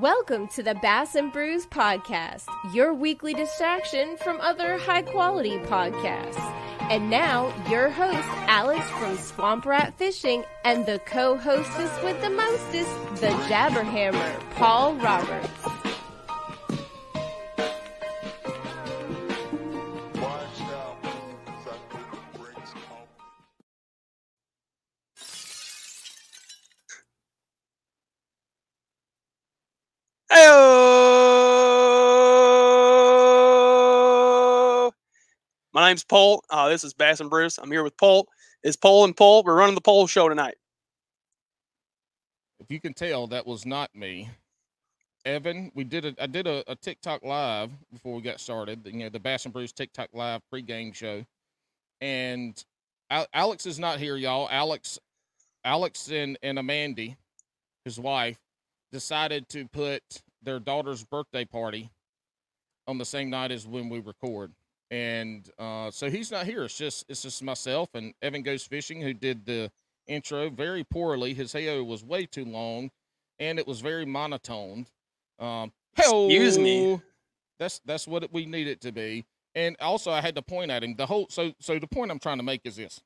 Welcome to the Bass and Brews podcast, your weekly distraction from other high quality podcasts. And now, your host, Alex from Swamp Rat Fishing, and the co hostess with the mostest, the Jabberhammer, Paul Roberts. Name's Paul. Uh, this is Bass and Brews. I'm here with Paul. It's Paul and Paul. We're running the Pole Show tonight. If you can tell, that was not me. Evan, we did a I did a, a TikTok live before we got started. You know, the Bass and Brews TikTok live pregame show, and Al- Alex is not here, y'all. Alex, Alex and and Amandy, his wife, decided to put their daughter's birthday party on the same night as when we record, and uh, so he's not here. It's just it's just myself and Evan goes fishing, who did the intro very poorly. His hair was way too long, and it was very monotone. Um, Excuse me. That's that's what we need it to be. And also, I had to point at him. The whole so so the point I'm trying to make is this: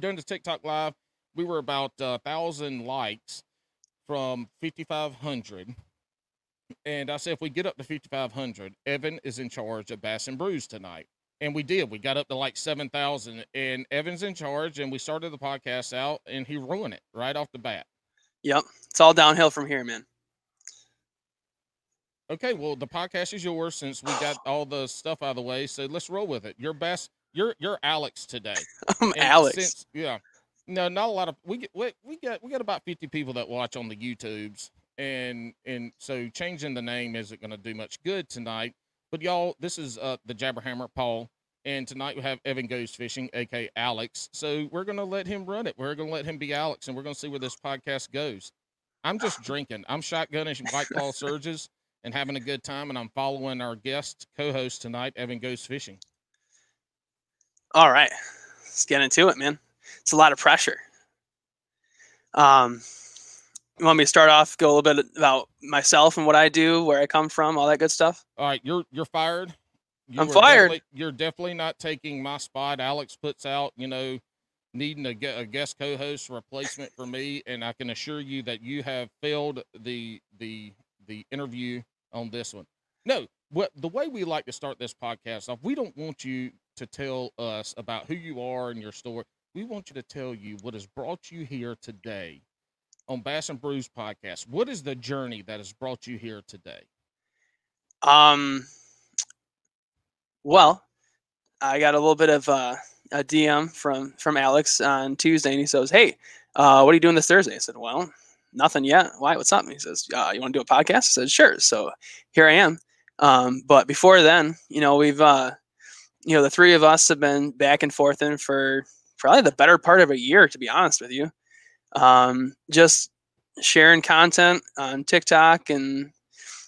during the TikTok live, we were about a thousand likes from 5,500. And I said, if we get up to 5,500, Evan is in charge of Bass and Brews tonight. And we did. We got up to like 7,000, and Evan's in charge. And we started the podcast out, and he ruined it right off the bat. Yep, it's all downhill from here, man. Okay, well, the podcast is yours since we got all the stuff out of the way. So let's roll with it. You're best. You're you're Alex today. I'm And Alex. since- yeah. No, not a lot of we get we, we got we got about fifty people that watch on the YouTubes, and and so changing the name isn't going to do much good tonight. But y'all, this is uh the Jabberhammer Paul, and tonight we have Evan Goes Fishing, aka Alex. So we're going to let him run it. We're going to let him be Alex, and we're going to see where this podcast goes. I'm just drinking. I'm shotgunning White Claw surges and having a good time, and I'm following our guest co-host tonight, Evan Goes Fishing. All right, let's get into it, man. It's a lot of pressure. Um, you want me to start off, go a little bit about myself and what I do, where I come from, all that good stuff? All right, you're you're fired. You I'm fired. definitely- You're definitely not taking my spot. Alex puts out, you know, needing a, a guest co-host replacement for me, and I can assure you that you have failed the the the interview on this one. No, what the way we like to start this podcast off, we don't want you to tell us about who you are and your story. We want you to tell you what has brought you here today on Bass and Brews podcast. What is the journey that has brought you here today? Um, well, I got a little bit of uh, a DM from from Alex on Tuesday, and he says, "Hey, uh, what are you doing this Thursday?" I said, "Well, nothing yet. Why? What's up?" And he says, uh, "You want to do a podcast?" I said, "Sure." So here I am. Um, but before then, you know, we've uh, you know, the three of us have been back and forth in for probably the better part of a year, to be honest with you. Um, just sharing content on TikTok and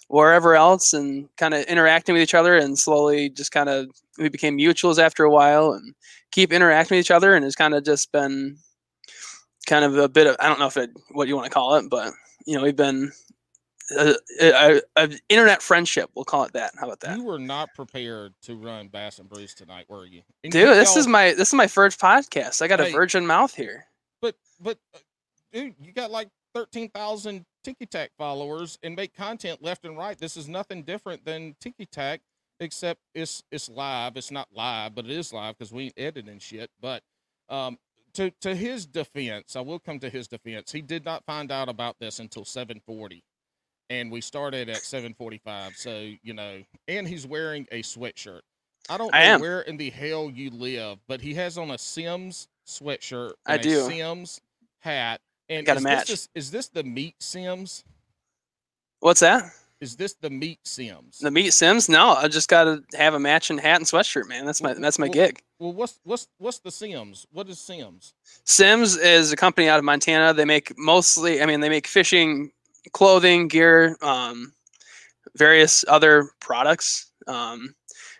wherever else and kind of interacting with each other and slowly just kind of we became mutuals after a while and keep interacting with each other and it's kind of just been kind of a bit of I don't know if it what you want to call it but you know we've been a, a, a internet friendship we'll call it that. How about that? You were not prepared to run Bass and Brews tonight, were you? And dude this is my this is my first podcast. I got a virgin mouth here. But but uh, dude, you got like thirteen thousand Tiki Tac followers and make content left and right. This is nothing different than Tiki Tac, except it's it's live. It's not live, but it is live because we ain't editing shit. But um, to to his defense, I will come to his defense. He did not find out about this until seven forty. And we started at 7:45, so you know. And he's wearing a sweatshirt. I don't know am. where in the hell you live, but he has on a Simms sweatshirt. I do. A Simms hat. And Gotta is match. This, is this the meat Simms? what's that Is this the meat Simms? the meat simms no I just got to have a matching hat and sweatshirt man that's my Well, that's my well- gig well, what's what's what's the Simms? What is Simms? Simms is a company out of Montana. They make mostly, I mean, they make fishing clothing, gear, um, various other products. Um,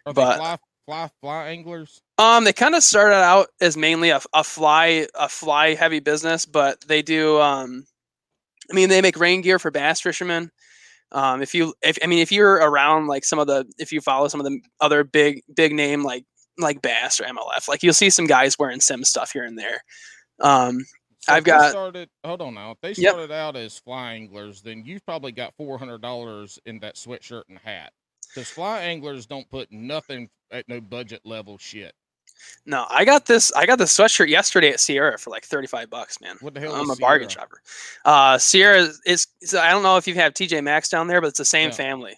Are But- fly fly fly anglers? Um, they kind of started out as mainly a, a fly a fly heavy business, but they do. Um, I mean, they make rain gear for bass fishermen. Um, if you, if I mean, if you're around like some of the, if you follow some of the other big, big name like like Bass or MLF, like you'll see some guys wearing Simms stuff here and there. Um, So I've got- started. Hold on now. If they Yep. started out as fly anglers, then you've probably got four hundred dollars in that sweatshirt and hat. Because fly anglers don't put nothing at no budget level shit. No, I got this, I got this sweatshirt yesterday at Sierra for like 35 bucks, man. What the hell? I'm a is bargain shopper. Uh, Sierra is, is, so I don't know if you have TJ Maxx down there, but it's the same Yeah. family,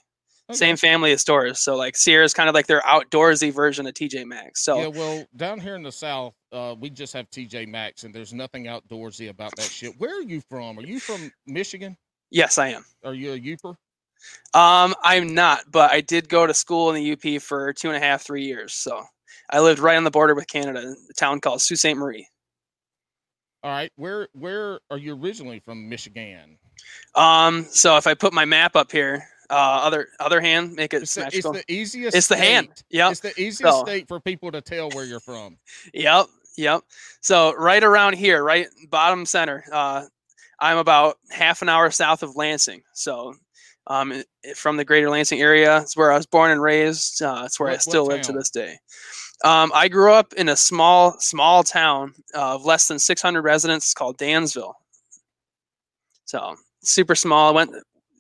Okay. same family of stores. So like Sierra is kind of like their outdoorsy version of TJ Maxx. So Yeah, well, down here in the south, uh, we just have TJ Maxx, and there's nothing outdoorsy about that shit. Where are you from? Are you from Michigan? yes, I am. Are you a Yooper? Um, I'm not, but I did go to school in the UP for two and a half, three years. So I lived right on the border with Canada, in a town called Sault Ste. Marie. All right, where where are you originally from? Michigan. Um, so if I put my map up here, uh, other other hand, make it It's the, it's the easiest. It's the hand. state- Yep. It's the easiest So- state for people to tell where you're from. Yep, yep. So right around here, right bottom center, uh, I'm about half an hour south of Lansing. So um, i- i- from the greater Lansing area, it's where I was born and raised. Uh, it's where I What- what still live to this day. Um, I grew up in a small, small town of less than 600 residents called Dansville. So super small. I went,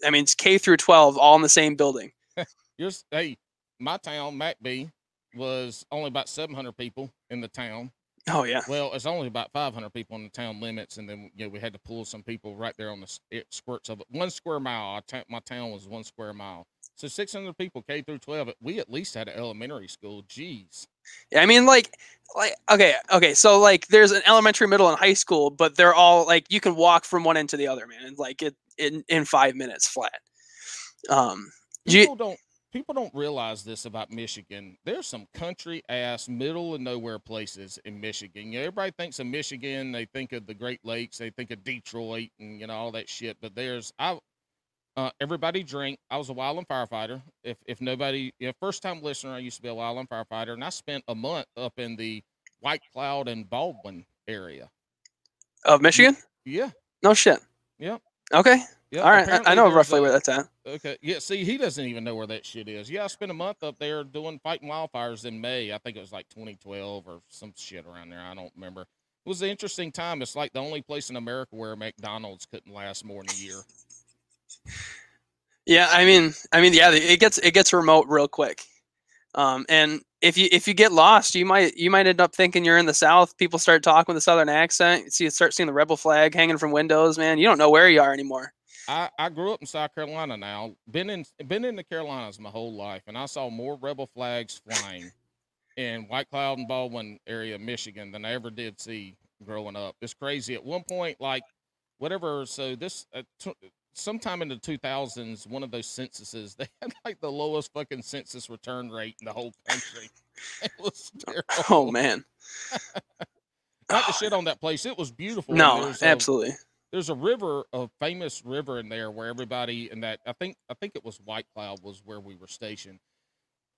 I mean, it's K through 12, all in the same building. You're, hey, my town, McBee, was only about 700 people in the town. Oh yeah. Well, it's only about 500 people in the town limits, and then you know we had to pull some people right there on the s- it- squirts of it. One square mile. My town was one square mile, so 600 people, K through 12. We at least had an elementary school. Jeez. I mean, like, like, okay, okay. So, like, there's an elementary, middle, and high school, but they're all like you can walk from one end to the other, man. Like it in in five minutes flat. Um, you, People don't people don't realize this about Michigan. There's some country ass middle of nowhere places in Michigan. You know, everybody thinks of Michigan, they think of the Great Lakes, they think of Detroit and you know all that shit. But there's I uh, everybody drink. I was a wildland firefighter. If if nobody, you know, first time listener, I used to be a wildland firefighter, and I spent a month up in the White Cloud and Baldwin area. of Michigan? Yeah, No shit. Yep. Okay. yeah. All right. I, I know roughly a- where that's at. Okay. Yeah. See, he doesn't even know where that shit is. Yeah, I spent a month up there doing fighting wildfires in May. I think it was like 2012 or some shit around there. I don't remember. It was an interesting time. It's like the only place in America where McDonald's couldn't last more than a year. Yeah, I mean, I mean, yeah, it gets it gets remote real quick. Um, and if you if you get lost, you might you might end up thinking you're in the South. People start talking with a Southern accent. You start seeing the rebel flag hanging from windows. Man, you don't know where you are anymore. I, I grew up in South Carolina now. Been in been in the Carolinas my whole life, and I saw more rebel flags flying in White Cloud and Baldwin area of Michigan than I ever did see growing up. It's crazy. At one point, like whatever. So this uh, t- sometime in the two thousands, one of those censuses they had like the lowest fucking census return rate in the whole country. It was terrible. Oh man. Not to shit on that place. It was beautiful. No, there's a- absolutely. there's a river, a famous river in there where everybody in that I think I think it was White Cloud was where we were stationed.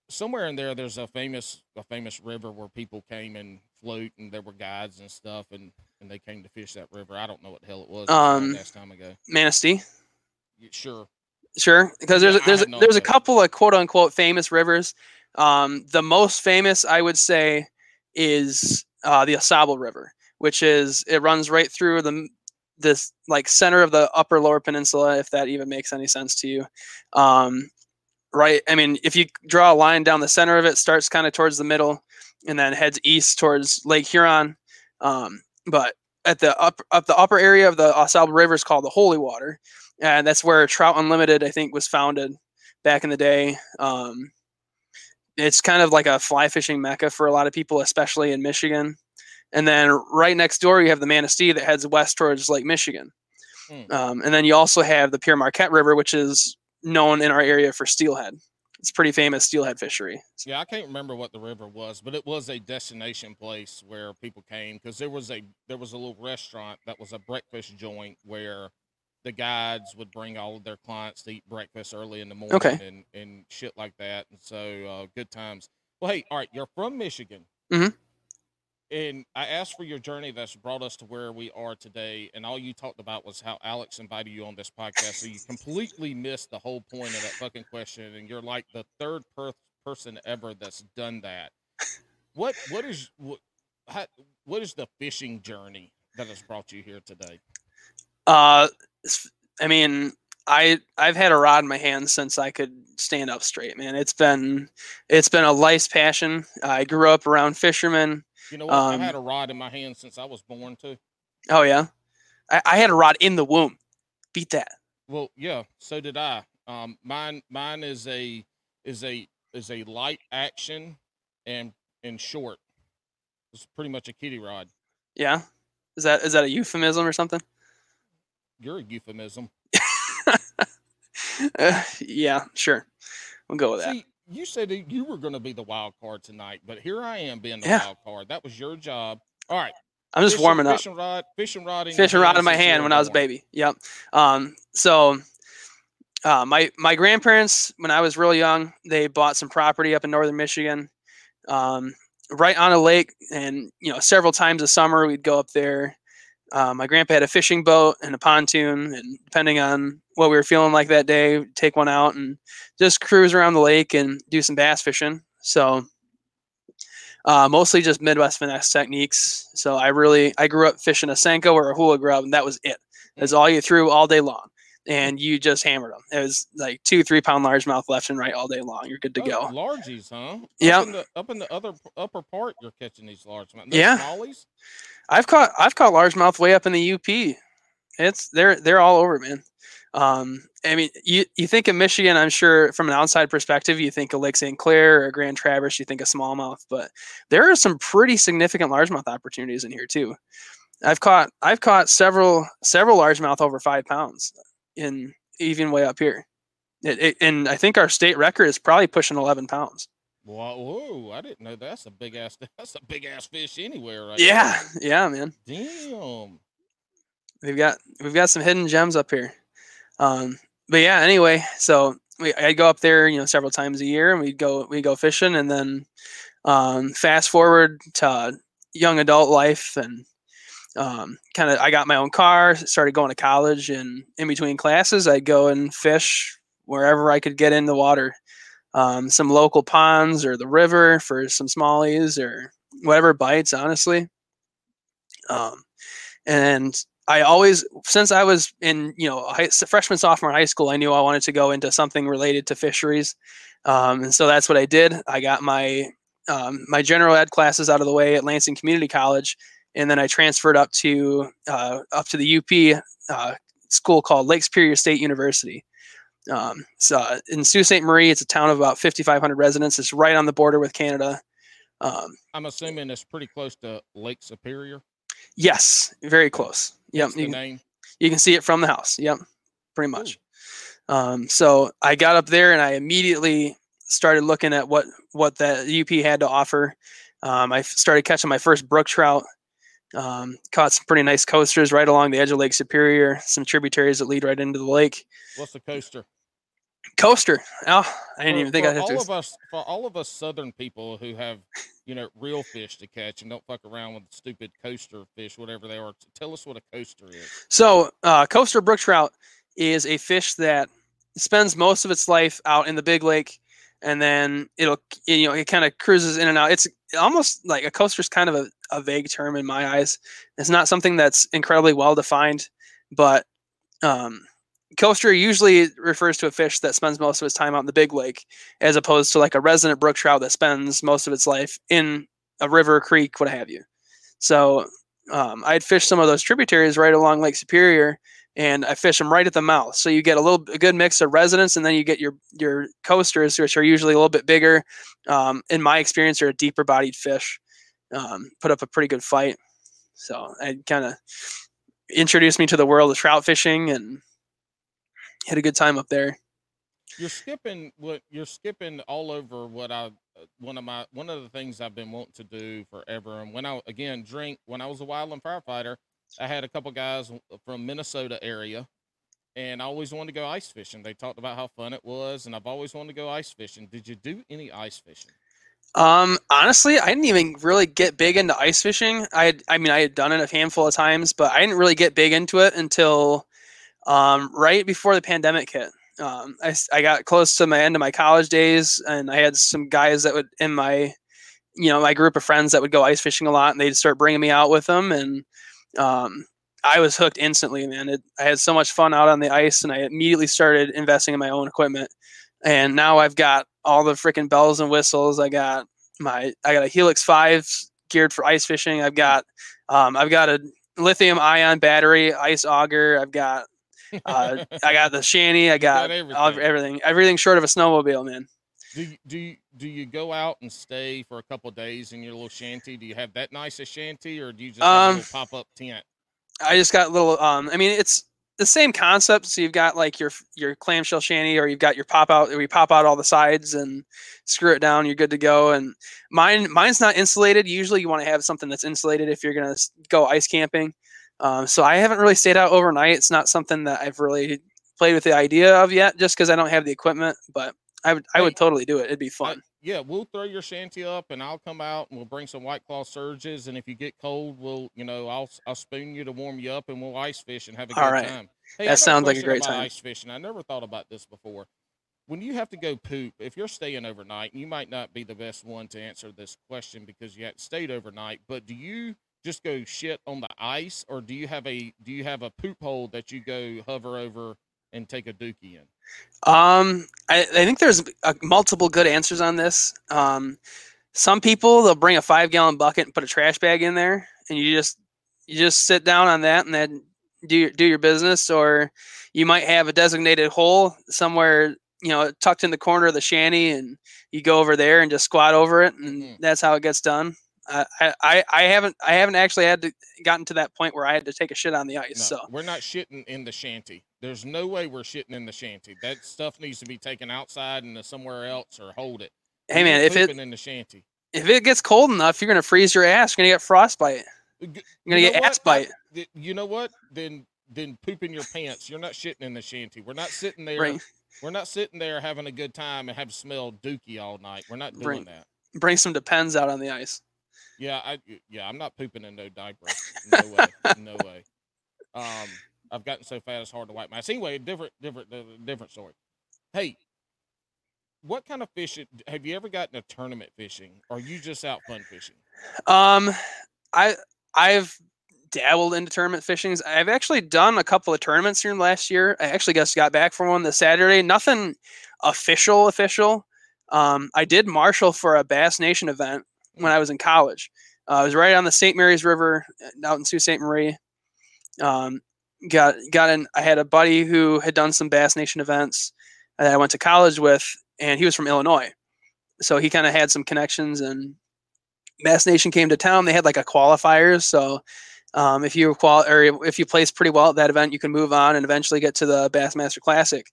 Somewhere in there, there's a famous a famous river where people came and float, and there were guides and stuff, and and they came to fish that river. I don't know what the hell it was. Um, ass time ago. Manistee. Yeah, Sure. Sure, because there's I there's no there's a couple of quote unquote famous rivers. Um, the most famous, I would say, is uh, the Au Sable River, which is it runs right through the this like center of the Upper Lower Peninsula, if that even makes any sense to you. Um, right, I mean, if you draw a line down the center of it, starts kind of towards the middle, and then heads east towards Lake Huron. Um, but at the up up the upper area of the Au Sable River is called the Holy Water and that's where Trout Unlimited, I think, was founded back in the day. Um, it's kind of like a fly fishing mecca for a lot of people, especially in Michigan. And then right next door, you have the Manistee that heads west towards Lake Michigan. Hmm. Um, and then you also have the Pere Marquette River, which is known in our area for steelhead. It's a pretty famous steelhead fishery. Yeah, I can't remember what the river was, but it was a destination place where people came because there was a there was a little restaurant that was a breakfast joint where the guides would bring all of their clients to eat breakfast early in the morning Okay. and, and shit like that. And so uh, good times. Well, hey, all right, you're from Michigan. Mhm. and I asked for your journey that's brought us to where we are today, and all you talked about was how Alex invited you on this podcast. So you completely missed the whole point of that fucking question, and you're like the third per- person ever that's done that. What what is what how, what is the fishing journey that has brought you here today? Uh, I mean, I I've had a rod in my hand since I could stand up straight, man. It's been it's been a life's passion. I grew up around fishermen. You know what? I've Um, had a rod in my hand since I was born too. Oh yeah, I, I had a rod in the womb. Beat that. Well, yeah, so did I. Um, mine mine is a is a is a light action and and short. It's pretty much a kitty rod. Yeah, is that is that a euphemism or something? You're a euphemism. Uh, yeah, sure. We'll go with that. You said that you were going to be the wild card tonight, but here I am being the Yeah. wild card. That was your job. All right, I'm just fishing- warming up. Fishing rod, fishing rod, in fishing rod in my hand when I was a baby. Yep. Um, so uh, my my grandparents, when I was real young, they bought some property up in northern Michigan, um, right on a lake, and you know, several times a summer we'd go up there. Uh, my grandpa had a fishing boat and a pontoon, and depending on what we were feeling like that day, take one out and just cruise around the lake and do some bass fishing. So uh, mostly just Midwest finesse techniques. So I really I grew up fishing a senko or a hula grub, and that was it. That's all you threw all day long, and you just hammered them. It was like two three pound largemouth left and right all day long. You're good to Oh, go. Largies, huh? Yeah. Up in the, up in the other upper part, you're catching these large. No Yeah. Smallies? I've caught I've caught largemouth way up in the UP. It's they're they're all over, man. Um, I mean, you you think of Michigan, I'm sure from an outside perspective, you think of Lake St. Clair or Grand Traverse, you think of smallmouth, but there are some pretty significant largemouth opportunities in here too. I've caught I've caught several several largemouth over five pounds in even way up here. It, it, and I think our state record is probably pushing 11 pounds. Whoa, whoa, I didn't know that's a big ass. That's a big ass fish anywhere, right? Yeah, yeah, man. Damn. we've got we've got some hidden gems up here. Um, but yeah, anyway, so we I'd go up there, you know, several times a year, and we'd go we go fishing, and then um, fast forward to young adult life, and um, kind of I got my own car, started going to college, and in between classes, I'd go and fish wherever I could get in the water. Um, some local ponds or the river for some smallies or whatever bites, honestly. Um, and I always, since I was in, you know, high, freshman, sophomore high school, I knew I wanted to go into something related to fisheries. Um, and so that's what I did. I got my, um, my general ed classes out of the way at Lansing Community College. And then I transferred up to, uh, up to the UP uh, school called Lake Superior State University. Um, so uh, in Sault Ste. Marie, it's a town of about 5,500 residents. It's right on the border with Canada. Um, I'm assuming it's pretty close to Lake Superior. yes, very close. Yep. You can- name. you can see it from the house. Yep, pretty much. Um, so I got up there and I immediately started looking at what what the UP had to offer. Um, I started catching my first brook trout. Um, caught some pretty nice coasters right along the edge of Lake Superior. Some tributaries that lead right into the lake. What's the coaster? Coaster. Oh, I didn't For- even think I had all to. of us for all of us southern people who have you know real fish to catch and don't fuck around with stupid coaster fish whatever they are tell us what a coaster is So, uh, coaster brook trout is a fish that spends most of its life out in the big lake, and then it'll, you know, it kind of cruises in and out. It's almost like a coaster is kind of a, a vague term in my eyes. It's not something that's incredibly well defined, but um, coaster usually refers to a fish that spends most of its time out in the big lake, as opposed to like a resident brook trout that spends most of its life in a river, creek, what have you. So um, I'd fish some of those tributaries right along Lake Superior, and I fish them right at the mouth. So you get a little a good mix of residents, and then you get your your coasters, which are usually a little bit bigger. Um, in my experience, are a deeper bodied fish. Um, put up a pretty good fight. So it kind of introduced me to the world of trout fishing, and had a good time up there. you're skipping what you're skipping all over what i one of my one of the things i've been wanting to do forever and when i again drink when i was a wildland firefighter i had a couple guys from minnesota area and i always wanted to go ice fishing they talked about how fun it was and i've always wanted to go ice fishing did you do any ice fishing Um, honestly, I didn't even really get big into ice fishing. I I mean, I had done it a handful of times, but I didn't really get big into it until um, right before the pandemic hit. Um, I, I got close to my end of my college days, and I had some guys that would in my, you know, my group of friends that would go ice fishing a lot, and they'd start bringing me out with them, and um, I was hooked instantly, man. It, I had so much fun out on the ice, and I immediately started investing in my own equipment. And now I've got all the freaking bells and whistles. I got my I got a Helix Five geared for ice fishing. I've got um, I've got a lithium ion battery, ice auger. I've got uh, I got the shanty. I got, got all- everything. everything. Everything short of a snowmobile, man. Do you, do you, do you go out and stay for a couple days in your little shanty? Do you have that nice a shanty, or do you just have a Um, little pop up tent? I just got a little. Um, I mean, it's the same concept. So you've got like your your clamshell shanty, or you've got your pop out, where you pop out all the sides and screw it down. You're good to go. And mine, mine's not insulated. Usually, you want to have something that's insulated if you're gonna go ice camping. Um, so I haven't really stayed out overnight. It's not something that I've really played with the idea of yet, just because I don't have the equipment. But I would, I would totally do it. It'd be I- fun. yeah, we'll throw your shanty up, and I'll come out and we'll bring some White Claw surges. And if you get cold, we'll you know I'll I'll spoon you to warm you up, and we'll ice fish and have a good All right. time. Hey, That sounds like a great time. Ice fishing. I never thought about this before. When you have to go poop, if you're staying overnight, you might not be the best one to answer this question because you had stayed overnight. But do you just go shit on the ice, or do you have a do you have a poop hole that you go hover over and take a dookie in? Um, I, I think there's uh multiple good answers on this. Um, some people they'll bring a five gallon bucket and put a trash bag in there, and you just you just sit down on that and then do your, do your business. Or you might have a designated hole somewhere, you know, tucked in the corner of the shanty, and you go over there and just squat over it, and Mhm. that's how it gets done. I, I- haven't I haven't actually had to gotten to that point where I had to take a shit on the ice. No, So we're not shitting in the shanty. There's no way we're shitting in the shanty. That stuff needs to be taken outside and somewhere else or hold it. hey man, if it in the shanty, if it gets cold enough, you're gonna freeze your ass. You're gonna get frostbite. Uh, you're gonna you get ass? I- bite. you know what? Then then poop in your pants. You're not shitting in the shanty. We're not sitting there. Bring We're not sitting there having a good time and have smell dookie all night. We're not doing Bring- that. bring some depends out on the ice. Yeah, I yeah, I'm not pooping in no diaper. No way, no way. Um, I've gotten so fat it's hard to wipe my ass. Anyway, different, different, different story. Hey, what kind of fishing have you ever gotten a tournament fishing? Or are you just out fun fishing? Um, I I've dabbled into tournament fishings. I've actually done a couple of tournaments here last year. I actually just got back from one this Saturday. Nothing official, official. Um, I did marshal for a Bass Nation event when I was in college. Uh, I was right on the St. Mary's River uh, out in Sault Ste. Marie. Um, got got in. I had a buddy who had done some Bass Nation events that I went to college with, and he was from Illinois, so he kind of had some connections. And Bass Nation came to town. They had like a qualifiers, so um, if you qual or if you place pretty well at that event, you can move on and eventually get to the Bassmaster Classic.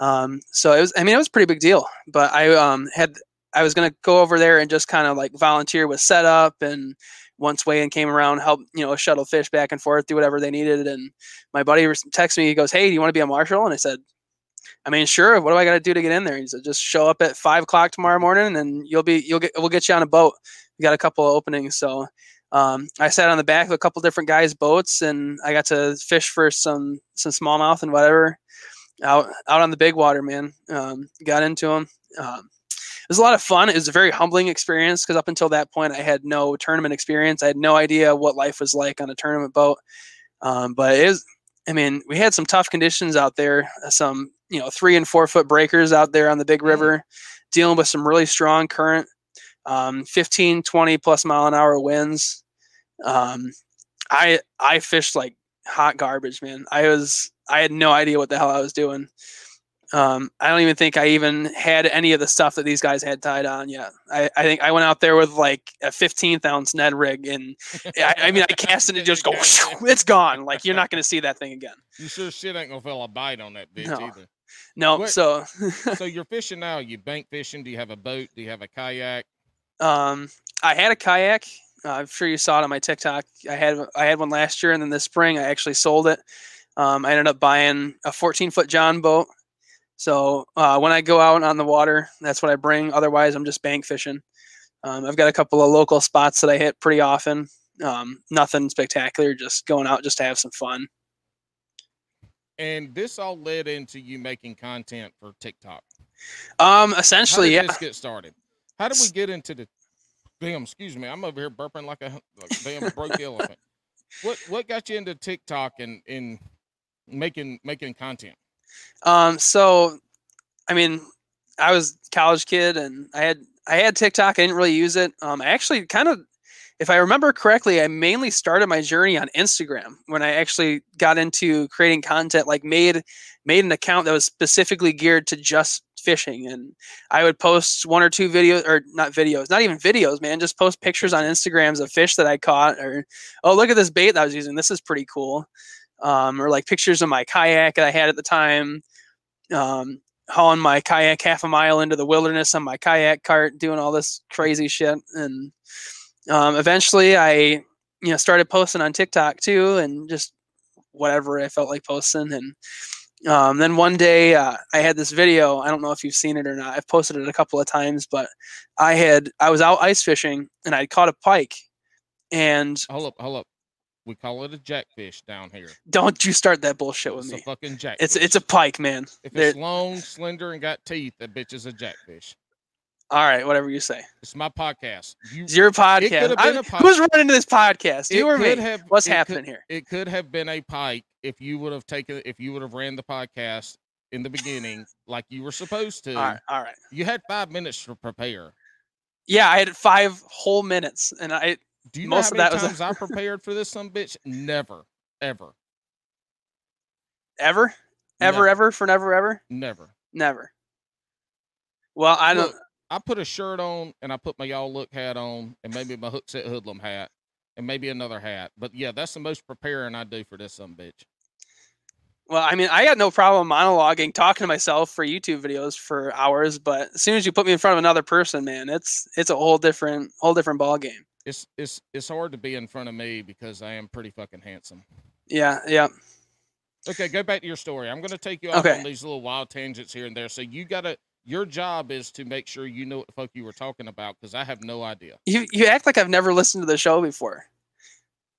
Um, so it was, I mean, it was a pretty big deal. But I um, had, I was gonna go over there and just kind of like volunteer with setup and once weigh-in came around, help you know shuttle fish back and forth, do whatever they needed. And my buddy texted me, he goes, "Hey, do you want to be a marshal?" And I said, "I mean, sure. What do I got to do to get in there?" He said, "Just show up at five o'clock tomorrow morning, and you'll be you'll get we'll get you on a boat. We got a couple of openings, so." Um, I sat on the back of a couple different guys' boats, and I got to fish for some some smallmouth and whatever out out on the big water, man. Um, got into them. Um, was a lot of fun. It was a very humbling experience because up until that point, I had no tournament experience. I had no idea what life was like on a tournament boat. Um, but was—I mean, we had some tough conditions out there. uh, Some you know three and four foot breakers out there on the big Mhm. river, dealing with some really strong current, um, 15, 20 plus mile an hour winds. Um, I I fished like hot garbage, man. I was I had no idea what the hell I was doing. Um, I don't even think I even had any of the stuff that these guys had tied on yet. I, I think I went out there with like a 15th ounce Ned rig, and I, I mean I cast it and it just go, it's gone. Like you're not going to see that thing again. You sure shit ain't gonna feel a bite on that bitch No. either. No, What- so So you're fishing now. You bank fishing. Do you have a boat? Do you have a kayak? Um, I had a kayak. Uh, I'm sure you saw it on my TikTok. I had I had one last year, and then this spring I actually sold it. Um, I ended up buying a 14 foot John boat. So uh, when I go out on the water, that's what I bring. Otherwise, I'm just bank fishing. Um, I've got a couple of local spots that I hit pretty often. Um, nothing spectacular, just going out just to have some fun. And this all led into you making content for TikTok. Um, How essentially, did yeah. this get started? How did we get into the damn? Excuse me, I'm over here burping like a, like damn broke elephant. What what got you into TikTok and in making making content? Um, so, I mean, I was college kid and I had I had TikTok. I didn't really use it. Um, I actually kind of, if I remember correctly, I mainly started my journey on Instagram when I actually got into creating content. Like made made an account that was specifically geared to just fishing, and I would post one or two videos, or not videos, not even videos, man. Just post pictures on Instagrams of fish that I caught, or oh look at this bait that I was using. This is pretty cool. Um, or like pictures of my kayak that I had at the time. Um, hauling my kayak half a mile into the wilderness on my kayak cart, doing all this crazy shit. And um, eventually, I you know started posting on TikTok too, and just whatever I felt like posting. And um, then one day, uh, I had this video. I don't know if you've seen it or not. I've posted it a couple of times, but I had I was out ice fishing and I caught a pike. And Hold up, hold up. We call it a jackfish down here. don't you start that bullshit with me? It's a fucking jackfish. It's it's a pike, man. if They're- it's long, slender, and got teeth, that bitch is a jackfish. all right, whatever you say. It's my podcast. You, It's your podcast. been I'm- a pod- who's running this podcast? it You or me? have- What's it could- happening here? It could have been a pike if you would have taken if you would have ran the podcast in the beginning like you were supposed to. All right, all right. You had five minutes to prepare. Yeah, I had five whole minutes, and I Do you know Most how of many that was a- times I prepared for this some bitch? Never, ever, ever, ever, Never. ever for never, ever, never. never. Well, I don't. Look, I put a shirt on and I put my y'all look hat on and maybe my hook set hoodlum hat and maybe another hat. But yeah, that's the most preparing I do for this some bitch. Well, I mean, I got no problem monologuing, talking to myself for YouTube videos for hours, but as soon as you put me in front of another person, man, it's it's a whole different whole different ball game. It's it's it's hard to be in front of me because I am pretty fucking handsome. Yeah, yeah. Okay, go back to your story. I'm going to take you off Okay. on these little wild tangents here and there. So you got to your job is to make sure you know what the fuck you were talking about because I have no idea. You you act like I've never listened to the show before.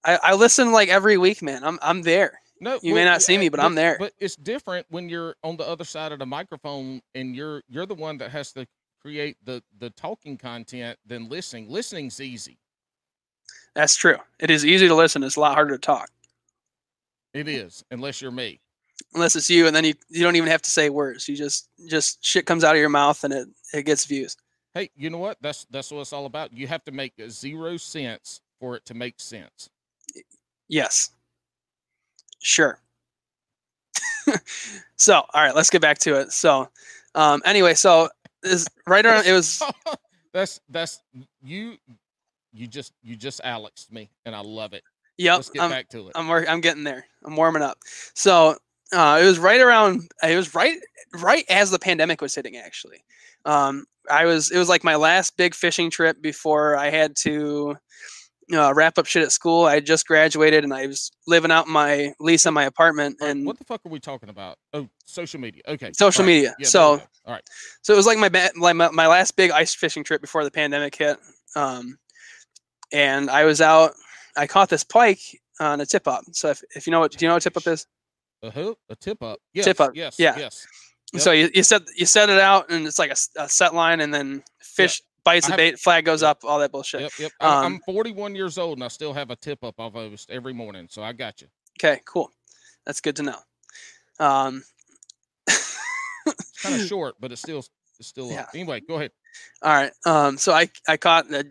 I, I listen like every week, man. I'm I'm there. No, You may not see me, but I'm there. But it's different when you're on the other side of the microphone and you're you're the one that has to create the the talking content than listening. Listening's easy. That's true. It is easy to listen. It's a lot harder to talk. It is, unless you're me. unless it's you and then you, you don't even have to say words you just just shit comes out of your mouth and it it gets views Hey, you know what? That's that's what it's all about. You have to make zero sense for it to make sense. yes sure so all right let's get back to it so um anyway so is right around it was that's that's you you just you just Alexed me and I love it. yep Let's get I'm, back to it. I'm work, I'm getting there. I'm warming up. So uh, it was right around. It was right right as the pandemic was hitting. Actually, um, I was. It was like my last big fishing trip before I had to uh, wrap up shit at school. I just graduated and I was living out my lease on my apartment. Right, And what the fuck are we talking about? Oh, social media. Okay. Social right. media. Yeah, So- all right. so it was like my ba- like my, my last big ice fishing trip before the pandemic hit. Um, and I was out. I caught this pike on a tip up. So if, if you know what do you know what tip up is? A hook, a tip up. Yes, Tip up, Yes. yeah. Yes. Yep. So you, you set you set it out and it's like a set line and then fish bites I the bait, flag goes yep. up, all that bullshit. Yep. Yep. I'm, Um, I'm 41 years old and I still have a tip up almost every morning. So I got you. Okay, cool. That's good to know. Um, It's kind of short, but it's still it's still Yeah. up. Anyway, go ahead. all right. Um, so I I caught a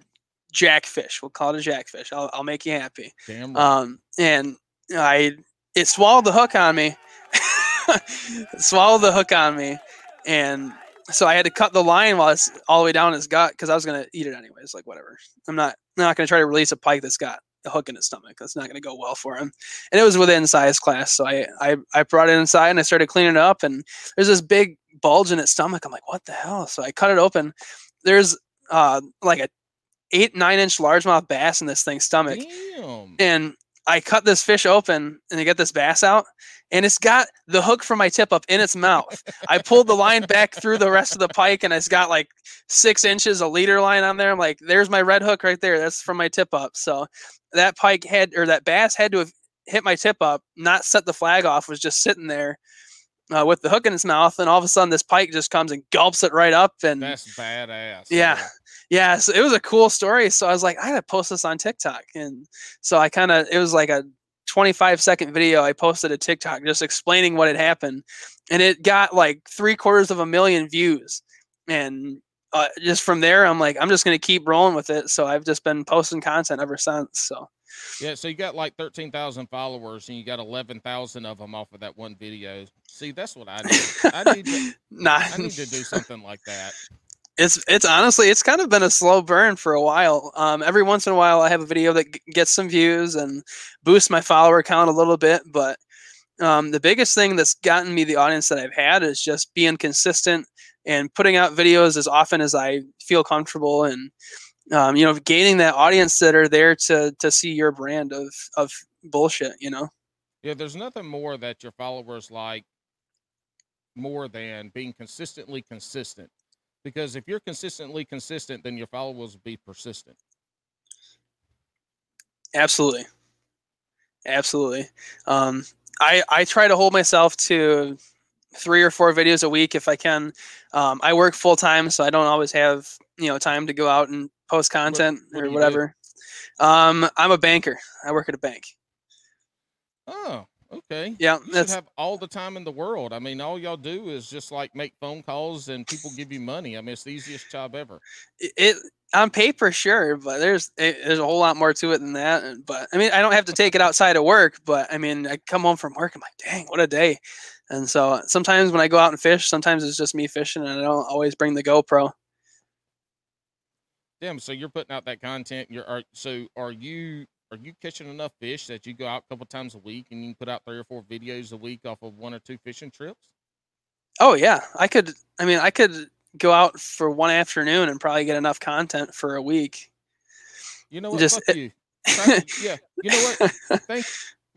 jackfish. We'll call it a jackfish. I'll I'll make you happy. Damn right. Um, and I it swallowed the hook on me. Swallowed the hook on me, and so I had to cut the line while it's all the way down his gut because I was gonna eat it anyways. Like whatever. I'm not I'm not gonna try to release a pike that's got a hook in his stomach. That's not gonna go well for him. And it was within size class, so I I, I brought it inside and I started cleaning it up, and there's this big bulge in its stomach. I'm like, what the hell? So I cut it open. There's uh like a eight nine inch largemouth bass in this thing's stomach Damn. and I cut this fish open and I get this bass out, and it's got the hook from my tip up in its mouth. I pulled the line back through the rest of the pike, and it's got like six inches of leader line on there. I'm like, there's my red hook right there. That's from my tip up. So that pike had or that bass had to have hit my tip up, not set the flag off, was just sitting there uh, with the hook in its mouth, and all of a sudden this pike just comes and gulps it right up. And That's badass. yeah. Yeah, so it was a cool story. So I was like, I gotta post this on TikTok, and so I kind of it was like a 25 second video I posted a TikTok just explaining what had happened, and it got like three quarters of a million views, and uh, just from there, I'm like, I'm just gonna keep rolling with it. So I've just been posting content ever since. So Yeah, so you got like 13,000 followers and you got 11,000 of them off of that one video. See, that's what I need. I need to, nah, I need to do something like that. It's it's honestly it's kind of been a slow burn for a while. Um, every once in a while, I have a video that g- gets some views and boosts my follower count a little bit. But um, the biggest thing that's gotten me the audience that I've had is just being consistent and putting out videos as often as I feel comfortable and um, you know gaining that audience that are there to to see your brand of of bullshit. You know. Yeah, there's nothing more that your followers like more than being consistently consistent. Because if you're consistently consistent, then your followers will be persistent. Absolutely. Absolutely. Um, I I try to hold myself to three or four videos a week if I can. Um, I work full time, so I don't always have you know time to go out and post content what or you do? whatever. Um, I'm a banker. I work at a bank. Oh, okay. Yeah, You that's have all the time in the world. I mean, all y'all do is just like make phone calls and people give you money. I mean, it's the easiest job ever. it, it on paper, sure, but there's it, there's a whole lot more to it than that. Eh, but I mean, I don't have to take it outside of work. But I mean, I come home from work, I'm like, dang, what a day. And so sometimes when I go out and fish, sometimes it's just me fishing, and I don't always bring the GoPro. Damn. So you're putting out that content. You're are so are you are you catching enough fish that you go out a couple times a week and you can put out three or four videos a week off of one or two fishing trips? Oh yeah, I could. I mean, I could go out for one afternoon and probably get enough content for a week. You know what? Just- Fuck you. Thank you. Yeah. You know what? Thank.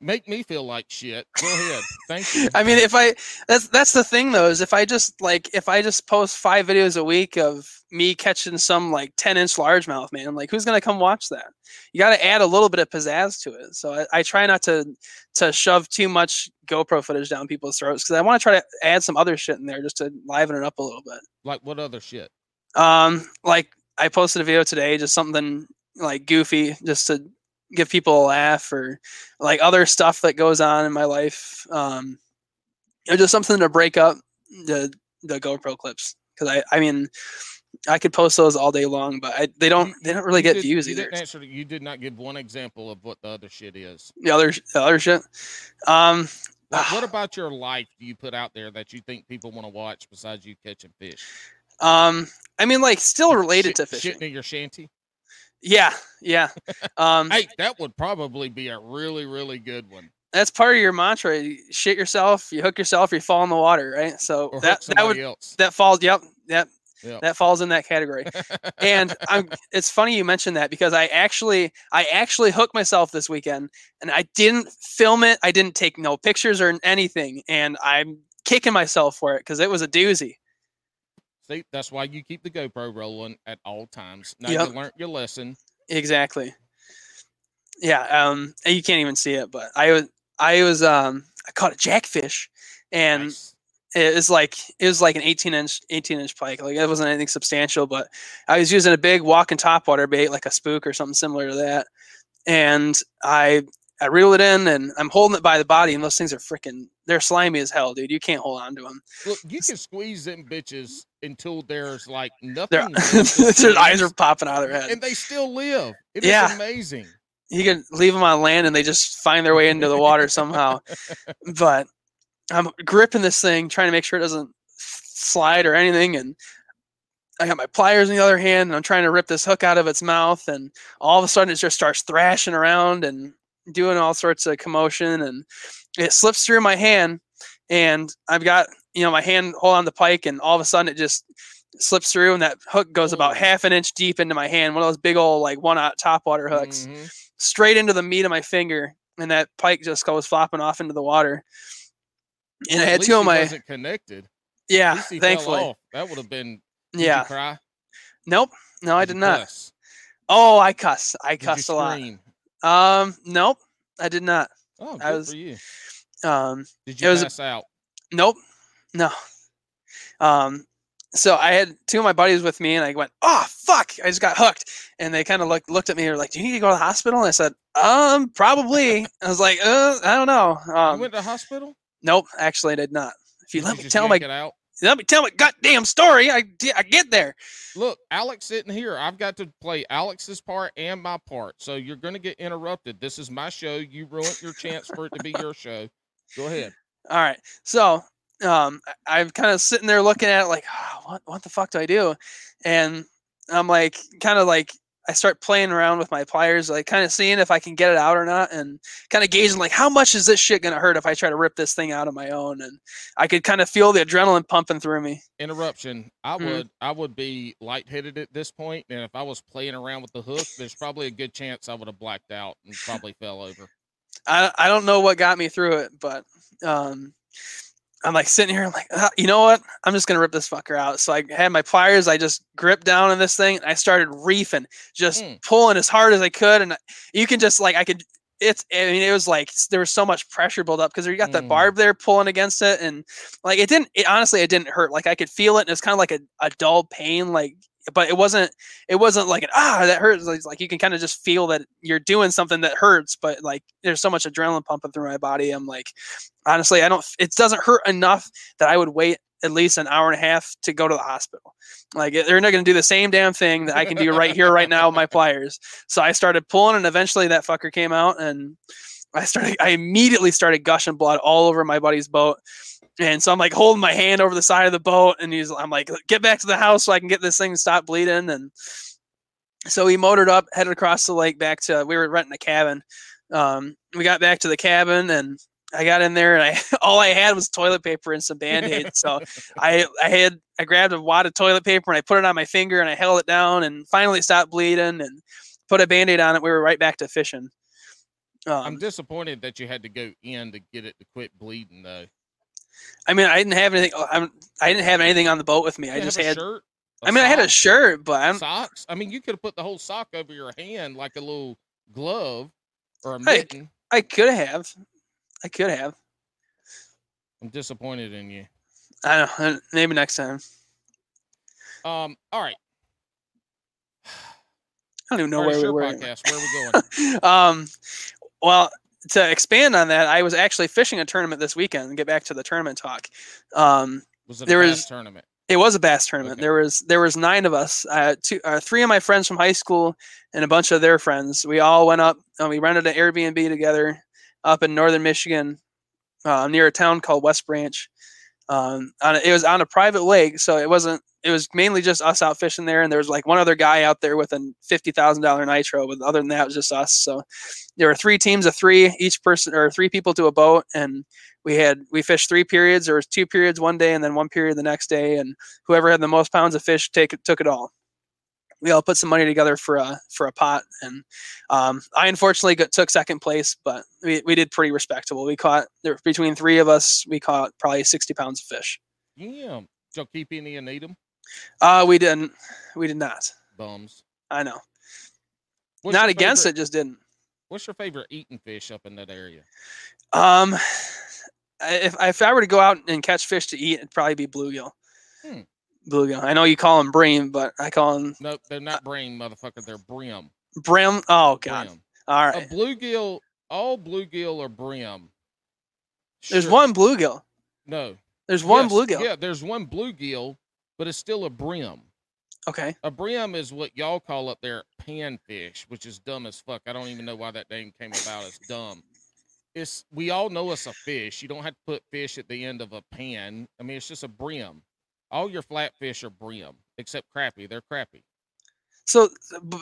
Make me feel like shit. Go ahead. Thank you. I mean, if I that's that's the thing though is if I just like if I just post five videos a week of me catching some like ten inch largemouth, man, like who's gonna come watch that? You got to add a little bit of pizzazz to it. So I, I try not to to shove too much GoPro footage down people's throats because I want to try to add some other shit in there just to liven it up a little bit. like what other shit? Um, like I posted a video today, just something like goofy, just to give people a laugh, or like other stuff that goes on in my life. Um, or just something to break up the the GoPro clips because I I mean I could post those all day long, but I, they don't they don't really you get did- views you either. Didn't answer, you did not give one example of what the other shit is. The other the other shit. Um, Like, what about your life do you put out there that you think people want to watch besides you catching fish? um, I mean like still related Shit- to fishing. Shitting in your shanty? Yeah, yeah. Um, Hey, that would probably be a really, really good one. that's part of your mantra. You shit yourself, you hook yourself, you fall in the water, right? So Or that that would else. that falls. Yep, yep. Yep. That falls in that category. And I'm. It's funny you mentioned that because I actually I actually hooked myself this weekend, and I didn't film it. I didn't take no pictures or anything, and I'm kicking myself for it because it was a doozy. See, that's why you keep the GoPro rolling at all times. Now Yep. you learned your lesson. Exactly. Yeah. Um. You can't even see it, but I was I was um I caught a jackfish, and Nice. it was like it was like an 18 inch 18 inch pike like it wasn't anything substantial but i was using a big walking topwater bait like a spook or something similar to that and i i reel it in and i'm holding it by the body and those things are freaking they're slimy as hell dude you can't hold on to them Look, you can squeeze them bitches until there's like nothing. their, left to their eyes are popping out of their head and they still live. It is Yeah. amazing. you can leave them on land and they just find their way into the water somehow but i'm gripping this thing trying to make sure it doesn't slide or anything and i got my pliers in the other hand and i'm trying to rip this hook out of its mouth and all of a sudden it just starts thrashing around and doing all sorts of commotion and it slips through my hand and i've got you know my hand hold on the pike and all of a sudden it just slips through and that hook goes about Oh. half an inch deep into my hand one of those big old like one out top water hooks Mhm. straight into the meat of my finger and that pike just goes flopping off into the water. And Well, I had two of my wasn't connected. Yeah, thankfully. That would have been. You Yeah. cry? Nope. No, I you did not. cuss? Oh, I cuss. I you cussed a lot. Um, nope, I did not. Oh, I good was- for you. Um, Did it you was out? nope, no. Um, so I had two of my buddies with me, and I went, "Oh fuck!" I just got hooked, and they kind of looked looked at me. and were like, "Do you need to go to the hospital?" And I said, "Um, probably." I was like, "Uh, I don't know." you Um, went to the hospital? nope, actually, I did not. If you Did let me tell my out. let me tell my goddamn story, I I get there. Look, Alex sitting here. I've got to play Alex's part and my part. So you're going to get interrupted. This is my show. You ruined your chance for it to be your show. Go ahead. All right. So um I'm kind of sitting there looking at it like, "Ah, what what the fuck do I do? And I'm like kind of like I start playing around with my pliers, like kind of seeing if I can get it out or not, and kind of gauging like how much is this shit gonna hurt if I try to rip this thing out on my own? And I could kind of feel the adrenaline pumping through me. Interruption. I Mhm. would I would be lightheaded at this point, and if I was playing around with the hook, there's probably a good chance I would have blacked out and probably fell over. I I don't know what got me through it, but um I'm like sitting here, I'm like, "Ah, you know what? I'm just gonna rip this fucker out. So I had my pliers, I just gripped down on this thing, and I started reefing, just Mm. pulling as hard as I could, and you can just like I could. It's I mean it was like there was so much pressure built up because you got that Mm. barb there pulling against it, and like it didn't. It honestly it didn't hurt. Like I could feel it, and it's kind of like a, a dull pain, like. But it wasn't. It wasn't like an ah that hurts. Like, like you can kind of just feel that you're doing something that hurts. But like there's so much adrenaline pumping through my body. I'm like, honestly, I don't. It doesn't hurt enough that I would wait at least an hour and a half to go to the hospital. Like they're not going to do the same damn thing that I can do right here, right now with my pliers. So I started pulling, and eventually that fucker came out, and I started. I immediately started gushing blood all over my buddy's boat. And so I'm like holding my hand over the side of the boat, and he's. I'm like, get back to the house so I can get this thing to stop bleeding. And so we motored up, headed across the lake back to. We were renting a cabin. Um, we got back to the cabin, and I got in there, and I all I had was toilet paper and some band aids. so I I had I grabbed a wad of toilet paper and I put it on my finger and I held it down, and finally stopped bleeding, and put a band aid on it. We were right back to fishing. I'm Um, disappointed that you had to go in to get it to quit bleeding, though. I mean, I didn't have anything. oh, I'm, I didn't have anything on the boat with me. I just had. shirt. I mean, I had a shirt, but I'm. socks. I mean, you could have put the whole sock over your hand like a little glove or a mitten. I could have. I could have. I'm disappointed in you. I don't know. uh, Maybe next time. Um. All right. I don't even know where we were. Podcast. Where are we going? um, well, to expand on that, I was actually fishing a tournament this weekend. and Get back to the tournament talk. Um, Was it There a was- bass tournament? It was a bass tournament. Okay. There was there was nine of us. Uh, two, uh, three of my friends from high school and a bunch of their friends. We all went up and we rented an Airbnb together up in northern Michigan, uh, near a town called West Branch. Um, on a, it was on a private lake, so it wasn't. It was mainly just us out fishing there, and there was like one other guy out there with a fifty thousand dollar nitro. But other than that, it was just us. So there were three teams of three, each person or three people to a boat, and we had we fished three periods. There was two periods one day, and then one period the next day, and whoever had the most pounds of fish take took it all. We all put some money together for a for a pot, and um, I unfortunately got, took second place, but we, we did pretty respectable. We caught there between three of us, we caught probably sixty pounds of fish. Yeah. Did y'all keep any and eat them? Uh, we didn't, we did not. Bums. I know, What's not against favorite- it, just didn't. What's your favorite eating fish up in that area? Um, if if I were to go out and catch fish to eat, it'd probably be bluegill. Bluegill. I know you call them bream, but I call them No, they're not uh, brain, motherfucker. They're brim. brim. Oh god. Brim. All A bluegill. All bluegill are brim. There's Sure- one bluegill. No. There's one Yes, bluegill. Yeah, there's one bluegill, but it's still a brim. Okay. A brim is what y'all call up there panfish, which is dumb as fuck. I don't even know why that name came about. It's dumb. It's we all know it's a fish. You don't have to put fish at the end of a pan. I mean, it's just a brim. All your flatfish are brim, except crappie. They're crappie. So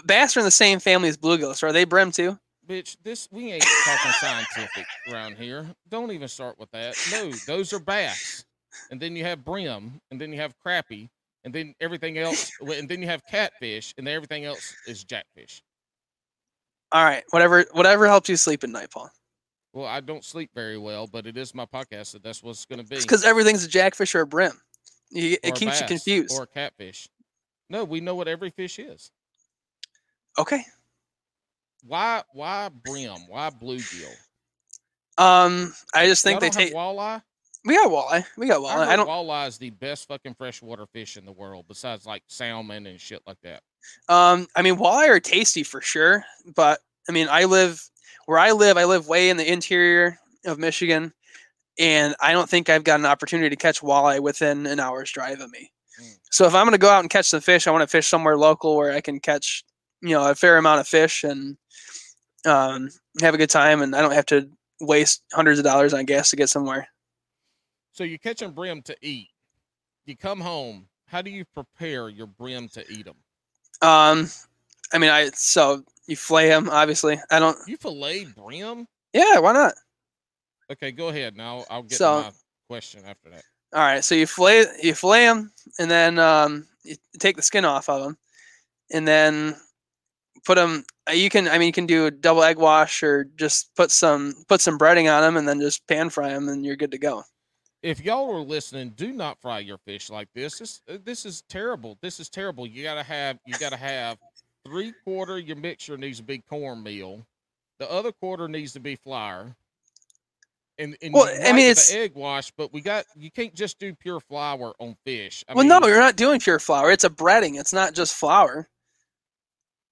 bass are in the same family as bluegills. So are they brim too? Bitch, this we ain't talking scientific around here. Don't even start with that. No, those are bass. And then you have brim, and then you have crappie, and then everything else, and then you have catfish, and then everything else is jackfish. All right. Whatever. Whatever helps you sleep at night, Paul. Well, I don't sleep very well, but it is my podcast, so that's what's going to be. It's because everything's a jackfish or a brim. You, it keeps you confused. Or catfish. No, we know what every fish is. okay. Why? Why brim? Why bluegill? Um, I just think they take. walleye. We got walleye. We got walleye. I heard don't. walleye is the best fucking freshwater fish in the world, besides like salmon and shit like that. Um, I mean, walleye are tasty for sure, but I mean, I live where I live. I live way in the interior of Michigan, and I don't think I've got an opportunity to catch walleye within an hour's drive of me. Mm. So if I'm going to go out and catch some fish, I want to fish somewhere local where I can catch, you know, a fair amount of fish and um, have a good time, and I don't have to waste hundreds of dollars on gas to get somewhere. So you're catching brim to eat. You come home. How do you prepare your brim to eat them? Um, I mean, I so you flay them, obviously. I don't. You fillet brim? Yeah, why not? Okay, go ahead. Now I'll get So- my question after that. All right, so you fillet you fillet them, and then um, you take the skin off of them, and then put them. You can, I mean, you can do a double egg wash, or just put some put some breading on them, and then just pan fry them, and you're good to go. If y'all are listening, do not fry your fish like this. This uh, this is terrible. This is terrible. You gotta have you gotta have three quarter your mixture needs to be cornmeal. The other quarter needs to be flour. And, and Well, I mean, it's- egg wash, but we got you can't just do pure flour on fish. I well, mean, no, you're not doing pure flour. It's a breading. It's not just flour.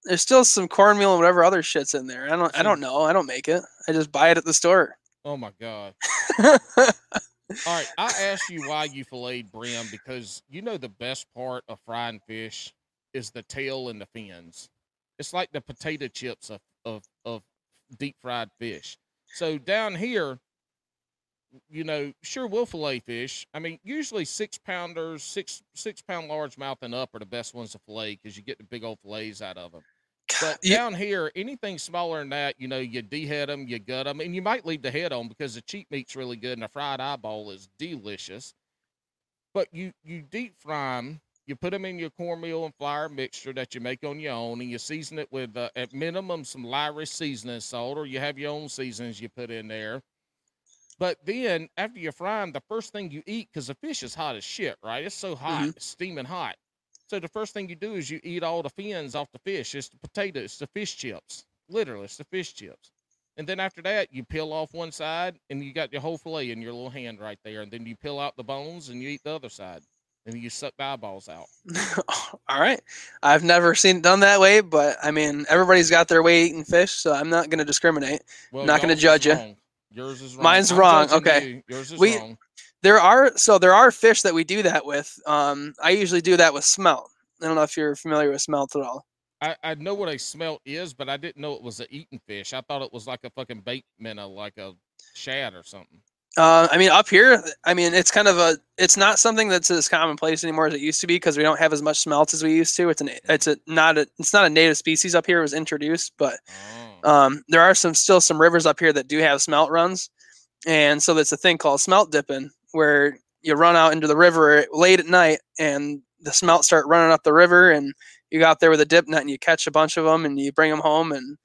There's still some cornmeal and whatever other shit's in there. I don't. I don't know. I don't make it. I just buy it at the store. Oh my god. All right, I asked you why you filleted brim because you know the best part of frying fish is the tail and the fins. It's like the potato chips of of, of deep fried fish. So down here, you know, sure we'll fillet fish. I mean, usually six pounders, six six pound largemouth and up are the best ones to fillet because you get the big old fillets out of them. But You- down here, anything smaller than that, you know, you dehead them, you gut them, and you might leave the head on because the cheap meat's really good and the fried eyeball is delicious. But you you deep fry them, you put them in your cornmeal and flour mixture that you make on your own, and you season it with uh, at minimum some Lawry's seasoning salt, or you have your own seasonings you put in there. But then after you fry them, the first thing you eat, because the fish is hot as shit, right? It's so hot, mm-hmm. it's steaming hot. So the first thing you do is you eat all the fins off the fish. It's the potatoes, it's the fish chips. Literally, it's the fish chips. And then after that, you peel off one side and you got your whole fillet in your little hand right there. And then you peel out the bones and you eat the other side. And you suck the eyeballs out. All right. I've never seen it done that way, but I mean, everybody's got their way eating fish, so I'm not going to discriminate. Well, Not gonna yours is judge ya. Yours is wrong. Mine's I'm wrong, okay. you. Yours is We- wrong. There are so there are fish that we do that with. Um, I usually do that with smelt. I don't know if you're familiar with smelt at all. I, I know what a smelt is, but I didn't know it was a eating fish. I thought it was like a fucking bait minnow, like a shad or something. Uh, I mean, up here, I mean, it's kind of a. It's not something that's as commonplace anymore as it used to be because we don't have as much smelt as we used to. It's an. It's a not a. It's not a native species up here. It was introduced, but Oh. Um, there are some still some rivers up here that do have smelt runs, and so there's a thing called smelt dipping where you run out into the river late at night and the smelt start running up the river and you go out there with a dip net and you catch a bunch of them and you bring them home and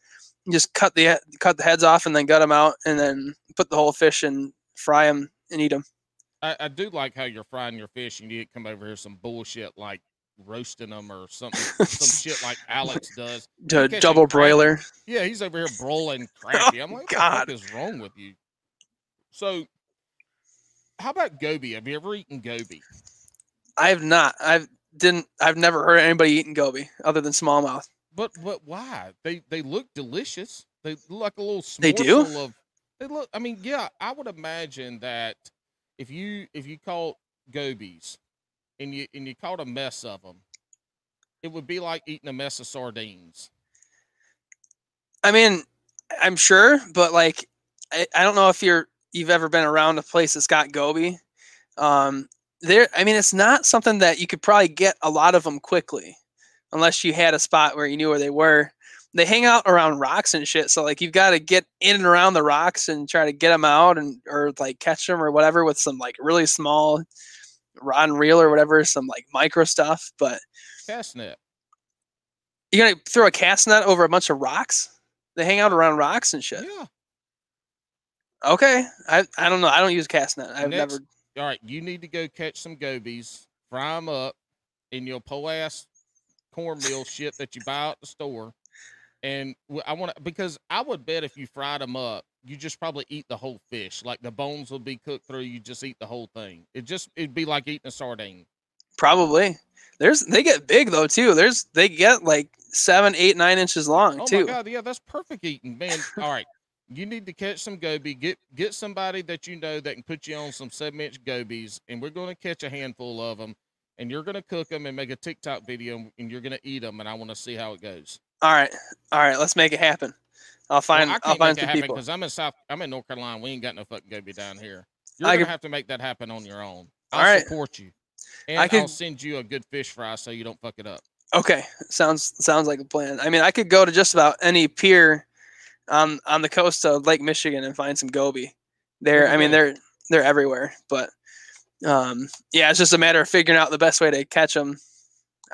just cut the cut the heads off and then gut them out and then put the whole fish and fry them and eat them. I, I do like how you're frying your fish and you didn't come over here some bullshit like roasting them or something, some shit like Alex does. to double broiler. Yeah, he's over here broiling crappie. I'm oh like, what God. the fuck is wrong with you? So, how about goby? Have you ever eaten goby? I have not. I've didn't. I've never heard anybody eating goby other than smallmouth. But but why? They they look delicious. They look like a little They do? of. They look. I mean, yeah. I would imagine that if you if you caught gobies and you and you caught a mess of them, it would be like eating a mess of sardines. I mean, I'm sure, but like, I, I don't know if you're you've ever been around a place that's got goby. Um, there, I mean, it's not something that you could probably get a lot of them quickly, unless you had a spot where you knew where they were. They hang out around rocks and shit, so like you've got to get in and around the rocks and try to get them out and or like catch them or whatever with some like really small rod and reel or whatever, some like micro stuff. But Cast net. you're gonna throw a cast net over a bunch of rocks. They hang out around rocks and shit. Yeah. Okay, I I don't know. I don't use cast net. I've Next- never. All right, you need to go catch some gobies, fry them up in your po ass cornmeal shit that you buy at the store. And I want to because I would bet if you fried them up, you just probably eat the whole fish. Like the bones will be cooked through. You just eat the whole thing. It just it'd be like eating a sardine. Probably. There's they get big though too. There's they get like seven, eight, nine inches long Oh too. Oh my god, yeah, that's perfect eating, man. All right, you need to catch some goby. Get get somebody that you know that can put you on some seven inch gobies, and we're going to catch a handful of them, and you're going to cook them and make a TikTok video, and you're going to eat them, and I want to see how it goes. All right, all right. Let's make it happen. I'll Well, find I I'll can't find some happen people. because I'm in South, I'm in North Carolina. We ain't got no fucking goby down here. You're I gonna could- have to make that happen on your own. I'll right. support you, and I I'll send you a good fish fry so you don't fuck it up. Okay, sounds sounds like a plan. I mean, I could go to just about any pier on on the coast of Lake Michigan and find some goby. They're, There I mean, they're they're everywhere. But um, yeah, it's just a matter of figuring out the best way to catch them.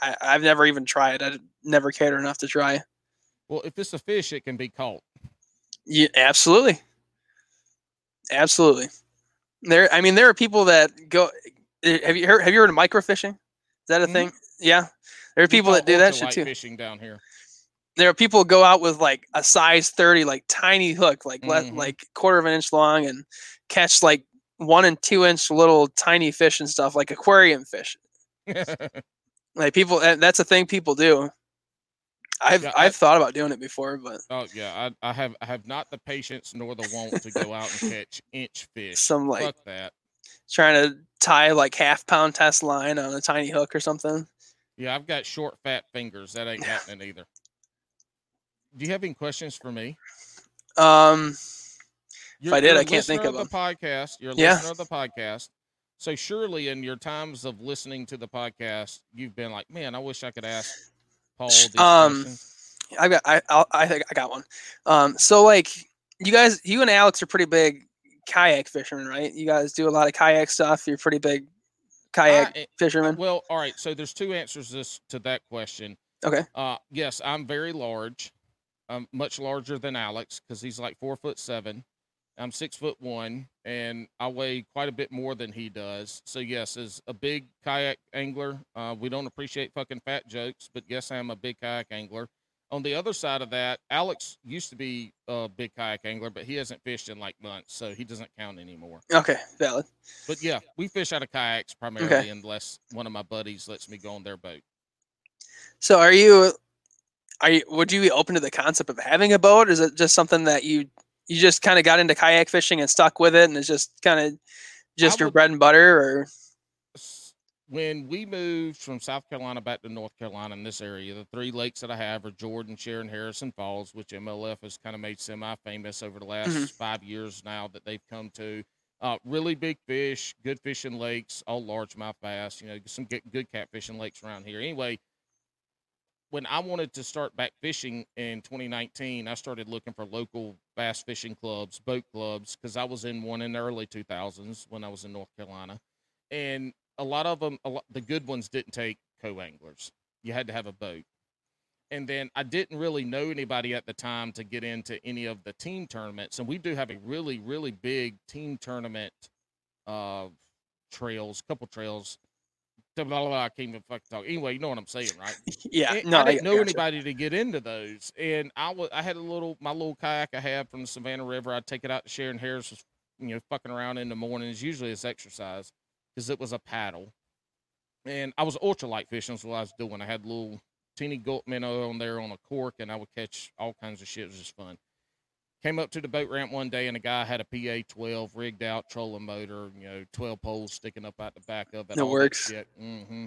I, I've never even tried. I never cared enough to try. Well, if it's a fish, it can be caught. Yeah, absolutely, absolutely. There, I mean, there are people that go. Have you heard? Have you heard of microfishing? Is that a Mhm. thing? Yeah, there are people that do that shit too. Fishing down here. there are people go out with like a size 30 like tiny hook like Mhm. like quarter of an inch long and catch like one and two inch little tiny fish and stuff like aquarium fish like people that's a thing people do i've Yeah, I- i've thought about doing it before but Oh yeah, I, I have I have not the patience nor the want to go out and catch inch fish. some like Fuck that. trying to tie like half pound test line on a tiny hook or something Yeah, I've got short fat fingers. That ain't happening either. Do you have any questions for me? um You're, I did, I can't think listener of the podcast. You're a Yeah. listener of the podcast. So surely in your times of listening to the podcast, you've been like, man, I wish I could ask Um, i got i I'll, i think i got one um so like you guys you and alex are pretty big kayak fishermen right you guys do a lot of kayak stuff you're pretty big kayak I- fisherman Well, all right. So there's two answers this to that question. Okay. Uh, yes, I'm very large. I'm much larger than Alex because he's like four foot seven. I'm six foot one, and I weigh quite a bit more than he does. So yes, as a big kayak angler, uh, we don't appreciate fucking fat jokes, but yes, I am a big kayak angler. On the other side of that, Alex used to be a big kayak angler, but he hasn't fished in like months, so he doesn't count anymore. okay valid But yeah, we fish out of kayaks primarily, unless one of my buddies lets me go on their boat. so are you are you would you be open to the concept of having a boat or is it just something that you you just kind of got into kayak fishing and stuck with it and it's just kind of just your would- bread and butter or When we moved from South Carolina back to North Carolina in this area, the three lakes that I have are Jordan, Shearon, Harrison Falls, which MLF has kind of made semi-famous over the last Mhm. five years now that they've come to. Uh, really big fish, good fishing lakes, all largemouth bass. You know, some good, good catfishing lakes around here. Anyway, when I wanted to start back fishing in 2019, I started looking for local bass fishing clubs, boat clubs, because I was in one in the early 2000s when I was in North Carolina, and a lot of them, lot, the good ones didn't take co-anglers. You had to have a boat. And then I didn't really know anybody at the time to get into any of the team tournaments, and we do have a really, really big team tournament uh, trails, couple trails. Blah, blah, blah, I can't even fucking talk. Anyway, you know what I'm saying, right? yeah And no I didn't know gotcha. anybody to get into those, and I was I had a little my little kayak I had from the Savannah River. I'd take it out to Shearon Harris, was, you know, fucking around in the mornings. Usually it's exercise because it was a paddle, and I was ultralight fishing. That's what I was doing. I had a little teeny gulp minnow on there on a cork, and I would catch all kinds of shit. It was just fun. Came up to the boat ramp one day, and a guy had a PA 12 rigged out trolling motor, you know, 12 poles sticking up out the back of it. That works. Mm-hmm.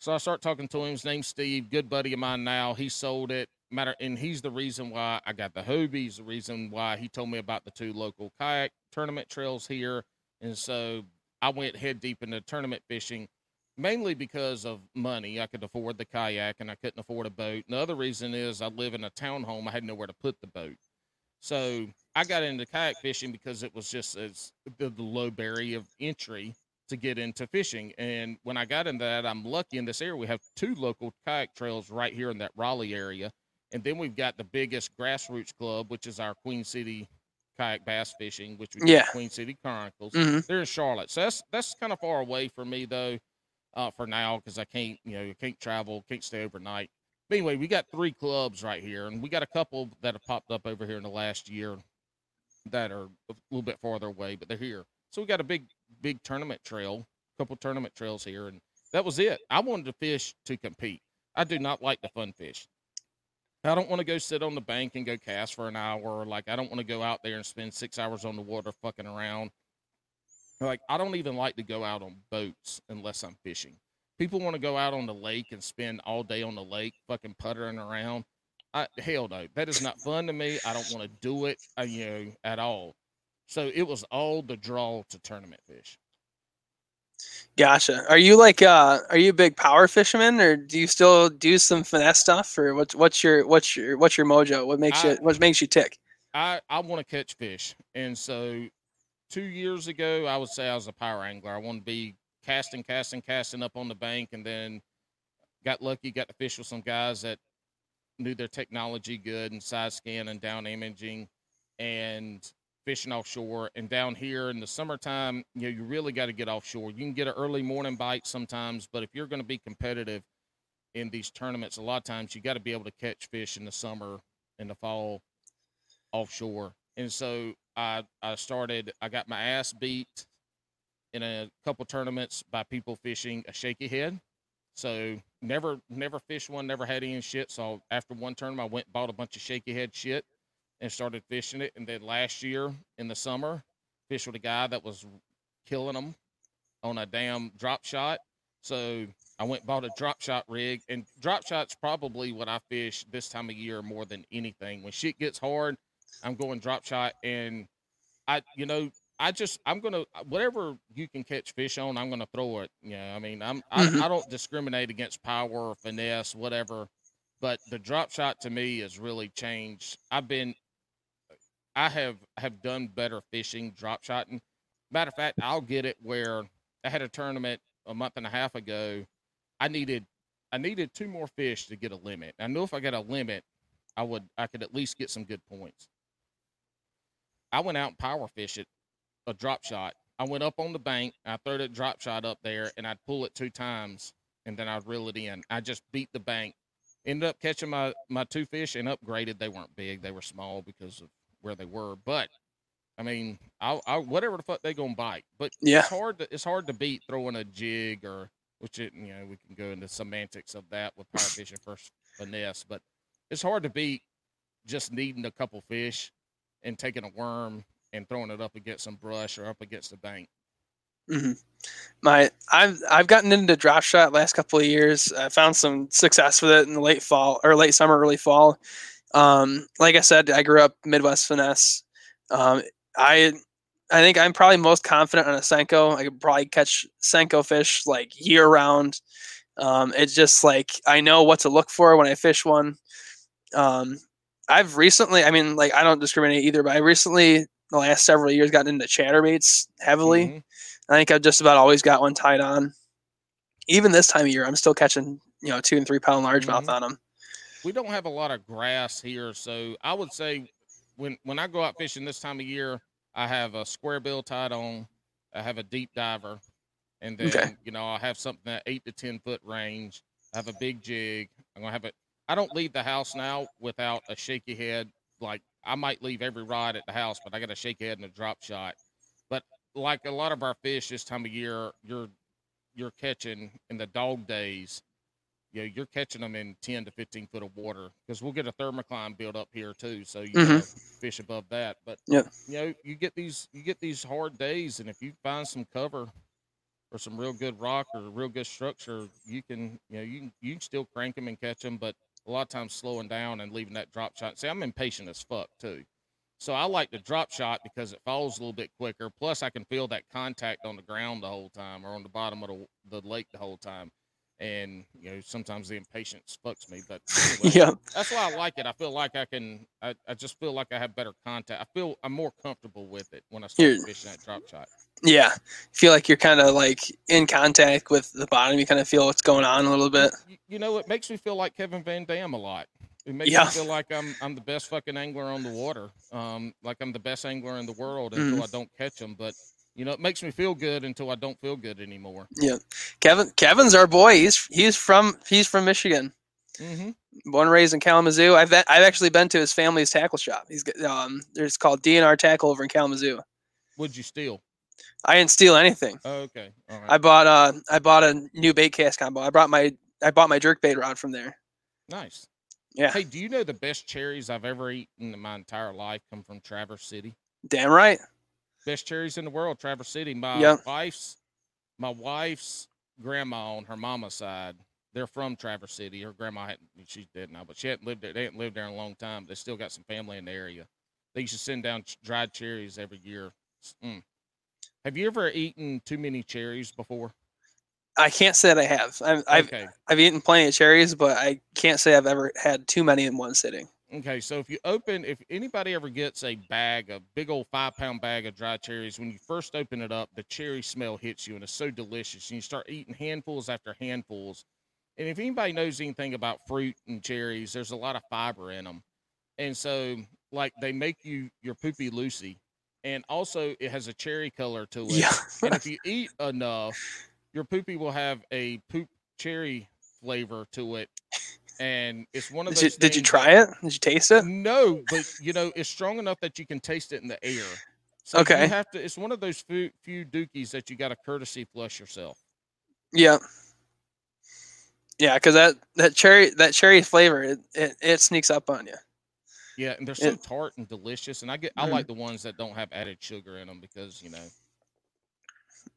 So I start talking to him. His name's Steve, good buddy of mine now. He sold it. Matter, and he's the reason why I got the Hobie. He's the reason why he told me about the two local kayak tournament trails here. And so I went head deep into tournament fishing, mainly because of money. I could afford the kayak and I couldn't afford a boat. And the other reason is I live in a townhome. I had nowhere to put the boat. So I got into kayak fishing because it was just as the, the low barrier of entry to get into fishing. And when I got into that, I'm lucky in this area. We have two local kayak trails right here in that Raleigh area. And then we've got the biggest grassroots club, which is our Queen City kayak bass fishing, which we do Yeah. Queen City Chronicles. hmm They're in Charlotte, so that's that's kind of far away for me though, uh, for now because I can't you know can't travel, can't stay overnight. But anyway, we got three clubs right here, and we got a couple that have popped up over here in the last year that are a little bit farther away, but they're here. So we got a big big tournament trail, a couple tournament trails here, and that was it. I wanted to fish to compete. I do not like the fun fish. I don't want to go sit on the bank and go cast for an hour. Like I don't want to go out there and spend six hours on the water fucking around. Like I don't even like to go out on boats unless I'm fishing. People want to go out on the lake and spend all day on the lake fucking puttering around. I hell no, that is not fun to me. I don't want to do it, uh, you know, at all. So it was all the draw to tournament fish. Gotcha. Are you like uh are you a big power fisherman or do you still do some finesse stuff or what's what's your what's your what's your mojo? What makes I- you what makes you tick? I I want to catch fish, and so two years ago, I would say I was a power angler. I want to be casting, casting, casting up on the bank, and then got lucky, got to fish with some guys that knew their technology good and side scan and down imaging, and fishing offshore. And down here in the summertime, you know, you really got to get offshore. You can get an early morning bite sometimes, but if you're going to be competitive in these tournaments, a lot of times you got to be able to catch fish in the summer, in the fall, offshore. And so I I started I got my ass beat in a couple tournaments by people fishing a shaky head. So never never fished one, never had any shit. So after one tournament I went bought a bunch of shaky head shit and started fishing it. And then last year in the summer, fished with a guy that was killing them on a damn drop shot. So I went bought a drop shot rig, and drop shot's probably what I fish this time of year more than anything. When shit gets hard, I'm going drop shot, and I, you know, I just I'm gonna whatever you can catch fish on, I'm gonna throw it. You know, I mean, I'm Mhm. I, I don't discriminate against power finesse, whatever. But the drop shot to me has really changed. I've been, I have have done better fishing drop shotting. Matter of fact, I'll get it where I had a tournament a month and a half ago. I needed I needed two more fish to get a limit. I knew if I got a limit, I would I could at least get some good points. I went out and power fish it, a drop shot. I went up on the bank, I threw that drop shot up there, and I'd pull it two times, and then I'd reel it in. I just beat the bank. Ended up catching my my two fish and upgraded. They weren't big; they were small because of where they were. But I mean, I, I whatever the fuck they gonna bite. But Yeah. it's hard to it's hard to beat throwing a jig or which it, you know we can go into semantics of that with power fishing versus finesse, but it's hard to beat just needing a couple fish and taking a worm and throwing it up against some brush or up against the bank. hmm My I've I've gotten into drop shot last couple of years. I found some success with it in the late fall or late summer, early fall. Um, like I said, I grew up Midwest finesse. Um, I I think I'm probably most confident on a Senko. I could probably catch Senko fish like year round. Um, it's just like I know what to look for when I fish one. Um, I've recently, I mean, like I don't discriminate either, but I recently, the last several years, gotten into chatterbaits heavily. Mhm. I think I've just about always got one tied on. Even this time of year, I'm still catching, you know, two and three pound largemouth Mhm. on them. We don't have a lot of grass here, so I would say when when I go out fishing this time of year, I have a square bill tied on. I have a deep diver, and then Okay. you know I'll have something at eight to ten foot range. I have a big jig. I'm gonna have it. I don't leave the house now without a shaky head. Like I might leave every rod at the house, but I got a shaky head and a drop shot. But like a lot of our fish this time of year, you're you're catching in the dog days you know, you're catching them in 10 to 15 foot of water because we'll get a thermocline built up here too. So you gotta mm-hmm. fish above that. But Yep. you know, you get these you get these hard days, and if you find some cover or some real good rock or real good structure, you can you know you can you can still crank them and catch them. But a lot of times slowing down and leaving that drop shot. See, I'm impatient as fuck too. So I like the drop shot because it falls a little bit quicker. Plus, I can feel that contact on the ground the whole time or on the bottom of the, the lake the whole time. And you know, sometimes the impatience fucks me. But anyway, yeah. that's why I like it. I feel like I can. I, I just feel like I have better contact. I feel I'm more comfortable with it when I start You're- fishing that drop shot. Yeah. Feel like you're kind of like in contact with the bottom. You kind of feel what's going on a little bit. You, know, it makes me feel like Kevin Van Dam a lot. It makes Yeah. me feel like I'm I'm the best fucking angler on the water. Um, like I'm the best angler in the world until I don't catch them. But you know, it makes me feel good until I don't feel good anymore. Yeah, Kevin Kevin's our boy. He's he's from he's from Michigan. Mm-hmm. Born and raised in Kalamazoo. I've I've actually been to his family's tackle shop. He's got, um there's called DNR Tackle over in Kalamazoo. Would you steal? I didn't steal anything. Oh, okay, all right, I bought uh I bought a new bait cast combo. I brought my I bought my jerk bait rod from there. nice. Yeah. Hey, do you know the best cherries I've ever eaten in my entire life come from Traverse City? Damn right. Best cherries in the world, Traverse City. My Yeah. wife's my wife's grandma on her mama's side. They're from Traverse City. Her grandma hadn't she's dead now, but she hadn't lived there. They hadn't lived there in a long time. They still got some family in the area. They used to send down dried cherries every year. Mm. Have you ever eaten too many cherries before? I can't say that I have. I've I've, okay. I've eaten plenty of cherries, but I can't say I've ever had too many in one sitting. Okay, so if you open, if anybody ever gets a bag, a big old five pound bag of dried cherries, when you first open it up, the cherry smell hits you and it's so delicious. And you start eating handfuls after handfuls. And if anybody knows anything about fruit and cherries, there's a lot of fiber in them. And so, like, they make you your poopy Lucy. And also, it has a cherry color to it. Yeah. and if you eat enough, your poopy will have a poop cherry flavor to it. And it's one of Did you, did you try it? Did you taste it? no, but you know, it's strong enough that you can taste it in the air. So Okay. You have to. It's one of those few, few dookies that you got to courtesy flush yourself. Yeah. Yeah, because that, that cherry that cherry flavor it, it, it sneaks up on you. Yeah, and they're so It- tart and delicious. And I get, I Mhm. like the ones that don't have added sugar in them because you know,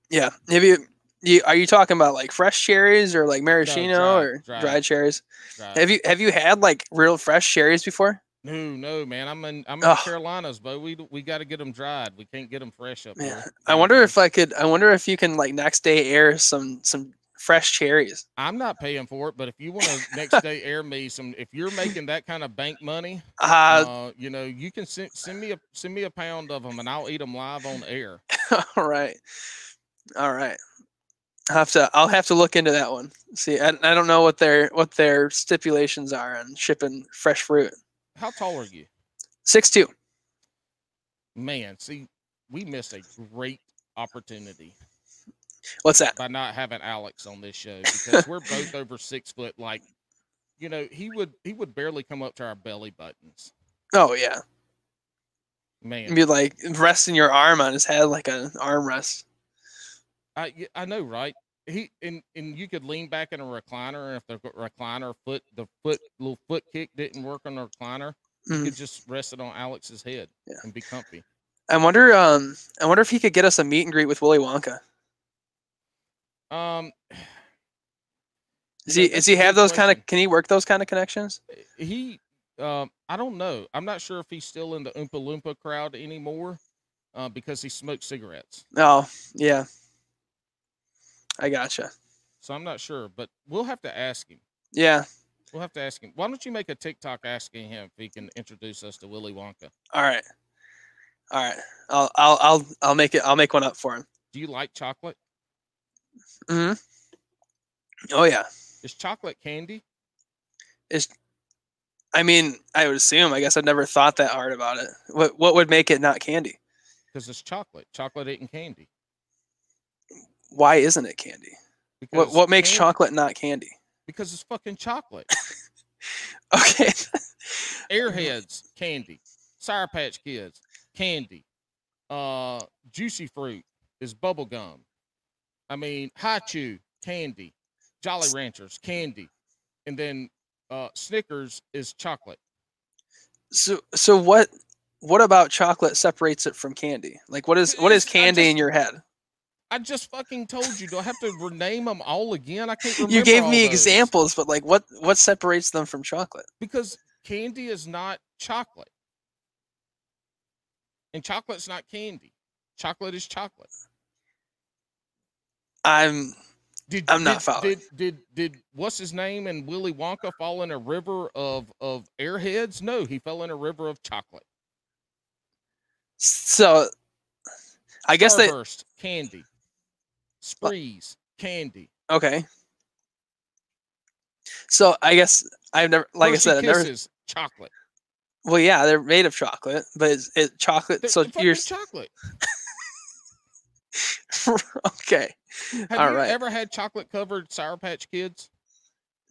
Yeah. Have you, you are you talking about like fresh cherries or like maraschino dried- or dried. dried cherries? dry. Have you have you had like real fresh cherries before? no, no, man. I'm in, I'm in the Carolinas, but we we got to get them dried. We can't get them fresh up Yeah. here. I wonder if I could. I wonder if you can like next day air some some fresh cherries. I'm not paying for it, but if you want to next day air me some, if you're making that kind of bank money, Uh, uh, you know, you can send send me a send me a pound of them, and I'll eat them live on air. all right, all right. I have to. I'll have to look into that one. See, I, I don't know what their what their stipulations are on shipping fresh fruit. How tall are you? Six two. Man, see, we missed a great opportunity What's that? by not having Alex on this show because we're both over six foot. Like, you know, he would he would barely come up to our belly buttons. Oh yeah, Man, be like resting your arm on his head like an armrest. I know, right? He and and you could lean back in a recliner, and if the recliner foot the foot little foot kick didn't work on the recliner, you Mhm. could just rest it on Alex's head Yeah. and be comfy. I wonder. Um, I wonder if he could get us a meet and greet with Willy Wonka. Um, Does he? Does he have those kind of? Can he work those kind of connections? he um I don't know. I'm not sure if he's still in the Oompa Loompa crowd anymore, uh, because he smokes cigarettes. Oh yeah. I gotcha. So I'm not sure, but we'll have to ask him. Yeah. We'll have to ask him. Why don't you make a TikTok asking him if he can introduce us to Willy Wonka? All right. All right. I'll I'll I'll I'll make it. I'll make one up for him. Do you like chocolate? Hmm Oh yeah. Is chocolate candy? Is I mean, I would assume. I guess I've never thought that hard about it. What what would make it not candy? Because it's chocolate. Chocolate ain't candy. Why isn't it candy? What Because what makes can- chocolate not candy? Because it's fucking chocolate. Okay. Airheads, candy. Sour Patch Kids, candy. Uh, Juicy Fruit is bubble gum. I mean, Hi-Chew, candy. Jolly Ranchers, candy. And then uh, Snickers is chocolate. so so what what about chocolate separates it from candy? Like what is what is candy in your head? I just fucking told you. Do I have to rename them all again? I can't remember. You gave me examples, but like what what separates them from chocolate? because candy is not chocolate, and chocolate's not candy. Chocolate is chocolate. I'm Did I'm not did, following. Did, did did what's his name and Willy Wonka fall in a river of of airheads? No, he fell in a river of chocolate. so I guess that Starburst, candy. Sprees, candy. okay. So I guess I've never like Hershey I said, I've never chocolate. Well, yeah, they're made of chocolate, but it's it chocolate. They're, so you're chocolate. okay. Have All you right. ever had chocolate covered Sour Patch Kids?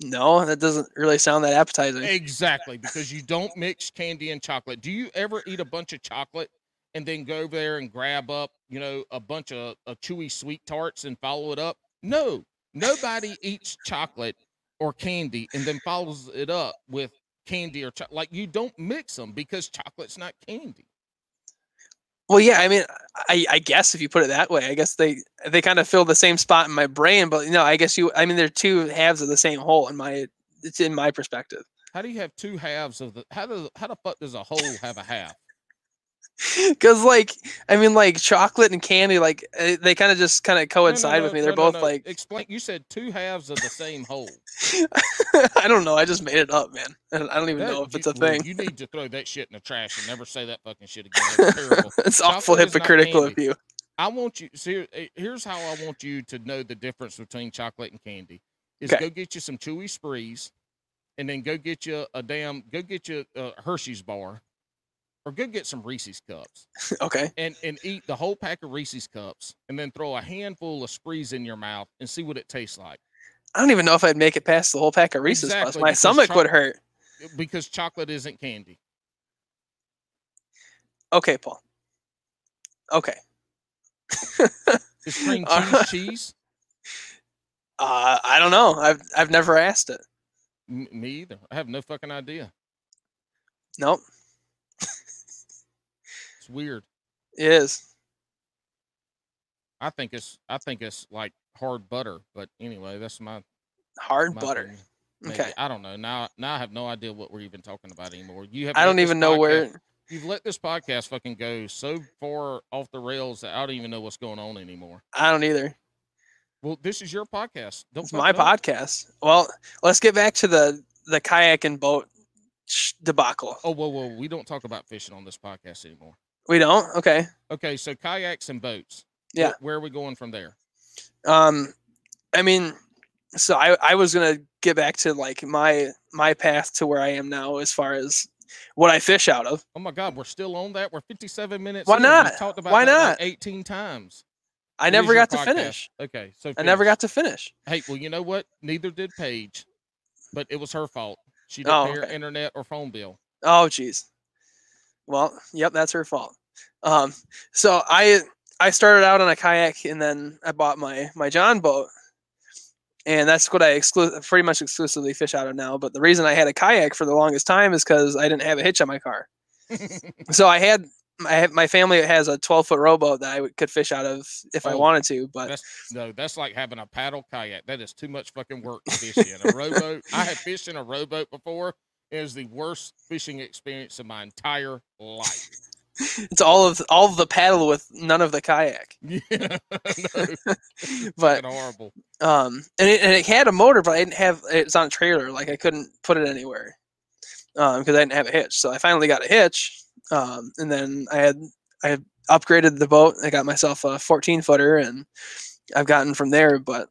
No, that doesn't really sound that appetizing. Exactly, because you don't mix candy and chocolate. Do you ever eat a bunch of chocolate and then go over there and grab up, you know, a bunch of, of chewy sweet tarts and follow it up? No, nobody eats chocolate or candy and then follows it up with candy or chocolate. Like you don't mix them because chocolate's not candy. Well, yeah, I mean, I, I guess if you put it that way, I guess they they kind of fill the same spot in my brain, but you know, I guess you, I mean, they're two halves of the same whole in my, it's in my perspective. How do you have two halves of the? How does how the fuck does a whole have a half? Because like, I mean, like chocolate and candy, like eh, they kind of just kind of No, no, coincide with me. They're no, no, both no. like, Explain. You said two halves of the same whole. I don't know. I just made it up, man. I don't even That- know if you- it's a well, thing. You need to throw that shit in the trash and never say that fucking shit again. That's terrible. it's awful Chocolate hypocritical of you. I want you. See, eh, here's how I want you to know the difference between chocolate and candy. Is Okay. go get you some chewy sprees, and then go get you a damn. Go get you a Hershey's bar, or go get some Reese's cups, Okay. and and eat the whole pack of Reese's cups, and then throw a handful of sprees in your mouth and see what it tastes like. I don't even know if I'd make it past the whole pack of Reese's. Exactly, My because stomach would hurt. Because chocolate isn't candy. Okay, Paul. Okay. Is cream cheese right. cheese? Uh, I don't know. I've I've never asked it. Me either. I have no fucking idea. Nope. It's weird. It is. I think it's I think it's like hard butter, but anyway, that's my, Hard my butter. opinion. Maybe. Okay. I don't know. Now now I have no idea what we're even talking about anymore. You have I don't even know where. you've let this podcast fucking go so far off the rails that I don't even know what's going on anymore. I don't either. Well, this is your podcast. Don't It's my it podcast. Well, let's get back to the the kayak and boat debacle. Oh, whoa, whoa. We don't talk about fishing on this podcast anymore. We don't. Okay. Okay, so kayaks and boats. Yeah. Where, are we going from there? Um, I mean, so I I was gonna get back to like my my path to where I am now as far as what I fish out of. Oh my God, we're still on that. We're 57 minutes. Why in. Not? talked about Why that like not? 18 times. I never got to podcast. finish. Okay, so I never got to finish. Hey, well, you know what? Neither did Paige, but it was her fault. She didn't Oh, pay her okay. internet or phone bill. Oh, jeez. Well, yep, that's her fault. Um, so I I started out on a kayak and then I bought my my John boat, and that's what I exclu- pretty much exclusively fish out of now. But the reason I had a kayak for the longest time is because I didn't have a hitch on my car. So I had I have, my family has a 12 foot rowboat that I could fish out of if I Oh, wanted to, but That's no, that's like having a paddle kayak. That is too much fucking work to fish in a rowboat. I have fished in a rowboat before. It is the worst fishing experience of my entire life. it's all of all of the paddle with none of the kayak. Yeah, But horrible. um and it, and it had a motor but i didn't have it's on a trailer like i couldn't put it anywhere um because i didn't have a hitch so i finally got a hitch um and then i had i upgraded the boat i got myself a 14 footer and i've gotten from there but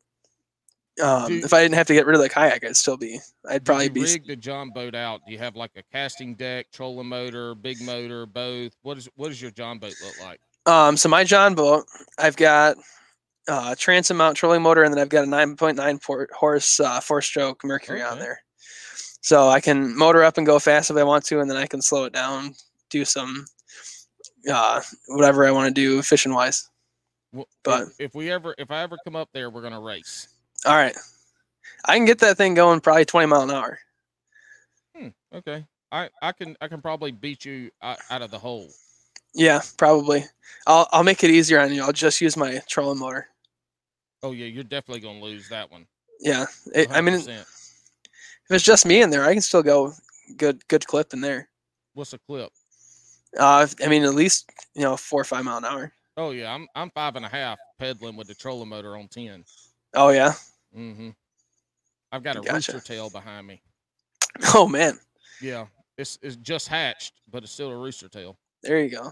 um Do- if i didn't have to get rid of the kayak i'd still be i'd probably be rig the John boat out? Do you have like a casting deck, trolling motor, big motor, both? What is what does your John boat look like? um so my john boat i've got uh transom mount trolling motor and then i've got a 9.9 por- horse uh four stroke mercury on there so i can motor up and go fast if i want to and then i can slow it down do some uh whatever i want to do fishing wise Well, But- if, if we ever if I ever come up there, we're gonna race. All right i can get that thing going probably 20 mile an hour Hmm, okay. I, I can I can probably beat you out, out of the hole. yeah probably i'll i'll make it easier on you i'll just use my trolling motor Oh yeah, you're definitely gonna lose that one. yeah it, i mean if it's just me in there i can still go good good clip in there what's a clip? uh i mean at least you know four or five mile an hour Oh yeah, I'm I'm five and a half pedaling with the trolling motor on ten. oh yeah Mm-hmm. I've got a Gotcha. rooster tail behind me. oh man Yeah, it's it's just hatched, but it's still a rooster tail. there you go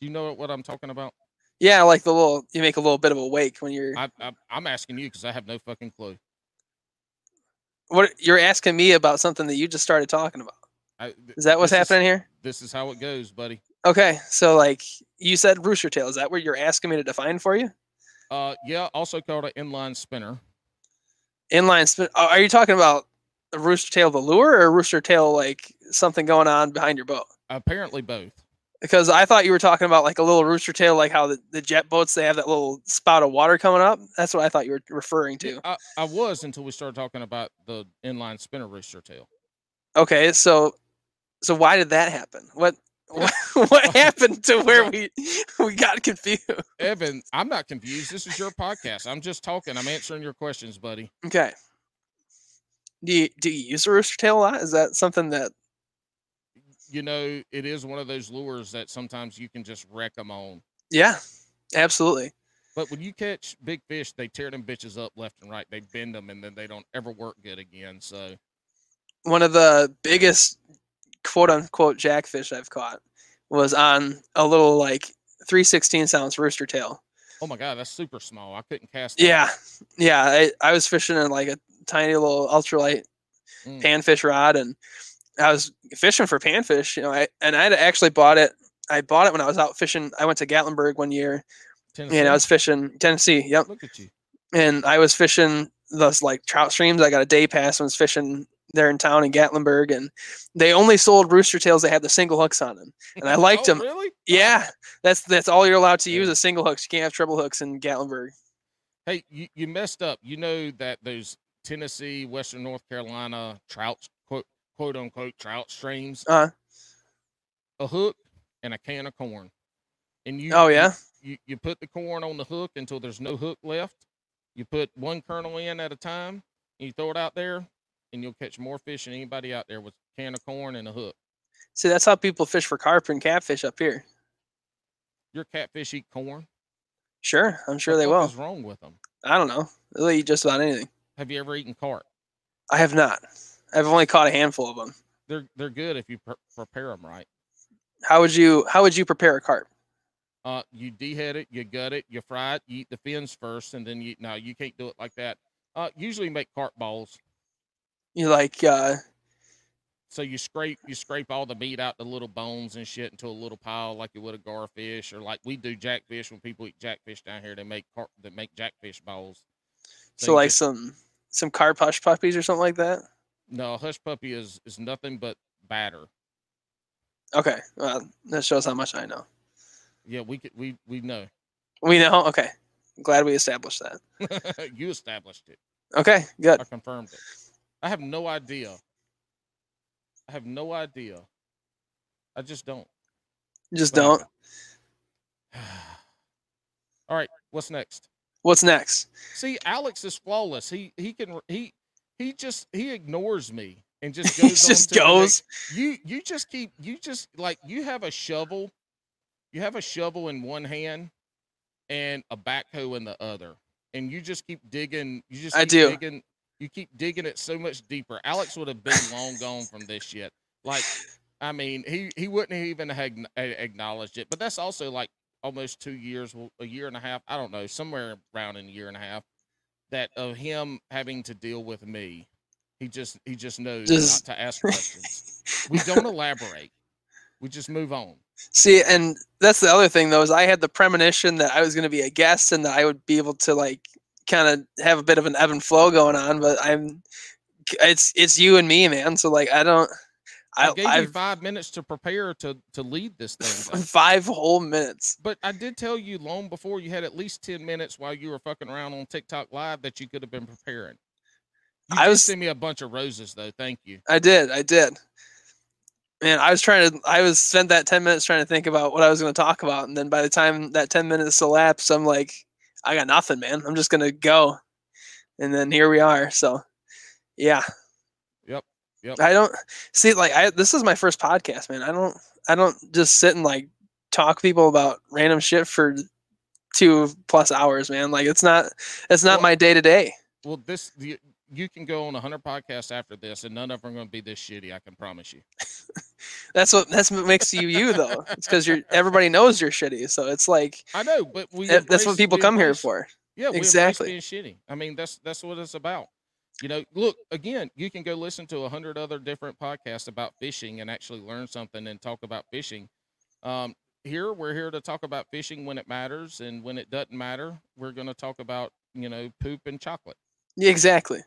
Do you know what I'm talking about? Yeah, like the little you make a little bit of a wake when you're. I, I I'm asking you because I have no fucking clue. what you're asking me about something that you just started talking about. I, Is that what's happening here? This is how it goes, buddy. Okay, so like you said, rooster tail. Is that what you're asking me to define for you? Uh, yeah, also called an inline spinner. Inline spin. oh, Are you talking about a rooster tail the lure or a rooster tail like something going on behind your boat? Apparently both. Because I thought you were talking about like a little rooster tail, like how the, the jet boats they have that little spout of water coming up. That's what I thought you were referring to. I, I was until we started talking about the inline spinner rooster tail. Okay, so so why did that happen? What what, what happened to where we we got confused? Evan, I'm not confused. This is your podcast. I'm just talking. I'm answering your questions, buddy. Okay. Do you do you use a rooster tail a lot? Is that something that You know, it is one of those lures that sometimes you can just wreck them on. yeah, absolutely. But when you catch big fish, they tear them bitches up left and right. They bend them and then they don't ever work good again. So One of the biggest quote unquote jackfish I've caught was on a little like 316 ounce rooster tail. Oh my god, that's super small. I couldn't cast. that. Yeah. Yeah. I, I was fishing in like a tiny little ultralight Mm. panfish rod and I was fishing for panfish, you know, I, and I had actually bought it. I bought it when I was out fishing. I went to Gatlinburg one year Tennessee. and I was fishing Tennessee. Yep. Look at you. and I was fishing those like trout streams. I got a day pass and was fishing there in town in Gatlinburg, and they only sold rooster tails that had the single hooks on them. And I liked them. Really? Yeah, that's that's all you're allowed to use Yeah. is single hooks. You can't have triple hooks in Gatlinburg. Hey, you, you messed up. You know that those Tennessee, Western North Carolina trout quote quote unquote trout streams, Uh, a hook and a can of corn. And you oh yeah, you, you put the corn on the hook until there's no hook left. You put one kernel in at a time, and you throw it out there, and you'll catch more fish than anybody out there with a can of corn and a hook. see that's how people fish for carp and catfish up here. Your catfish eat corn. Sure, I'm sure What they will. is wrong with them? I don't know. They'll eat just about anything. Have you ever eaten carp? I have not. I've only caught a handful of them. They're they're good if you pre- prepare them right. How would you How would you prepare a carp? Uh, you dehead it, you gut it, you fry it, you eat the fins first, and then you no, you can't do it like that. Uh, usually make carp balls. You like uh, So you scrape you scrape all the meat out the little bones and shit into a little pile like you would a garfish or like we do jackfish when people eat jackfish down here they make carp they make jackfish balls. so you like just- some some carp hush puppies or something like that? no hush puppy is is nothing but batter. Okay, well, that shows how much I know. Yeah, we could we we know. We know. Okay, glad we established that. you established it. Okay, good. I confirmed it. I have no idea. I have no idea. I just don't. Just But- don't. All right, what's next? What's next? See, Alex is flawless. He he can he he just he ignores me and just goes. on just goes. You you just keep you just like you have a shovel, you have a shovel in one hand, and a backhoe in the other, and you just keep digging. You just I do. digging. You keep digging it so much deeper. Alex would have been long gone from this shit. Like, I mean, he he wouldn't even have acknowledged it. But that's also like almost two years, a year and a half. I don't know, somewhere around in a year and a half. That of him having to deal with me, he just he just knows Just- not to ask questions. we don't elaborate. We just move on. See, and that's the other thing though is I had the premonition that I was going to be a guest and that I would be able to like kind of have a bit of an ebb and flow going on, but I'm it's it's you and me, man. So like I don't I, I gave you I've five minutes to prepare to to lead this thing. though. five whole minutes. But I did tell you long before you had at least ten minutes while you were fucking around on TikTok live that you could have been preparing. You I was- send me a bunch of roses though. Thank you. I did, I did. Man, I was trying to I was spent that 10 minutes trying to think about what I was going to talk about and then by the time that 10 minutes elapsed, I'm like I got nothing, man. I'm just going to go. And then here we are. So, yeah. Yep. Yep. I don't see like I this is my first podcast, man. I don't I don't just sit and like talk people about random shit for two plus hours, man. Like it's not it's not Well- my day to day. Well, this you, you can go on a hundred podcasts after this, and none of them are going to be this shitty. I can promise you. That's what that's what makes you you though. It's because you're everybody knows you're shitty. So it's like I know, but we that- that's what people come here for. Yeah, Exactly. embrace being shitty. I mean, that's that's what it's about. You know, look again. You can go listen to a hundred other different podcasts about fishing and actually learn something and talk about fishing. Um, here, we're here to talk about fishing when it matters, and when it doesn't matter, we're going to talk about you know poop and chocolate. Yeah, exactly.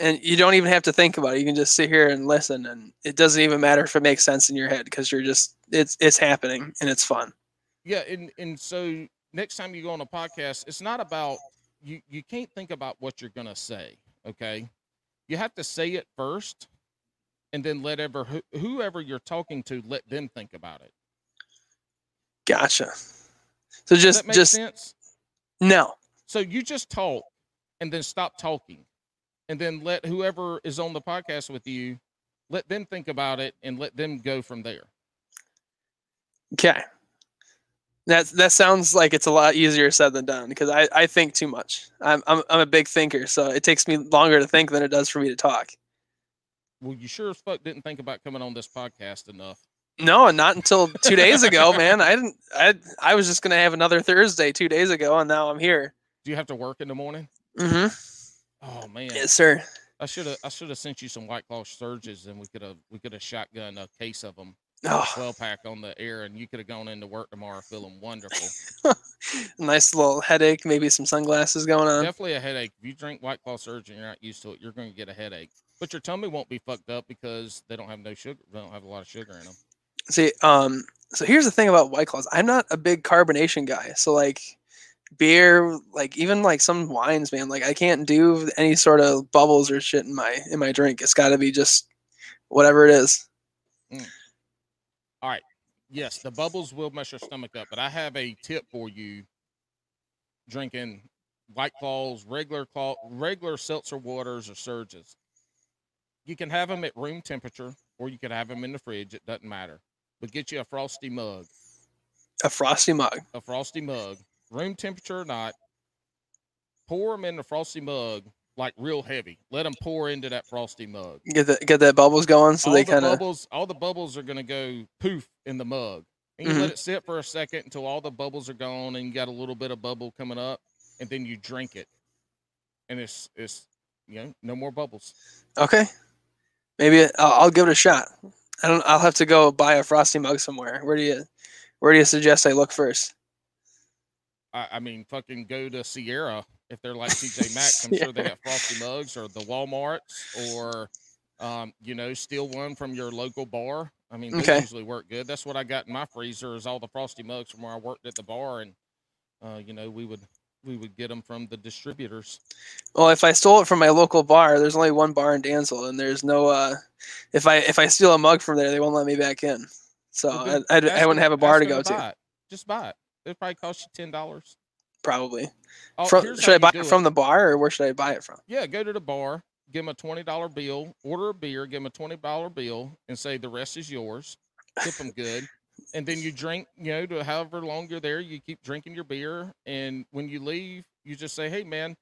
And you don't even have to think about it. You can just sit here and listen, and it doesn't even matter if it makes sense in your head because you're just it's it's happening and it's fun. Yeah, and and so next time you go on a podcast, it's not about you. You can't think about what you're going to say. Okay, you have to say it first, and then let ever who- whoever you're talking to let them think about it. Gotcha. So just just sense? no. So you just talk and then stop talking and then let whoever is on the podcast with you let them think about it and let them go from there. Okay. That that sounds like it's a lot easier said than done because I, I think too much. I'm, I'm I'm a big thinker, so it takes me longer to think than it does for me to talk. Well, you sure as fuck didn't think about coming on this podcast enough. No, not until two days ago, man. I didn't. I I was just gonna have another Thursday two days ago, and now I'm here. Do you have to work in the morning? Mm-hmm. Oh man, Yes, sir. I should have I should have sent you some White Claw surges and we could have we could have shotgun a case of them, Oh, twelve pack on the air, and you could have gone into work tomorrow feeling wonderful. nice little headache. Maybe some sunglasses going on. Definitely a headache. If you drink White Claw surge and you're not used to it, you're going to get a headache. But your tummy won't be fucked up because they don't have no sugar. They don't have a lot of sugar in them. See, um, so here's the thing about White Claws. I'm not a big carbonation guy. So like beer, like even like some wines, man. Like I can't do any sort of bubbles or shit in my in my drink. It's got to be just whatever it is. Mm. All right. Yes, the bubbles will mess your stomach up, but I have a tip for you drinking White Claws, regular claw, regular seltzer waters or surges. You can have them at room temperature or you can have them in the fridge. It doesn't matter. But get you a frosty mug, A frosty mug. a frosty mug, room temperature or not. Pour them in the frosty mug like real heavy. Let them pour into that frosty mug. Get that get that bubbles going, so all they the kind of bubbles, all the bubbles are gonna go poof in the mug. And you Mm-hmm. let it sit for a second until all the bubbles are gone and you got a little bit of bubble coming up, and then you drink it. And it's it's you know, no more bubbles. okay. Maybe I'll, I'll give it a shot. I don't. I'll have to go buy a frosty mug somewhere. Where do you Where do you suggest I look first? I, I mean, fucking go to Sierra if they're like TJ Maxx. I'm sure they got frosty mugs or the Walmarts or um, you know, steal one from your local bar. I mean, they Okay. usually work good. That's what I got in my freezer is all the frosty mugs from where I worked at the bar, and uh, you know, we would we would get them from the distributors. Well, if I stole it from my local bar, there's only one bar in Dansville, and there's no. uh If I if I steal a mug from there, they won't let me back in. So I, I, I wouldn't have a bar to go to. it. Just buy it. It probably cost you ten dollars. Probably. Oh, From, should I buy it from the bar, or where should I buy it from? Yeah, go to the bar, give them a twenty dollar bill, order a beer, give them a twenty dollar bill, and say the rest is yours. Tip them good, and then you drink. You know, to however long you're there, you keep drinking your beer, and when you leave, you just say, "Hey, man."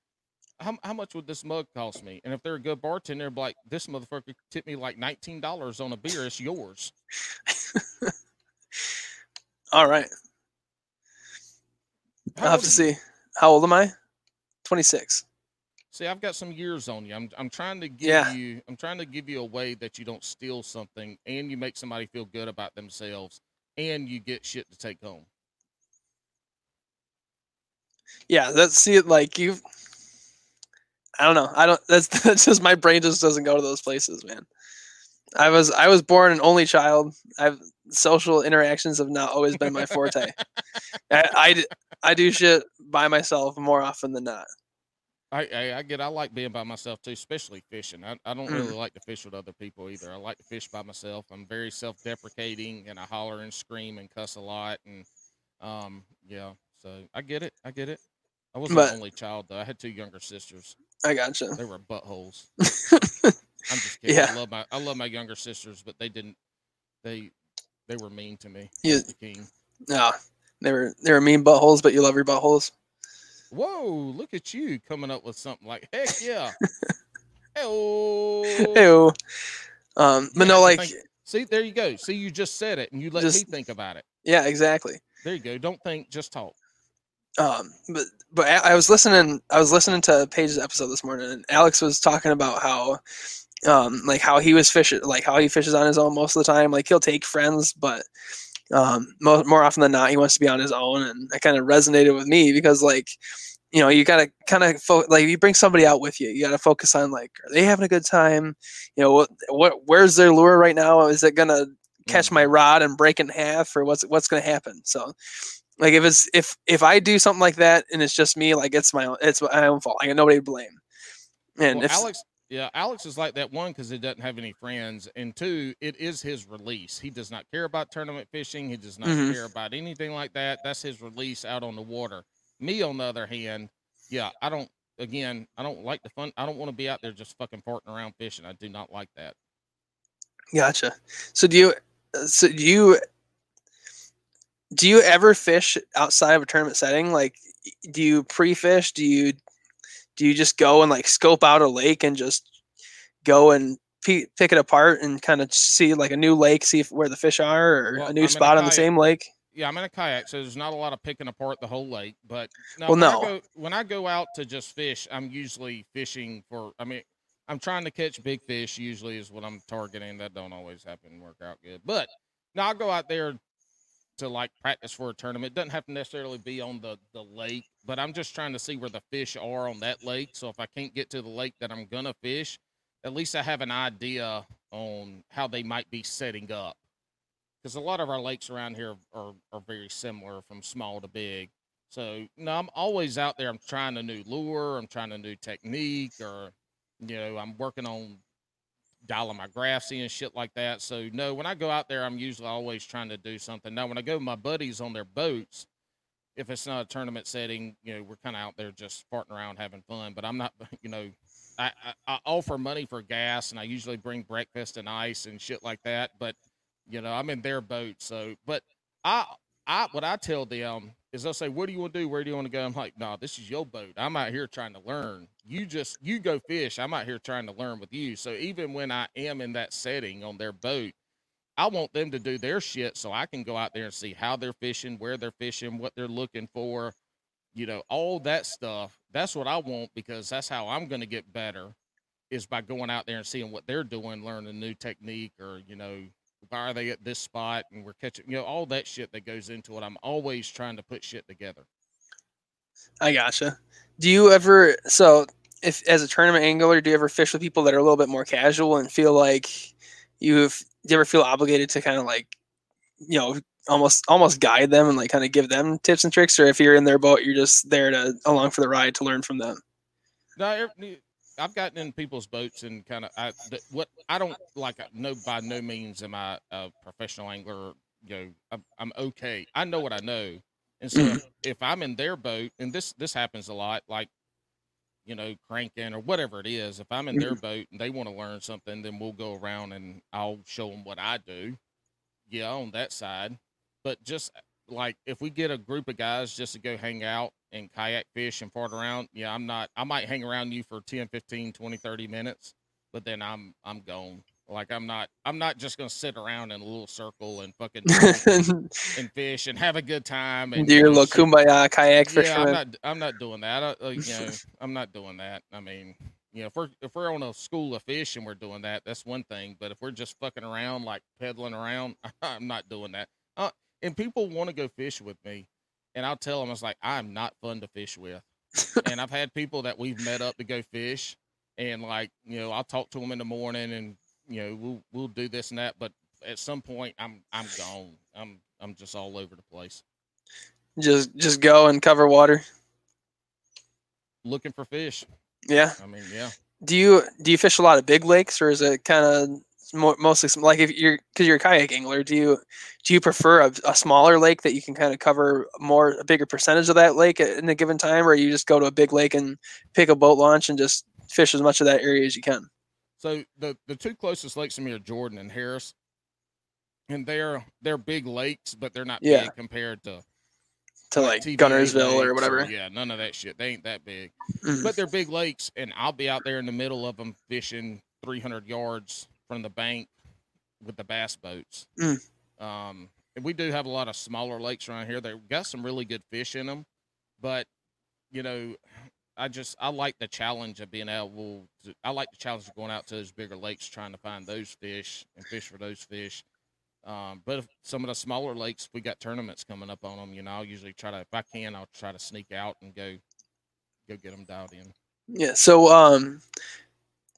How, how much would this mug cost me? And if they're a good bartender, be like, this motherfucker tipped me like nineteen dollars on a beer. It's yours. All right. I'll have to see. How old am I? Twenty six. See, I've got some years on you. I'm I'm trying to give Yeah. you I'm trying to give you a way that you don't steal something and you make somebody feel good about themselves and you get shit to take home. Yeah, that's see it like you. I don't know. I don't. That's that's just my brain just doesn't go to those places, man. I was I was born an only child. I've social interactions have not always been my forte. I I do shit by myself more often than not. I, I I get I like being by myself too, especially fishing. I, I don't Mm. really like to fish with other people either. I like to fish by myself. I'm very self deprecating and I holler and scream and cuss a lot and um yeah, so I get it. I get it. I wasn't But- the only child though. I had two younger sisters. I gotcha. They were buttholes. I'm just kidding. Yeah. I love my I love my younger sisters, but they didn't they they were mean to me. You- king. no, they were they were mean buttholes, but you love your buttholes. Whoa, look at you coming up with something like heck yeah. Hey-oh. Ew. Um, but Yeah, no, like think- See, there you go. See, you just said it and you let Just- me think about it. yeah, exactly. There you go. Don't think, just talk. um, but but I I was listening. I was listening to Paige's episode this morning, and Alex was talking about how, um, like how he was fishing, like how he fishes on his own most of the time. Like he'll take friends, but um, more, more often than not, he wants to be on his own, and that kind of resonated with me because like. You know, you gotta kind of fo- like you bring somebody out with you. You gotta focus on like, are they having a good time? You know, what what where's their lure right now? Is it gonna catch my rod and break in half, or what's what's gonna happen? So, like if it's if if I do something like that and it's just me, like it's my own it's my own fault. I got nobody to blame. And Well, if Alex, yeah, Alex is like that one because he doesn't have any friends, and two, it is his release. He does not care about tournament fishing. He does not Mhm. care about anything like that. That's his release out on the water. Me, on the other hand, yeah, I don't. Again, I don't like the fun. I don't want to be out there just fucking farting around fishing. I do not like that. gotcha. So do you so do you do you ever fish outside of a tournament setting? Like do you pre-fish? Do you do you just go and like scope out a lake and just go and pe- pick it apart and kind of see like a new lake, see if, where the fish are, or Well, a I'm new a spot on the same lake? Yeah, I'm in a kayak, so there's not a lot of picking apart the whole lake. But no, Well, when, I no. go, when I go out to just fish, I'm usually fishing for. I mean, I'm trying to catch big fish. Usually is what I'm targeting. That don't always happen work out good. But now I'll go out there to like practice for a tournament. It Doesn't have to necessarily be on the the lake, but I'm just trying to see where the fish are on that lake. So if I can't get to the lake that I'm gonna fish, at least I have an idea on how they might be setting up because a lot of our lakes around here are, are very similar from small to big. So no, I'm always out there. I'm trying a new lure. I'm trying a new technique, or you know, I'm working on dialing my graphs and shit like that. So no, when I go out there, I'm usually always trying to do something. Now, when I go with my buddies on their boats, if it's not a tournament setting, you know, we're kind of out there just farting around having fun. But I'm not, you know, I, I, I offer money for gas, and I usually bring breakfast and ice and shit like that. But you know, I'm in their boat. So, but I, I, what I tell them is they'll say, "What do you want to do? Where do you want to go?" I'm like, "No, this is your boat. I'm out here trying to learn. You just, you go fish. I'm out here trying to learn with you." So even when I am in that setting on their boat, I want them to do their shit so I can go out there and see how they're fishing, where they're fishing, what they're looking for, you know, all that stuff. That's what I want because that's how I'm going to get better is by going out there and seeing what they're doing, learning a new technique or, you know, why are they at this spot and we're catching, you know, all that shit that goes into it. I'm always trying to put shit together. I gotcha. Do you ever so if as a tournament angler, do you ever fish with people that are a little bit more casual and feel like you've do you ever feel obligated to kind of like you know almost almost guide them and like kind of give them tips and tricks, or if you're in their boat, you're just there to along for the ride to learn from them? No, I've gotten in people's boats and kind of I what I don't like. No, by no means am I a professional angler. You know, I'm, I'm okay. I know what I know, and so if, if I'm in their boat, and this this happens a lot, like you know, cranking or whatever it is. If I'm in their mm-hmm. boat and they want to learn something, then we'll go around and I'll show them what I do. Yeah, on that side, but just like if we get a group of guys just to go hang out and kayak fish and fart around, yeah, I'm not I might hang around you for 10, 15, 20, 30 minutes, but then I'm I'm gone. Like I'm not I'm not just going to sit around in a little circle and fucking and fish and have a good time and do your little kumbaya kayak yeah, I'm not I'm not doing that. I, uh, you know, I'm not doing that. I mean, you know, if we're if we're on a school of fish and we're doing that, that's one thing. But if we're just fucking around like peddling around, I'm not doing that. Uh, and people want to go fish with me, and I'll tell them it's like I'm not fun to fish with. and I've had people that we've met up to go fish, and like you know, I'll talk to them in the morning, and you know, we'll we'll do this and that. But at some point, I'm I'm gone. I'm I'm just all over the place just just go and cover water. looking for fish. Yeah. I mean, yeah. Do you do you fish a lot of big lakes, or is it kind of mo- mostly some, like if you're because you're a kayak angler? Do you do you prefer a, a smaller lake that you can kind of cover more a bigger percentage of that lake in a given time, or you just go to a big lake and pick a boat launch and just fish as much of that area as you can? So the the two closest lakes to me are Jordan and Harris, and they're they're big lakes, but they're not Yeah. big compared to To like TVA Guntersville or whatever. yeah, none of that shit. They ain't that big, Mhm. but they're big lakes, and I'll be out there in the middle of them fishing 300 yards from the bank with the bass boats. Mm. Um, and we do have a lot of smaller lakes around here. They've got some really good fish in them, but you know, I just I like the challenge of being able. To, I like the challenge of going out to those bigger lakes, trying to find those fish and fish for those fish. Um, but some of the smaller lakes, we got tournaments coming up on them. You know, I'll usually try to, if I can, I'll try to sneak out and go, go get them dialed in. Yeah. So, um,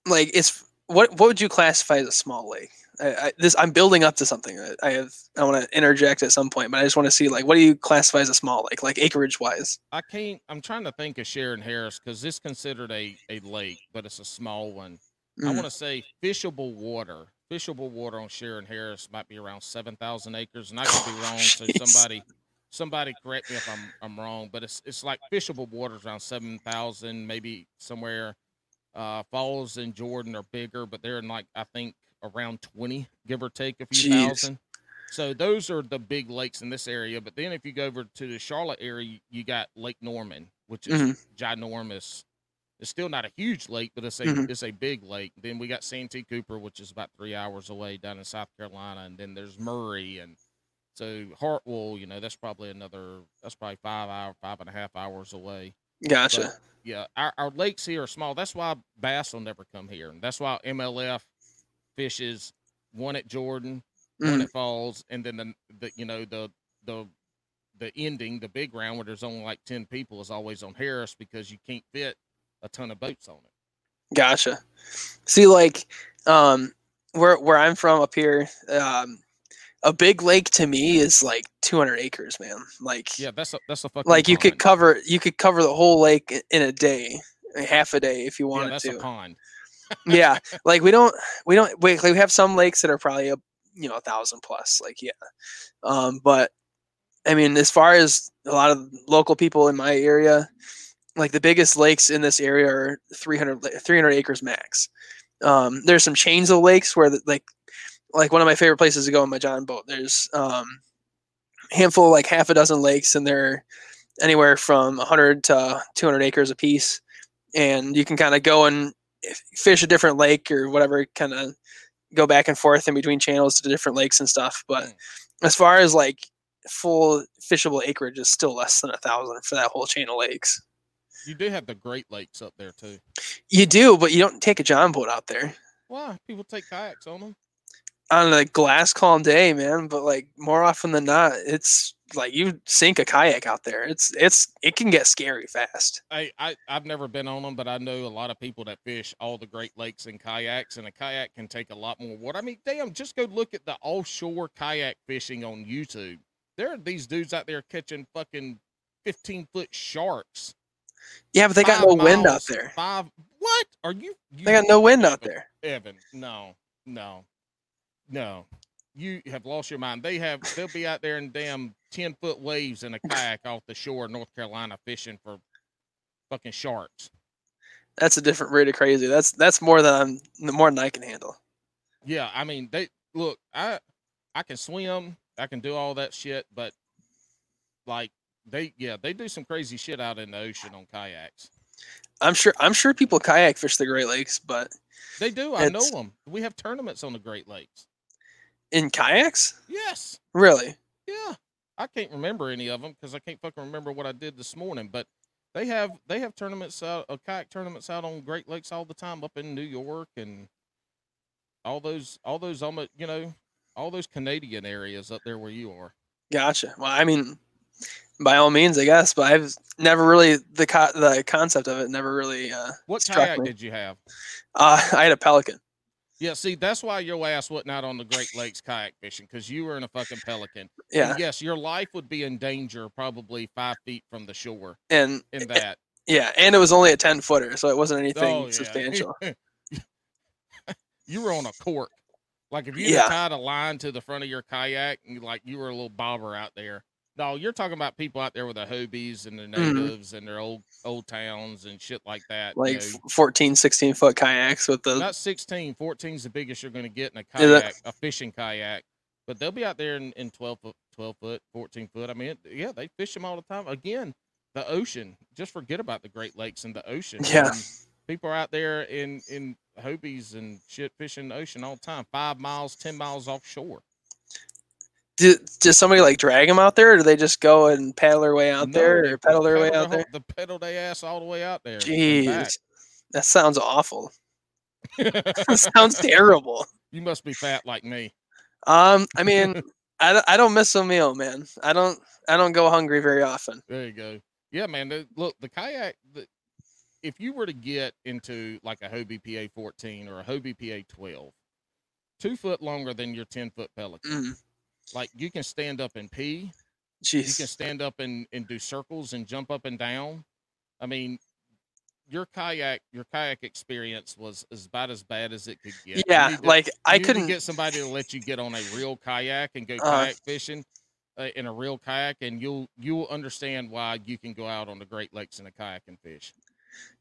like, it's what what would you classify as a small lake? I, I, this I'm building up to something. I, I have I want to interject at some point, but I just want to see like what do you classify as a small lake, like acreage wise? I can't. I'm trying to think of Shearon Harris because this considered a a lake, but it's a small one. I Mhm. want to say fishable water. Fishable water on Shearon Harris might be around seven thousand acres, and I could be wrong. So somebody, somebody correct me if I'm I'm wrong. But it's it's like fishable water is around seven thousand, maybe somewhere. Uh, Falls and Jordan are bigger, but they're in like I think around twenty, give or take a few Jeez. thousand. So those are the big lakes in this area. But then if you go over to the Charlotte area, you got Lake Norman, which is Mhm. ginormous. It's still not a huge lake, but it's a Mhm. it's a big lake. Then we got Santee Cooper, which is about three hours away down in South Carolina, and then there's Murray and so Hartwell. You know, that's probably another that's probably five hour, five and a half hours away. Gotcha. But, yeah, our, our lakes here are small. That's why bass will never come here, and that's why MLF fishes one at Jordan, one Mhm. at Falls, and then the, the you know the the the ending, the big round where there's only like ten people is always on Harris because you can't fit a ton of boats on it. Gotcha. See, like, um, where where I'm from up here, um, a big lake to me is like 200 acres, man. Like, Yeah, that's a that's a fucking like you could cover you could cover the whole lake in a day, half a day if you wanted Yeah, that's to. a pond. yeah, like we don't we don't we, like, we have some lakes that are probably a you know a thousand plus. Like, yeah, um, but I mean, as far as a lot of local people in my area, like the biggest lakes in this area are 300, 300 acres max. Um, there's some chains of lakes where the, like like one of my favorite places to go on my John boat. There's um, a handful, like half a dozen lakes, and they're anywhere from 100 to 200 acres apiece. And you can kind of go and fish a different lake or whatever, kind of go back and forth in between channels to different lakes and stuff. But Mm. as far as like full fishable acreage, is still less than a thousand for that whole chain of lakes. You do have the Great Lakes up there too. You do, but you don't take a John boat out there Why people take kayaks on them? On a glass calm day, man. But like more often than not, it's like you sink a kayak out there. It's it's it can get scary fast. I, I I've never been on them, but I know a lot of people that fish all the Great Lakes in kayaks, and a kayak can take a lot more water. I mean, damn, just go look at the offshore kayak fishing on YouTube. There are these dudes out there catching fucking fifteen foot sharks. Yeah, but they got no wind out there. Five. What are you? you They got no wind out Evan, there. Evan, no, no, no. You have lost your mind. They have. They'll be out there in damn ten foot waves in a kayak off the shore of North Carolina fishing for fucking sharks. That's a different rate of crazy. That's that's more than I'm more than I can handle. Yeah, I mean, they look. I I can swim. I can do all that shit, but like they, yeah, they do some crazy shit out in the ocean on kayaks. I'm sure I'm sure people kayak fish the Great Lakes, but They do. I know them. We have tournaments on the Great Lakes. In kayaks, Yes. really? Yeah. I can't remember any of them because I can't fucking remember what I did this morning. But they have they have tournaments out, uh, kayak tournaments out on Great Lakes all the time up in New York and all those all those almost you know all those Canadian areas up there where you are. Gotcha. Well, I mean, by all means, I guess, but I've never really the co- the concept of it never really uh, What kayak me. did you have? Uh, I had a pelican. Yeah, see, that's why your ass wasn't out on the Great Lakes kayak fishing because you were in a fucking pelican. And Yeah, yes, your life would be in danger probably five feet from the shore and in that. yeah, and it was only a ten footer, so it wasn't anything Oh, yeah. substantial. you were on a cork. Like if you Yeah. tied a line to the front of your kayak and like you were a little bobber out there. No, you're talking about people out there with the Hobies and their Mhm. natives and their old old towns and shit like that. you Like know. 14, 16 foot kayaks with the not 16 14 is the biggest you're going to get in a kayak a fishing kayak but they'll be out there in, in 12 foot 12 foot 14 foot i mean it, yeah they fish them all the time again the ocean just forget about the great lakes and the ocean Yeah. And people are out there in in hobies and shit fishing the ocean all the time five miles ten miles offshore Do, does somebody like drag them out there, or do they just go and paddle their way out No, there, or pedal their way out there? The pedal their ass all the way out there. Jeez, that sounds awful. that sounds terrible. you must be fat like me. Um, I mean, I, don't- I don't miss a meal, man. I don't I don't go hungry very often. There you go. Yeah, man. the- Look, the kayak. The, if you were to get into like a Hobie PA 14 or a Hobie PA 12, two foot longer than your 10 foot Pelican, Mm, like you can stand up and pee. You can stand up and, and do circles and jump up and down. I mean, your kayak your kayak experience was as about as bad as it could get. Yeah, to- like I couldn't. get somebody to let you get on a real kayak and go Uh-huh. kayak fishing uh, in a real kayak, and you'll you'll understand why you can go out on the Great Lakes in a kayak and fish.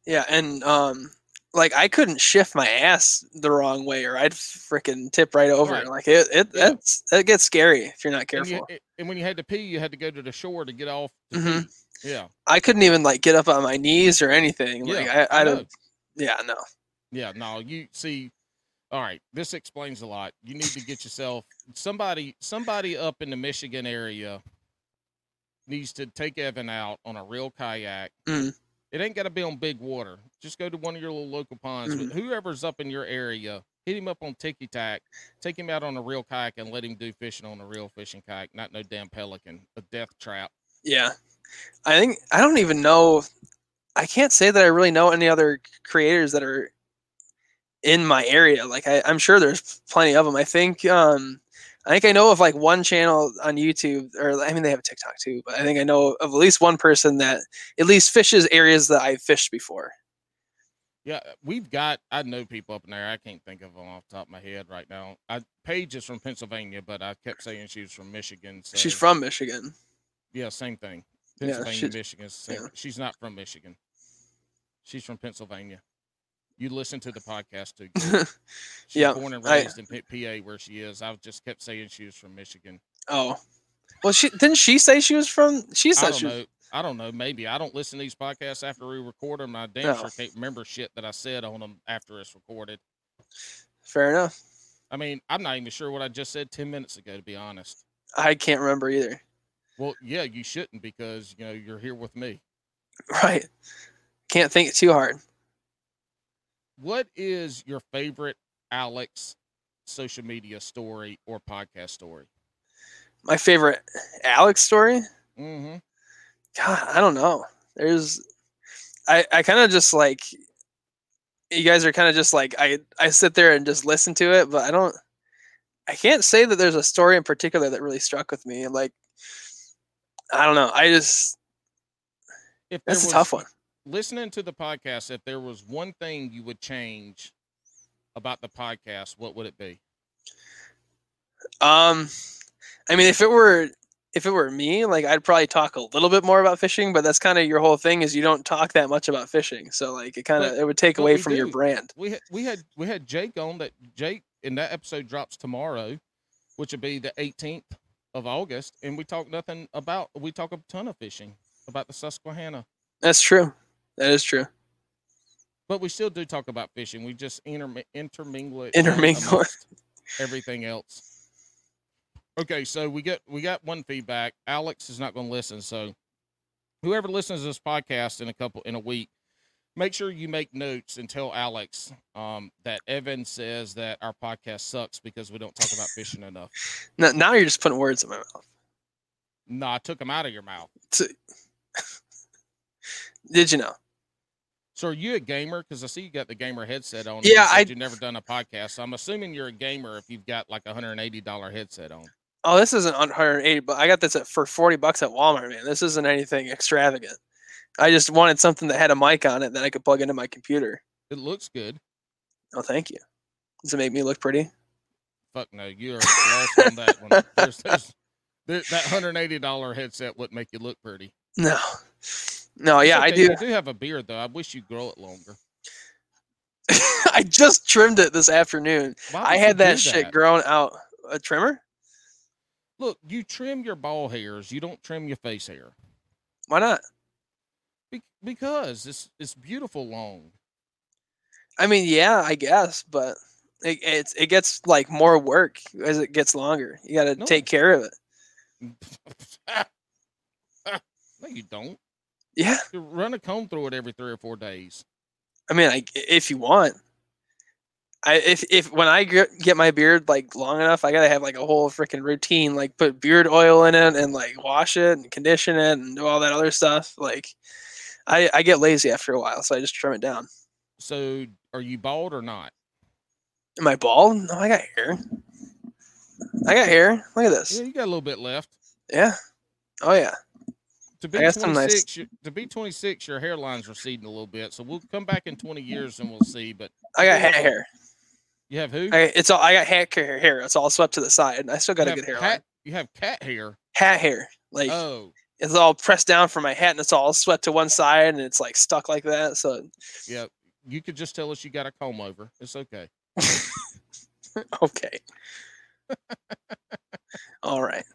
Yeah, and um, like I couldn't shift my ass the wrong way, or I'd freaking tip right over. Right. Like it, it Yeah. that's that gets scary if you're not And, careful. you, and when you had to pee, you had to go to the shore to get off. To Mhm. pee. Yeah, I couldn't even like get up on my knees or anything. Like Yeah, I, I, I don't. Yeah, no. yeah. No, you see. All right, this explains a lot. You need to get yourself somebody somebody up in the Michigan area needs to take Evan out on a real kayak. Mm. It ain't got to be on big water. Just go to one of your little local ponds. Mhm. Whoever's up in your area, hit him up on Tiki Tack. Take him out on a real kayak and let him do fishing on a real fishing kayak, not no damn pelican, a death trap. Yeah, I think I don't even know. I can't say that I really know any other creators that are in my area. Like I, I'm sure there's plenty of them. I think um, I think I know of like one channel on YouTube, or I mean they have a TikTok too. But I think I know of at least one person that at least fishes areas that I've fished before. Yeah, uh, we've got. I know people up in there. I can't think of them off the top of my head right now. I Paige is from Pennsylvania, but I kept saying she was from Michigan. So She's from Michigan. yeah, same thing. Yeah, Pennsylvania, she's- Michigan. Same. yeah. She's not from Michigan. She's from Pennsylvania. You listen to the podcast too. She's Yeah, born and I- raised in P- PA where she is. I just kept saying she was from Michigan. oh, well, she didn't she say she was from? She I said don't she was. know. I don't know. Maybe I don't listen to these podcasts after we record them. I damn No. sure oh. can't remember shit that I said on them after it's recorded. Fair enough. I mean, I'm not even sure what I just said ten minutes ago, to be honest. I can't remember either. Well, yeah, you shouldn't because you know you're here with me. Right. Can't think it too hard. What is your favorite Alex social media story or podcast story? My favorite Alex story. Mm-hmm. God, I don't know. There's, I, I kind of just like, you guys are kind of just like I, I sit there and just listen to it, but I don't, I can't say that there's a story in particular that really struck with me. Like, I don't know. I just, If that's a tough one. Listening to the podcast, if there was one thing you would change about the podcast, what would it be? Um, I mean, if it were, if it were me, like I'd probably talk a little bit more about fishing, but that's kind of your whole thing is you don't talk that much about fishing. So like it kind of it would take away from your brand. We had we had we had Jake on that Jake and that episode drops tomorrow, which would be the 18th of August, and we talk nothing about we talk a ton of fishing about the Susquehanna. That's true. That is true. But we still do talk about fishing. We just intermi- intermingle it Intermingle everything else. Okay, so we get we got one feedback. Alex is not going to listen, so whoever listens to this podcast in a couple in a week, make sure you make notes and tell Alex um, that Evan says that our podcast sucks because we don't talk about fishing enough. Now, now you're just putting words in my mouth. No, I took them out of your mouth. Did you know? So are you a gamer? Because I see you got the gamer headset on. Yeah, I- You've never done a podcast, so I'm assuming you're a gamer if you've got like a hundred and eighty dollar headset on. Oh, this isn't 180, but I got this at, for 40 bucks at Walmart, man. This isn't anything extravagant. I just wanted something that had a mic on it that I could plug into my computer. It looks good. Oh, thank you. Does it make me look pretty? Fuck no, you are lost on that one. There's, there's, there, that hundred and eighty dollar headset wouldn't make you look pretty. No. No, yeah, I do. I do have a beard though. I wish you'd grow it longer. I just trimmed it this afternoon. I had that do shit grown out. A trimmer? Look, you trim your ball hairs. You don't trim your face hair Why not? Be- because it's it's beautiful long. I mean, yeah, I guess, but it it's, it gets like more work as it gets longer. You got to No. take care of it. no, you don't. Yeah, You run a comb through it every three or four days. I mean, like if you want, I if if when I get get my beard like long enough, I gotta have like a whole freaking routine, like put beard oil in it and like wash it and condition it and do all that other stuff. Like, I I get lazy after a while, so I just trim it down. So, are you bald or not? Am I bald? No, I got hair. I got hair. Look at this. Yeah, you got a little bit left. Yeah. Oh yeah. To be got some nice- 26, you- to be 26, your hairline's receding a little bit. So we'll come back in 20 years and we'll see. But I got hat hair. you have who? I, it's all I got hat hair. hair. It's all swept to the side. and I still got you a good hairline. You have cat hair. Hat hair. Like Oh, it's all pressed down for my hat and it's all swept to one side and it's like stuck like that. So yeah. You could just tell us you got a comb over. It's okay. okay. all right.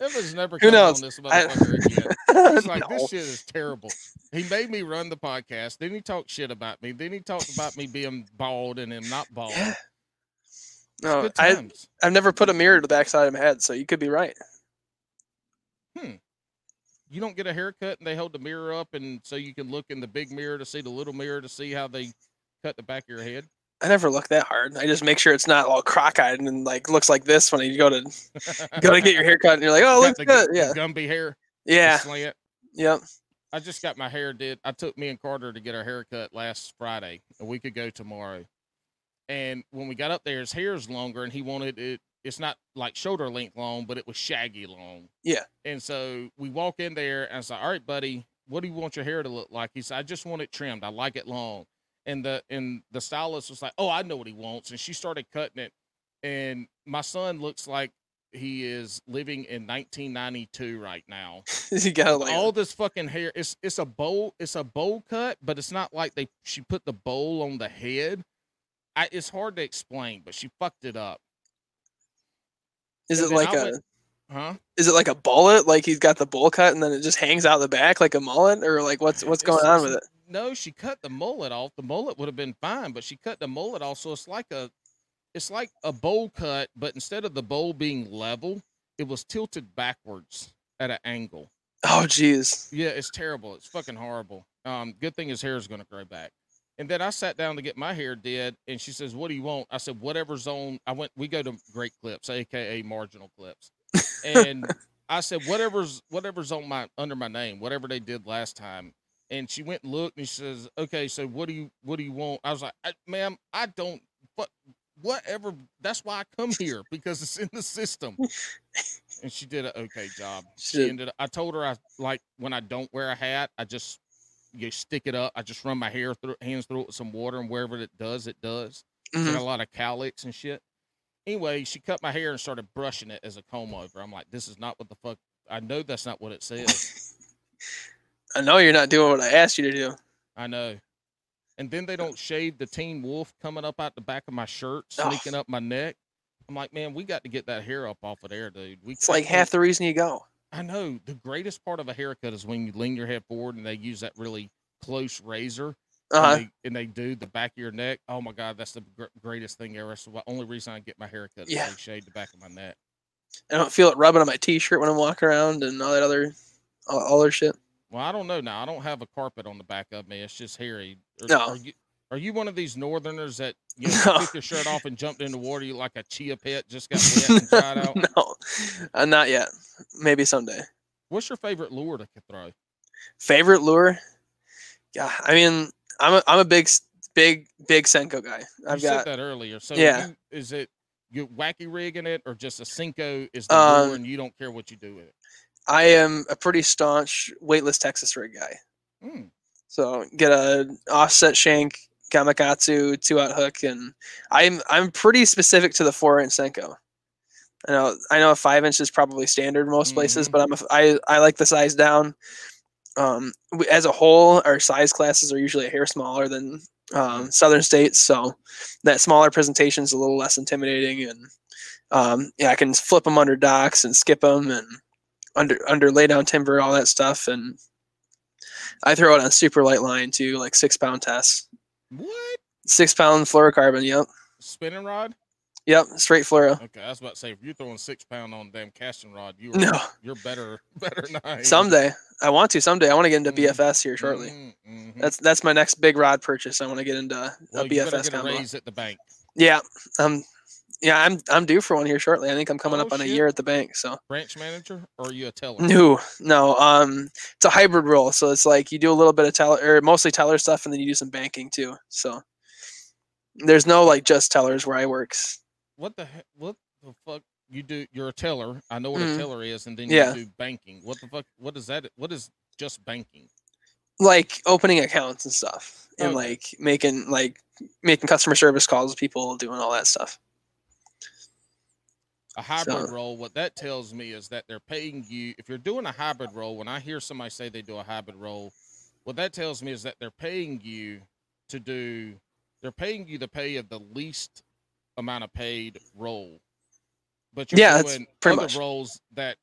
Evan's never Who knows? on this motherfucker again. He's like, No. this shit is terrible. He made me run the podcast. Then he talked shit about me. Then he talked about me being bald and him not bald. Yeah. No, I, I've never put a mirror to the backside of my head, so you could be right. Hmm. you don't get a haircut and they hold the mirror up and so you can look in the big mirror to see the little mirror to see how they cut the back of your head. I never look that hard. I just make sure it's not all crock-eyed and like looks like this when you go to go to get your hair cut and you're like, oh, looks the, good. Yeah, Gumby hair. yeah, Slant. yep. I just got my hair did. I took me and Carter to get our hair cut last Friday, a week ago tomorrow. And when we got up there, his hair's longer, and he wanted it. It's not like shoulder length long, but it was shaggy long. Yeah. And so we walk in there, and I said, "All right, buddy, what do you want your hair to look like?" He said, "I just want it trimmed. I like it long." And the and the stylist was like, "Oh, I know what he wants," and she started cutting it. And my son looks like he is living in 1992 right now you gotta like all this fucking hair. It's it's a bowl. It's a bowl cut, but it's not like they she put the bowl on the head. I, it's hard to explain, but she fucked it up, is and it like I a went- huh? is it like a bullet? Like he's got the bowl cut and then it just hangs out the back like a mullet, or like what's what's going It's- on with it? No, she cut the mullet off. The mullet would have been fine, but she cut the mullet off, so it's like a, it's like a bowl cut, but instead of the bowl being level, it was tilted backwards at an angle. Oh, jeez. Yeah, it's terrible. It's fucking horrible. Um, good thing his hair is going to grow back. And then I sat down to get my hair did, and she says, "What do you want?" I said, "Whatever's on." I went. We go to Great Clips, aka Marginal Clips, and I said, "Whatever's whatever's on my under my name, whatever they did last time." And she went and looked, and she says, "Okay, so what do you what do you want?" I was like, I, "Ma'am, I don't. But whatever. That's why I come here because it's in the system." And she did an okay job. She did. ended. I told her I like when I don't wear a hat, I just you stick it up. I just run my hair through, hands through it with some water, and wherever it does, it does. Mm-hmm. Got a lot of cowlicks and shit. Anyway, she cut my hair and started brushing it as a comb over. I'm like, this is not what the fuck. I know that's not what it says. I know you're not doing what I asked you to do. I know. And then they don't shave the Teen Wolf coming up out the back of my shirt, Oh. sneaking up my neck. I'm like, man, we got to get that hair up off of there, dude. We It's like half the reason you go. I know the greatest part of a haircut is when you lean your head forward and they use that really close razor Uh huh. and, they, and they do the back of your neck. Oh my god, that's the gr- greatest thing ever. So the only reason I get my haircut is Yeah. they shade the back of my neck. I don't feel it rubbing on my t-shirt when I'm walking around and all that other, all, all their shit. Well, I don't know now. I don't have a carpet on the back of me. It's just hairy. Are, No. Are you, are you one of these northerners that you know, No. took your shirt off and jumped into water? You like a chia pet just got wet and dried out? no, uh, not yet. Maybe someday. What's your favorite lure to throw? Favorite lure? Yeah, I mean, I'm a I'm a big big big Senko guy. I've you got said that earlier. So Yeah. you, is it you wacky rigging it or just a Senko is the Um, lure and you don't care what you do with it? I am a pretty staunch weightless Texas rig guy. Mm. So get a offset shank, Gamakatsu, two out hook, and I'm I'm pretty specific to the four inch Senko. I know I know a five inch is probably standard most places, Mhm. but I'm a, I I like the size down. Um, we- as a whole, our size classes are usually a hair smaller than um, southern states, so that smaller presentation is a little less intimidating, and um, yeah, I can flip them under docks and skip them and under under lay down timber, all that stuff, and I throw it on super light line too, like six pound tests. What? Six pound fluorocarbon, yep. Spinning rod? Yep, straight fluoro. Okay, I was about to say if you're throwing six pound on damn casting rod, you No, you're better better I someday I want to. Someday I want to get into Mhm. BFS here shortly. Mhm, mhm. That's that's my next big rod purchase. I want to get into well, a BFS get a raise at the bank. Yeah, um, yeah, I'm I'm due for one here shortly. I think I'm coming Oh, up on a year at the bank. So Branch manager or are you a teller? no, no, um, it's a hybrid role. So it's like you do a little bit of teller or mostly teller stuff, and then you do some banking too. So there's no like just tellers where I works. What the heck? What the fuck? You do? You're a teller. I know what Mhm. a teller is, and then Yeah. you do banking. What the fuck? What is that? What is just banking? like opening accounts and stuff and Okay. like making like making customer service calls with people doing all that stuff A hybrid So- role, what that tells me is that they're paying you. If you're doing a hybrid role, when I hear somebody say they do a hybrid role, what that tells me is that they're paying you to do. They're paying you the pay of the least amount of paid role, but you're Yeah, doing pretty other much. roles that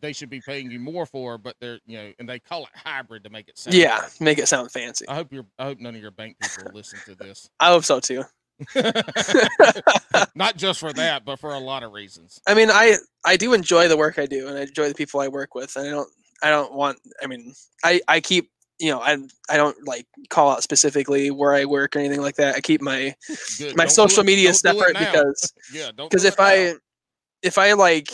they should be paying you more for, but they're you know, and they call it hybrid to make it sound. yeah better. make it sound fancy I hope you're. I hope none of your bank people listen to this. i hope so too Not just for that, but for a lot of reasons. i mean i i do enjoy the work i do and i enjoy the people i work with and i don't i don't want i mean i i keep you know i i don't like call out specifically where i work or anything like that i keep my Good. my Don't social media don't do it separate because yeah, don't because if now. I if I like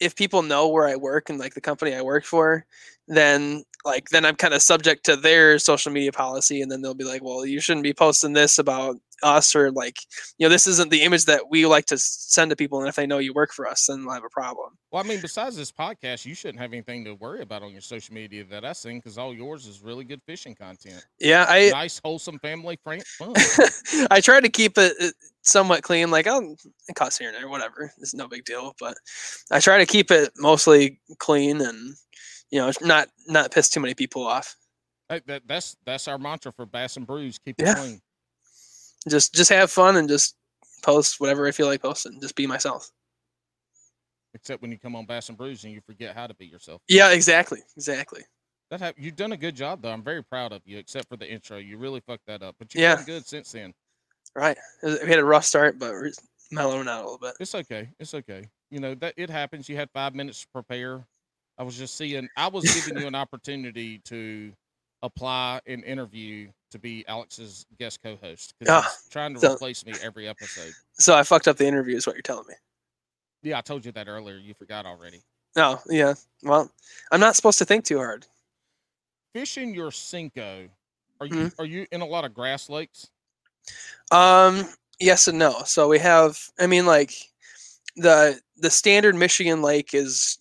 if people know where I work and like the company I work for, then like then I'm kind of subject to their social media policy, and then they'll be like, "Well, you shouldn't be posting this about us," or like, you know, this isn't the image that we like to send to people, and if they know you work for us, then they'll have a problem. Well, I mean, besides this podcast, you shouldn't have anything to worry about on your social media that I seen because all yours is really good fishing content. Yeah, I nice, wholesome family friend fun. I try to keep it uh, somewhat clean. Like, oh, it costs here and there, whatever. It's no big deal. But I try to keep it mostly clean and you know not not piss too many people off. Hey, that, that's that's our mantra for Bass and Brews. Keep Yeah. it clean. Just just have fun and just post whatever I feel like posting. Just be myself. Except when you come on Bass and Brews and you forget how to be yourself. Yeah, exactly, exactly. That hap- you've done a good job though. I'm very proud of you. Except for the intro, you really fucked that up. But you've Yeah. good since then. Right. We had a rough start, but we're mellowing out a little bit. It's okay. It's okay. You know that it happens. You had five minutes to prepare. I was just seeing. I was giving you an opportunity to apply and interview to be Alex's guest co-host because Ah, he's trying to so- replace me every episode. So I fucked up the interview, is what you're telling me. Yeah, I told you that earlier. You forgot already. No, yeah. Well, I'm not supposed to think too hard. Fishing your Senko. Are you Mhm. are you in a lot of grass lakes? Um, yes and no. So we have, I mean, like the the standard Michigan lake is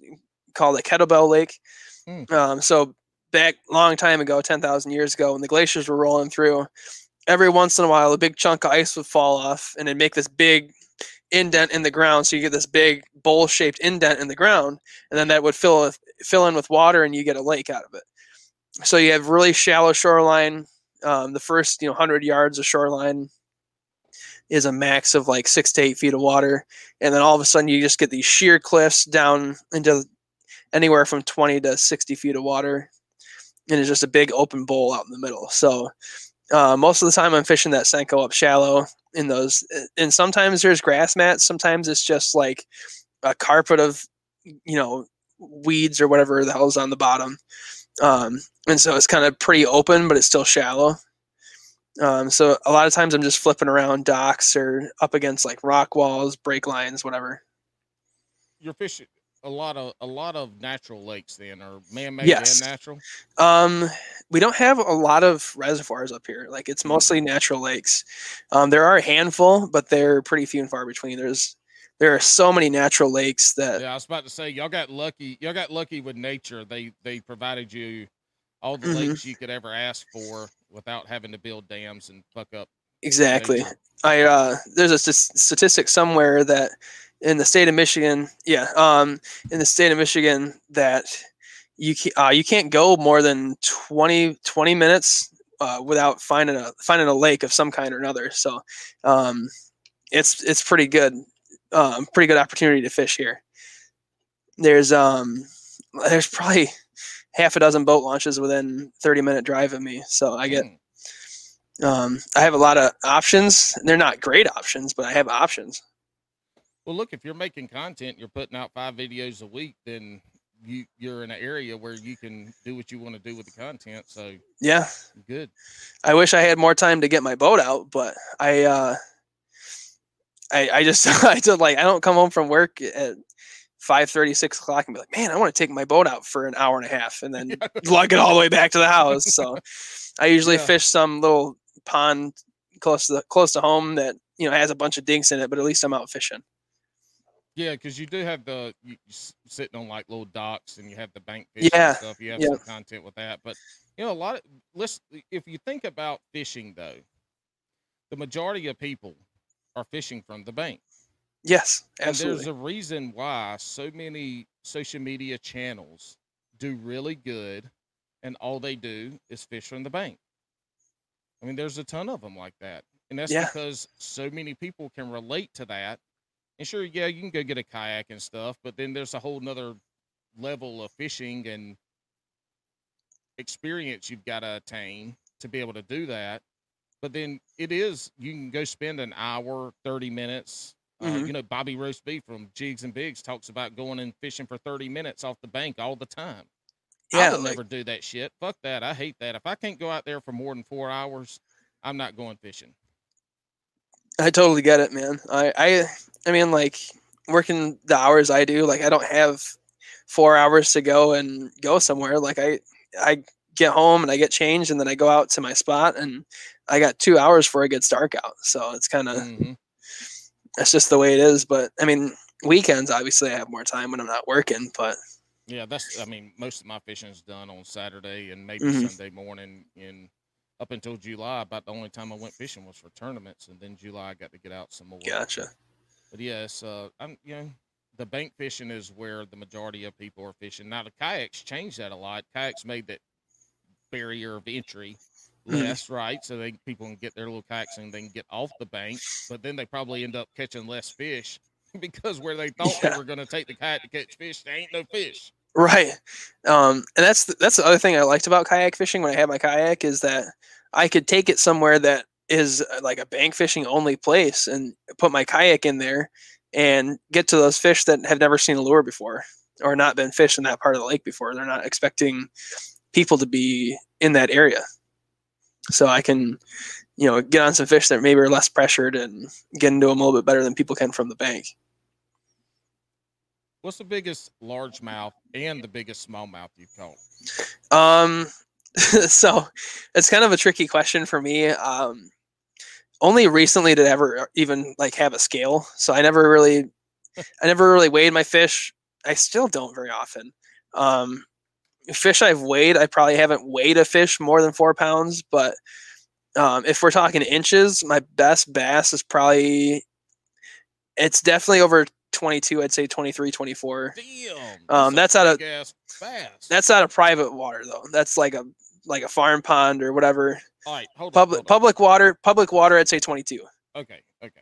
called a kettlebell lake. Mm. Um, so back long time ago, ten thousand years ago, when the glaciers were rolling through, every once in a while, a big chunk of ice would fall off and it'd make this big indent in the ground. So you get this big bowl shaped indent in the ground, and then that would fill with, fill in with water, and you get a lake out of it. So you have really shallow shoreline. Um, the first you know hundred yards of shoreline is a max of like six to eight feet of water, and then all of a sudden you just get these sheer cliffs down into anywhere from twenty to sixty feet of water, and it's just a big open bowl out in the middle. So uh, most of the time I'm fishing that senko up shallow in those, and sometimes there's grass mats, sometimes it's just like a carpet of you know weeds or whatever the hell's on the bottom. Um, and so it's kind of pretty open, but it's still shallow. Um, so a lot of times I'm just flipping around docks or up against like rock walls, break lines, whatever. You're fishing a lot of a lot of natural lakes then, or man-made Yes. and natural. Um, we don't have a lot of reservoirs up here. Like it's mostly natural lakes. Um, there are a handful, but they're pretty few and far between. There's there are so many natural lakes that Yeah, I was about to say y'all got lucky. Y'all got lucky with nature. They they provided you all the Mhm. lakes you could ever ask for without having to build dams and fuck up. exactly. nature. I uh, there's a st- statistic somewhere that in the state of Michigan, yeah, um, in the state of Michigan that you can, uh, you can't go more than 20, 20 minutes uh, without finding a finding a lake of some kind or another. So um, it's it's pretty good, um, pretty good opportunity to fish here. There's um there's probably half a dozen boat launches within 30 minute drive of me. So I get Hmm. um, I have a lot of options. They're not great options, but I have options. Well, look, if you're making content, you're putting out five videos a week, then you you're in an area where you can do what you want to do with the content. So Yeah, good. I wish I had more time to get my boat out, but I uh I I just I don't like I don't come home from work at five thirty, six o'clock and be like, man, I want to take my boat out for an hour and a half and then lug it all the way back to the house. So I usually Yeah. fish some little pond close to the, close to home that you know has a bunch of dinks in it, but at least I'm out fishing. Yeah, because you do have the you, you sitting on like little docks, and you have the bank fish Yeah, and stuff. You have yeah. some content with that, but you know a lot of let's if you think about fishing though, the majority of people are fishing from the bank. Yes, And there's a reason why so many social media channels do really good, and all they do is fish from the bank. I mean, there's a ton of them like that, and that's Yeah. because so many people can relate to that. And sure, yeah, you can go get a kayak and stuff, but then there's a whole nother level of fishing and experience you've got to attain to be able to do that. But then it is you can go spend an hour, thirty minutes. Uh, Mhm. you know, Bobby Roast Beef from Jigs and Bigs talks about going and fishing for thirty minutes off the bank all the time. I yeah, would like, never do that shit. Fuck that. I hate that. If I can't go out there for more than four hours, I'm not going fishing. I totally get it, man. I, I, I mean, like working the hours I do, like I don't have four hours to go and go somewhere. Like I, I get home and I get changed, and then I go out to my spot, and I got two hours before it gets dark out. So it's kind of, Mhm. it's just the way it is. But I mean, weekends obviously I have more time when I'm not working. But Yeah, that's. I mean, most of my fishing is done on Saturday and maybe Mhm. Sunday morning. And up until July, about the only time I went fishing was for tournaments, and then July I got to get out some more. gotcha. But yes, uh, I'm you know the bank fishing is where the majority of people are fishing. Now the kayaks changed that a lot. Kayaks made that barrier of entry Mhm. less, right? So they people can get their little kayaks and they can get off the bank, but then they probably end up catching less fish because where they thought Yeah. they were going to take the kayak to catch fish, there ain't no fish. Right. Um, and that's the, that's the other thing I liked about kayak fishing when I had my kayak is that I could take it somewhere that is uh, like a bank fishing only place and put my kayak in there and get to those fish that have never seen a lure before or not been fished in that part of the lake before. They're not expecting people to be in that area. So I can, you know, get on some fish that maybe are less pressured and get into them a little bit better than people can from the bank. What's the biggest largemouth and the biggest smallmouth you've caught? Um, so it's kind of a tricky question for me. Um, only recently did I ever even like have a scale, so I never really, I never really weighed my fish. I still don't very often. Um, fish I've weighed, I probably haven't weighed a fish more than four pounds. But um, if we're talking inches, my best bass is probably, it's definitely over 22. I'd say 23, 24. Damn. Um, that's out of- gas bass. That's not a private water though. That's like a like a farm pond or whatever. all right. Hold on, Public on. public water, public water. I'd say twenty two. Okay, okay.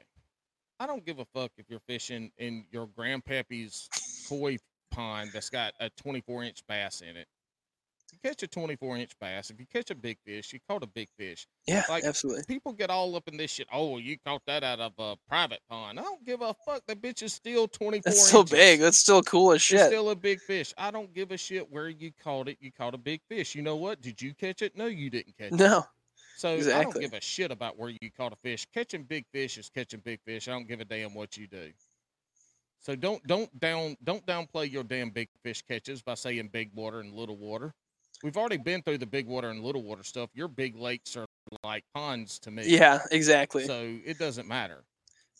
I don't give a fuck if you're fishing in your grandpappy's koi pond that's got a 24 inch bass in it. You catch a 24 inch bass. If you catch a big fish, you caught a big fish. Yeah, Like, absolutely. People get all up in this shit. Oh, you caught that out of a private pond. I don't give a fuck. That bitch is still 24 That's still inches. big. That's still cool as It's shit. still a big fish. I don't give a shit where you caught it. You caught a big fish. You know what? Did you catch it? No, you didn't catch it. no. So I don't give a shit about where you caught a fish. Catching big fish is catching big fish. I don't give a damn what you do. So don't don't down don't downplay your damn big fish catches by saying big water and little water. We've already been through the big water and little water stuff. Your big lakes are like ponds to me. Yeah, exactly. So it doesn't matter.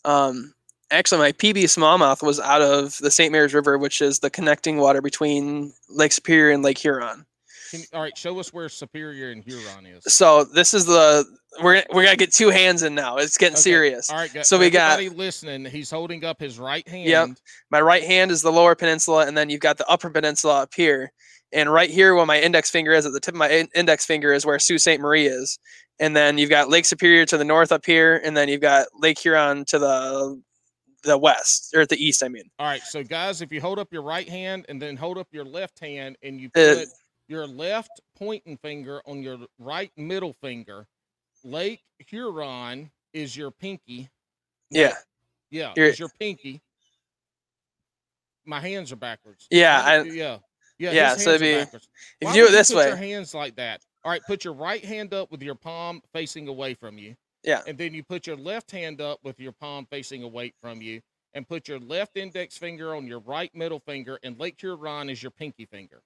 Um, actually, my PB smallmouth was out of the St. Mary's River, which is the connecting water between Lake Superior and Lake Huron. Can, all right, show us where Superior and Huron is. So this is the we're we're gonna get two hands in now. It's getting Okay. serious. All right, guys, So we got- listening. He's holding up his right hand. Yep, My right hand is the lower peninsula, and then you've got the upper peninsula up here. And right here, where my index finger is, at the tip of my in- index finger, is where Sault Ste. Marie is. And then you've got Lake Superior to the north up here, and then you've got Lake Huron to the the west or the east. I mean, All right, so guys, if you hold up your right hand and then hold up your left hand and you Uh, put your left pointing finger on your right middle finger, Lake Huron is your pinky. yeah, Yeah, is your pinky. my hands are backwards. Yeah, I- yeah, yeah. yeah, so it'd be- backwards. If Why you do it this put way, your hands like that. All right, put your right hand up with your palm facing away from you. Yeah. And then you put your left hand up with your palm facing away from you, and put your left index finger on your right middle finger, and Lake Huron is your pinky finger.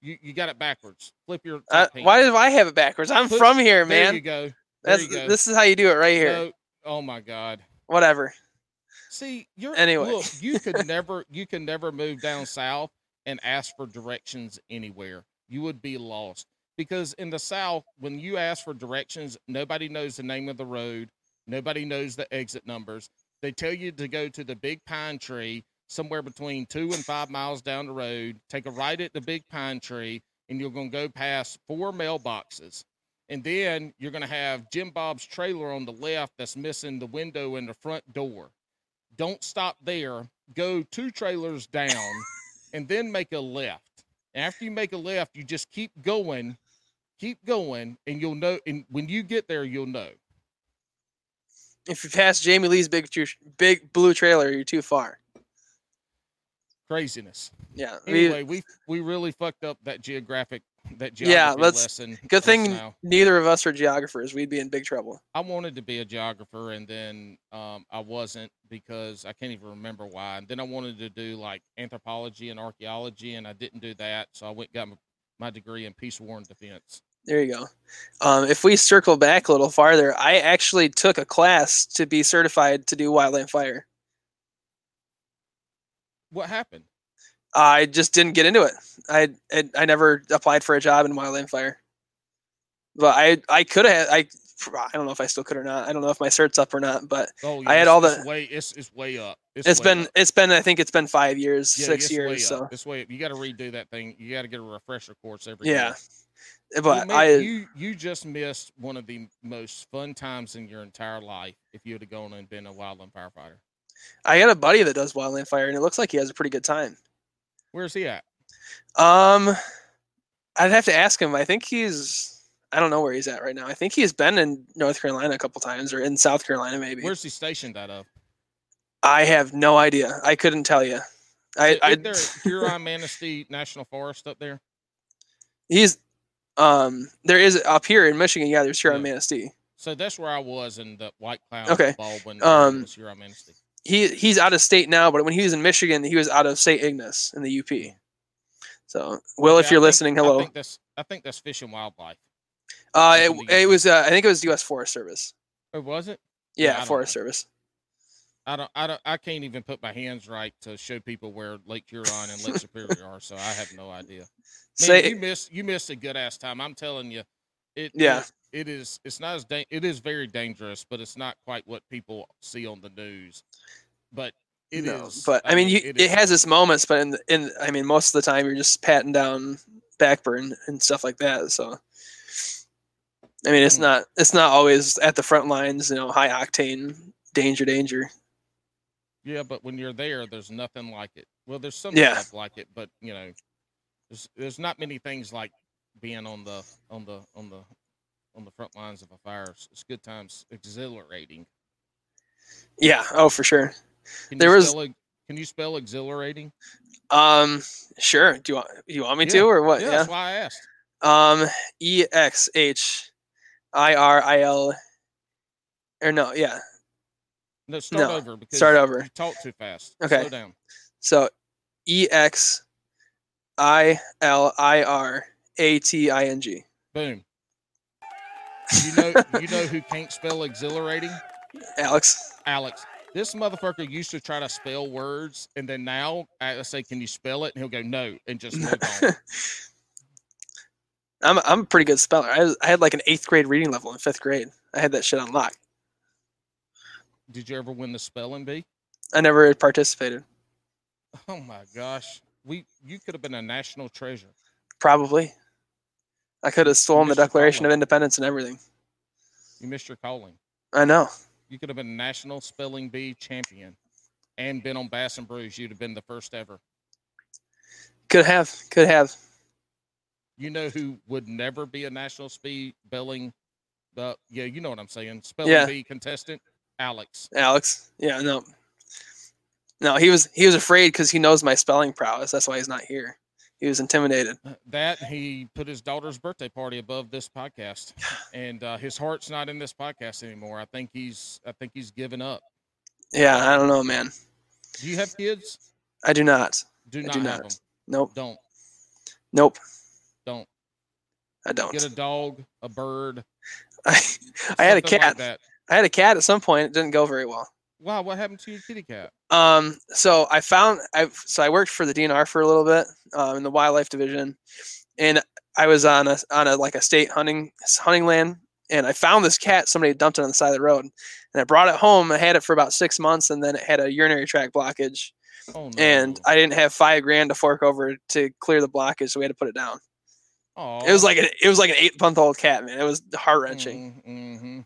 You you got it backwards. Flip your. uh, why do I have it backwards? I'm from here, man. There you go. There That's you go. this is how you do it right here. No, oh my God. Whatever. See, you're Anyway. Look, you could never, you can never move down south and ask for directions anywhere. You would be lost because in the south, when you ask for directions, nobody knows the name of the road. Nobody knows the exit numbers. They tell you to go to the big pine tree somewhere between two and five miles down the road. Take a right at the big pine tree, and you're going to go past four mailboxes. And then you're going to have Jim Bob's trailer on the left that's missing the window in the front door don't stop there. Go two trailers down and then make a left. After you make a left, you just keep going, keep going, and you'll know. And when you get there, you'll know. If you pass Jamie Lee's big big blue trailer, you're too far. Craziness. Yeah. Anyway, we we really fucked up that geographic that Yeah, geography let's- lesson. good thing now. neither of us are geographers. We'd be in big trouble. I wanted to be a geographer, and then um, I wasn't because I can't even remember why. And then I wanted to do like anthropology and archaeology, and I didn't do that. So I went got my, my degree in peace, war, and defense. There you go. Um, if we circle back a little farther, I actually took a class to be certified to do wildland fire. What happened? I just didn't get into it. I I, I never applied for a job in wildland fire. But I I could have I I don't know if I still could or not. I don't know if my cert's up or not. But Oh, I had it's- all it's the- way. It's it's way up. it's way been up. it's been I think it's been five years, Yeah, six it's years. So it's way up. You got to redo that thing. You got to get a refresher course every yeah. year. Eh, but Well, man, I you you just missed one of the most fun times in your entire life if you would have gone and been a wildland firefighter. I got a buddy that does wildland fire, and it looks like he has a pretty good time. Where's he at? Um, I'd have to ask him. I think he's. I don't know where he's at right now. I think he's been in North Carolina a couple times, or in South Carolina maybe. Where's he stationed out of? I have no idea. I couldn't tell you. I, Is I there a Huron Manistee National Forest up there? he's um there is up here in Michigan. Yeah, there's Huron Yeah. Manistee. So that's where I was in the White Cloud Okay. Baldwin. Um, was Huron Manistee. He he's out of state now, but when he was in Michigan, he was out of St. Ignace in the UP. So, Will, Okay, if you're think- listening, hello. I think that's I think that's Fish and Wildlife. Uh, it, it was uh, I think it was U.S. Forest Service. Or was it? Yeah, Yeah, Forest know. Service. I don't, I don't, I can't even put my hands right to show people where Lake Huron and Lake Superior are. So I have no idea. Man, Say you missed, you missed a good ass time. I'm telling you, it, Yeah. it- it is, it's not as, da- it is very dangerous, but it's not quite what people see on the news. But it is. no, but I mean, you, it it, is has its moments, but in in I mean, most of the time you're just patting down backburn and stuff like that. So, I mean, it's Hmm. not it's not always at the front lines, you know, high octane danger, danger. Yeah, but when you're there, there's nothing like it. Well, there's some Yeah. stuff like it, but you know, there's there's not many things like being on the on the on the on the front lines of a fire. It's, good times, exhilarating. Yeah, oh for sure. Can There was- spell, can you spell exhilarating? Um, sure. Do you want you want me Yeah. to or what? yeah, Yeah. that's why I asked. Um, E X H I R I L. Or no, yeah. No, start No, over because start over. You talk too fast. Okay. slow down. So E X I L I R A T I N G. Boom. You know, you know who can't spell exhilarating? Alex. Alex. This motherfucker used to try to spell words, and then now I say, "Can you spell it?" And he'll go, "No," and just move on. I'm I'm a pretty good speller. I, was- I had like an eighth grade reading level in fifth grade. I had that shit unlocked. Did you ever win the spelling bee? I never participated. Oh my gosh, we you could have been a national treasure. Probably. I could have stolen the Declaration of. Independence and everything. You missed your calling. I know. You could have been national spelling bee champion, and been on Bass and Brews. You'd have been the first ever. Could have. Could have. You know who would never be a national speed spelling? Uh, yeah, you know what I'm saying. Spelling Yeah. bee contestant, Alex. Alex. Yeah, no. No, he was he was afraid because he knows my spelling prowess. That's why he's not here. He was intimidated. Uh, That he put his daughter's birthday party above this podcast, and uh, his heart's not in this podcast anymore. I think he's I think he's given up. Yeah, I don't know, man. Do you have kids? I do not. Do not do have not. them. Nope. Don't Nope. don't I don't. get a dog, a bird. I, I had a like cat. that. I had a cat at some point. It didn't go very well. Wow, what happened to your kitty cat? Um, so I found I so I worked for the DNR for a little bit um, in the wildlife division, and I was on a on a like a state hunting hunting land, and I found this cat. Somebody had dumped it on the side of the road, and I brought it home. I had it for about six months, and then it had a urinary tract blockage, Oh no. and I didn't have five grand to fork over to clear the blockage, so we had to put it down. Aw. It was like an, it was like an eight month old cat, man. It was heart wrenching. Mm-hmm.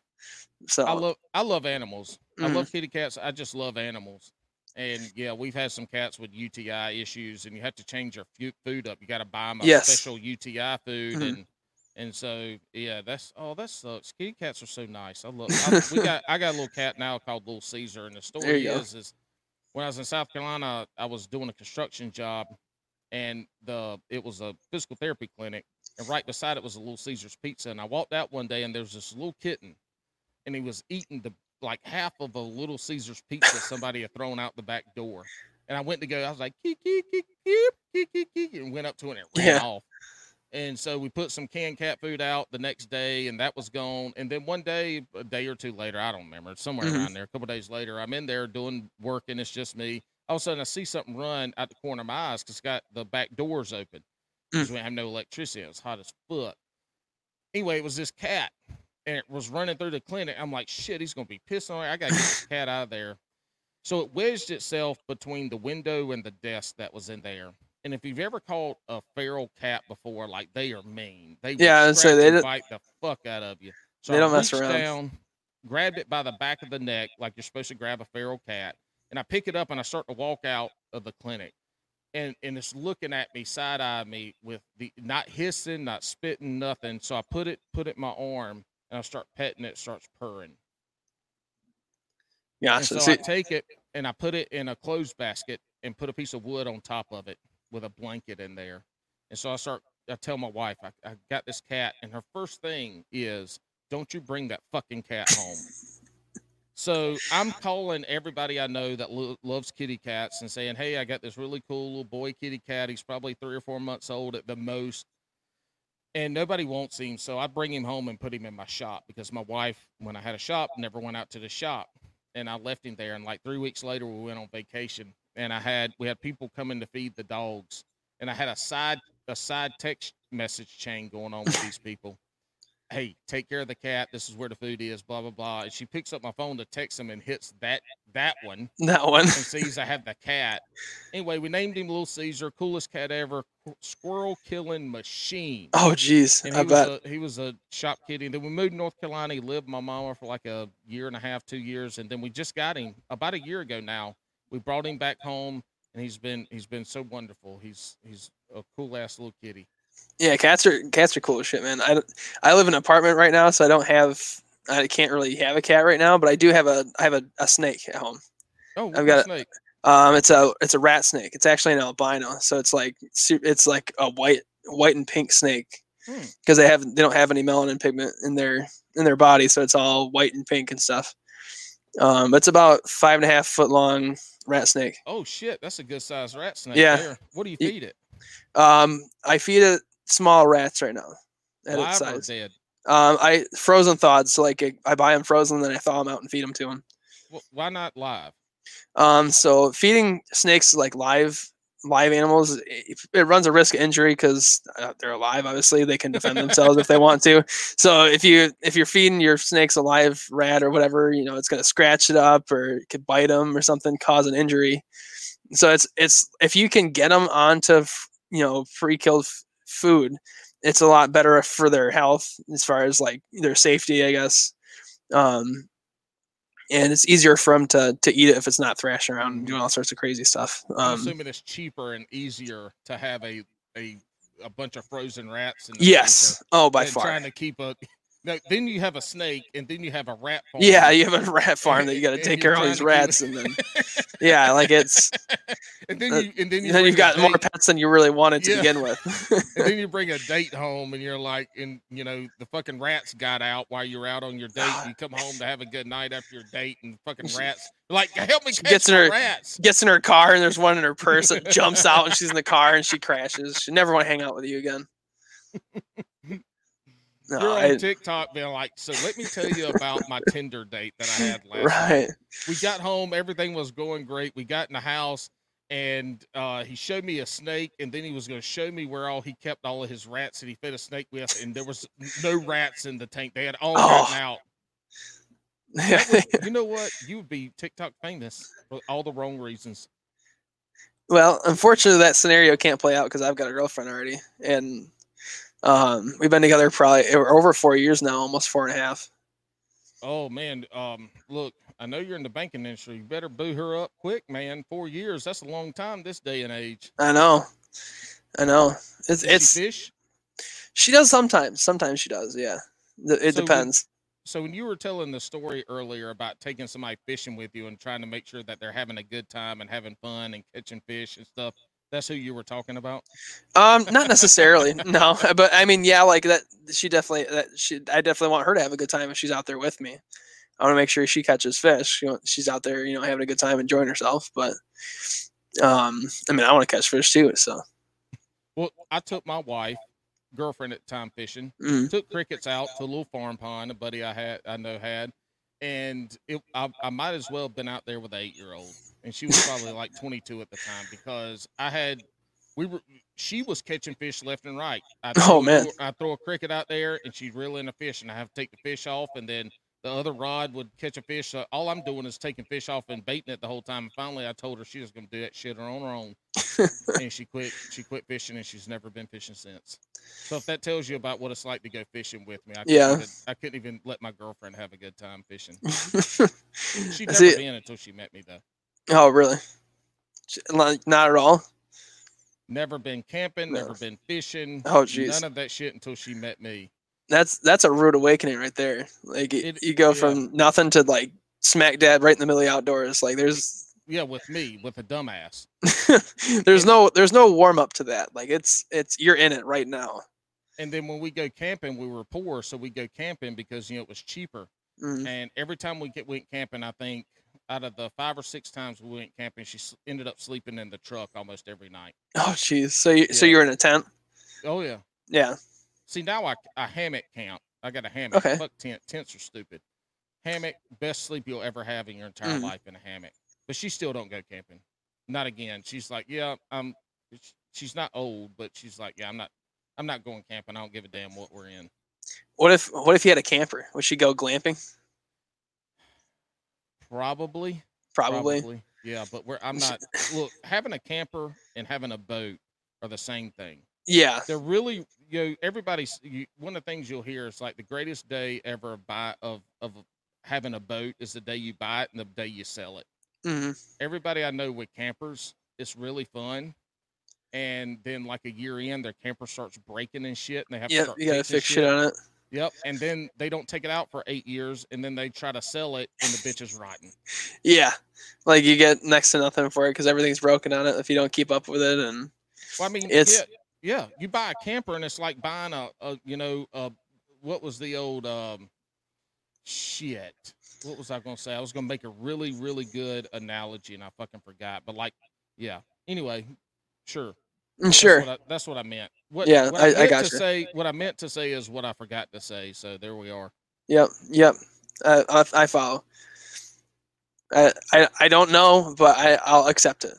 So I love I love animals. I Mhm. love kitty cats. I just love animals. And yeah, we've had some cats with UTI issues, and you have to change your food up. You got to buy them a Yes. special UTI food, Mhm. and and so yeah, that's oh that sucks. Kitty cats are so nice. I love. I, we got I got a little cat now called Little Caesar, and the story you go. is is when I was in South Carolina, I was doing a construction job, and the it was a physical therapy clinic, and right beside it was a Little Caesar's Pizza, and I walked out one day, and there was this little kitten, and he was eating the like half of a Little Caesar's pizza somebody had thrown out the back door. And I went to go, I was like, and went up to it and it ran Yeah. off. And so we put some canned cat food out the next day, and that was gone. And then one day, a day or two later, I don't remember, somewhere Mhm. around there, a couple days later, I'm in there doing work, and it's just me. All of a sudden, I see something run out the corner of my eyes because it's got the back doors open. Because we have no electricity. It was hot as fuck. Anyway, it was this cat, and it was running through the clinic. I'm like, shit, he's gonna be pissed on it. I gotta get this cat out of there. So it wedged itself between the window and the desk that was in there. And if you've ever caught a feral cat before, like they are mean. They Yeah, scratch they bite the fuck out of you. So They I don't mess around. down, grabbed it by the back of the neck, like you're supposed to grab a feral cat, and I pick it up and I start to walk out of the clinic. And and it's looking at me, side eye me with the not hissing, not spitting, nothing. So I put it put it in my arm and I start petting it, it starts purring. yeah, And so, so I take it and I put it in a clothes basket and put a piece of wood on top of it with a blanket in there. And so I start, I tell my wife, I, I got this cat, and her first thing is, don't you bring that fucking cat home. so I'm calling everybody I know that lo- loves kitty cats and saying, hey, I got this really cool little boy kitty cat. He's probably three or four months old at the most. And nobody wants him. So I bring him home and put him in my shop because my wife, when I had a shop, never went out to the shop and I left him there. And like three weeks later, we went on vacation, and I had we had people coming to feed the dogs, and I had a side a side text message chain going on with these people. Hey, take care of the cat. This is where the food is. Blah blah blah. And she picks up my phone to text him and hits that that one that one. and sees I have the cat. Anyway, we named him Little Caesar, coolest cat ever, squirrel killing machine Oh, jeez, and I he bet. was a, he was a shop kitty. And then we moved to North Carolina. He lived with my mama for like a year and a half, two years, and then we just got him about a year ago now. We brought him back home, and he's been he's been so wonderful. He's he's a cool ass little kitty. Yeah, cats are cats are cool as shit, man. I I live in an apartment right now, so I don't have I can't really have a cat right now, but I do have a I have a, a snake at home. Oh, I've got a- snake. Um, it's a it's a rat snake. It's actually an albino, so it's like it's like a white white and pink snake Hmm. because they have they don't have any melanin pigment in their in their body, so it's all white and pink and stuff. Um, it's about five and a half foot long rat snake. Oh shit, that's a good sized rat snake. Yeah. There. What do you feed it? Um, I feed it small rats right now at its Live or size. dead? Um, I frozen thawed, so like I buy them frozen, then I thaw them out and feed them to them. Why not live? Um, so feeding snakes like live live animals, it, it runs a risk of injury because uh, they're alive. Obviously, they can defend themselves if they want to. So if you if you're feeding your snakes a live rat or whatever, you know it's gonna scratch it up or it could bite them or something, cause an injury. So it's it's if you can get them onto f- you know pre-killed f- food, it's a lot better for their health as far as like their safety, I guess. Um, and it's easier for them to to eat it if it's not thrashing around and doing all sorts of crazy stuff. I'm Um, assuming it's cheaper and easier to have a a a bunch of frozen rats. In yes. Oh, by far. Trying to keep a. No, then you have a snake, and then you have a rat. Farm. Yeah, you have a rat farm that you got to take care of all these trying to keep- rats, and then Yeah, like it's and then you and then you then bring you've a got more pets than you really wanted to Yeah. begin with. and then you bring a date home and you're like and you know the fucking rats got out while you're out on your date you come home to have a good night after your date and fucking rats like help me catch gets in the her- rats Gets in her car and there's one in her purse that jumps out and she's in the car and she crashes. She never want to hang out with you again. No, you're on I, tiktok being like so let me tell you about my tinder date that i had last night. Right. we got home everything was going great. We got in the house and uh, he showed me a snake and then he was going to show me where all he kept all of his rats that he fed a snake with and there was no rats in the tank. They had all Oh. gotten out would- you know what? You would be tiktok famous for all the wrong reasons. Well, unfortunately, that scenario can't play out because I've got a girlfriend already, and um, we've been together probably over four years now, almost four and a half. oh man um look i know you're in the banking industry you better boo her up quick man four years that's a long time this day and age I know, I know. It's Does she it's fish she does sometimes. Sometimes she does. Yeah, it So when- depends. so when you were telling the story earlier about taking somebody fishing with you and trying to make sure that they're having a good time and having fun and catching fish and stuff, that's who you were talking about. Um, not necessarily, no. But I mean, yeah, like that. She definitely that she. I definitely want her to have a good time if she's out there with me. I want to make sure she catches fish. You know, she's out there, you know, having a good time, enjoying herself. But, um, I mean, I want to catch fish too. So, Well, I took my wife, girlfriend at time fishing, mm, took crickets out to a little farm pond a buddy I had I know had, and it, I, I might as well have been out there with an eight year old, and she was probably like 22 at the time because I had we were she was catching fish left and right. I Oh, throw- man. I throw a cricket out there and she'd reel in a fish, and I have to take the fish off, and then the other rod would catch a fish. So all I'm doing is taking fish off and baiting it the whole time. And finally, I told her she was going to do that shit on her own, and she quit. She quit fishing, and she's never been fishing since. So if that tells you about what it's like to go fishing with me, I couldn't Yeah. even, I couldn't even let my girlfriend have a good time fishing. She'd never See- been until she met me though. Oh, really? Like, not at all. Never been camping, No. never been fishing. Oh, jeez. None of that shit until she met me. That's that's a rude awakening right there. Like, It- you go yeah. from nothing to like smack dab right in the middle of the outdoors. Like, there's Yeah, with me, with a dumbass. there's no there's no warm up to that. Like, it's it's you're in it right now. And then when we go camping, we were poor, so we go camping because you know it was cheaper. Mm. And every time we get went camping, I think out of the five or six times we went camping, she ended up sleeping in the truck almost every night. Oh, jeez. So you so Yeah. you're in a tent? Oh yeah. Yeah. See now I I hammock camp. I got a hammock. Okay. Fuck tent. Tents are stupid. Hammock, best sleep you'll ever have in your entire Mm. life in a hammock. But she still don't go camping. Not again. She's like, yeah, I'm. She's not old, but she's like, yeah, I'm not. I'm not going camping. I don't give a damn what we're in. What if what if you had a camper? Would she go glamping? Probably. Probably. Yeah, but we're. I'm not. Look, having a camper and having a boat are the same thing. Yeah. they're really you know everybody's you, one of the things you'll hear is like the greatest day ever of buy of of having a boat is the day you buy it and the day you sell it hmm everybody i know with campers it's really fun and then like a year in their camper starts breaking and shit and they have to start You gotta fix shit on it. Yep and then they don't take it out for eight years and then they try to sell it and the bitch is rotten Yeah. Like you get next to nothing for it because everything's broken on it if you don't keep up with it. And well i mean It's- yeah, yeah you buy a camper and it's like buying a, a you know uh what was the old um shit what was i gonna say i was gonna make a really really good analogy and i fucking forgot but like yeah anyway sure Mm, That's sure. what I, that's what i meant what, Yeah, what I- I meant to gotcha. say what i meant to say is what i forgot to say so there we are Yep. Yep. I, I, I follow. I, I I don't know, but I I'll accept it.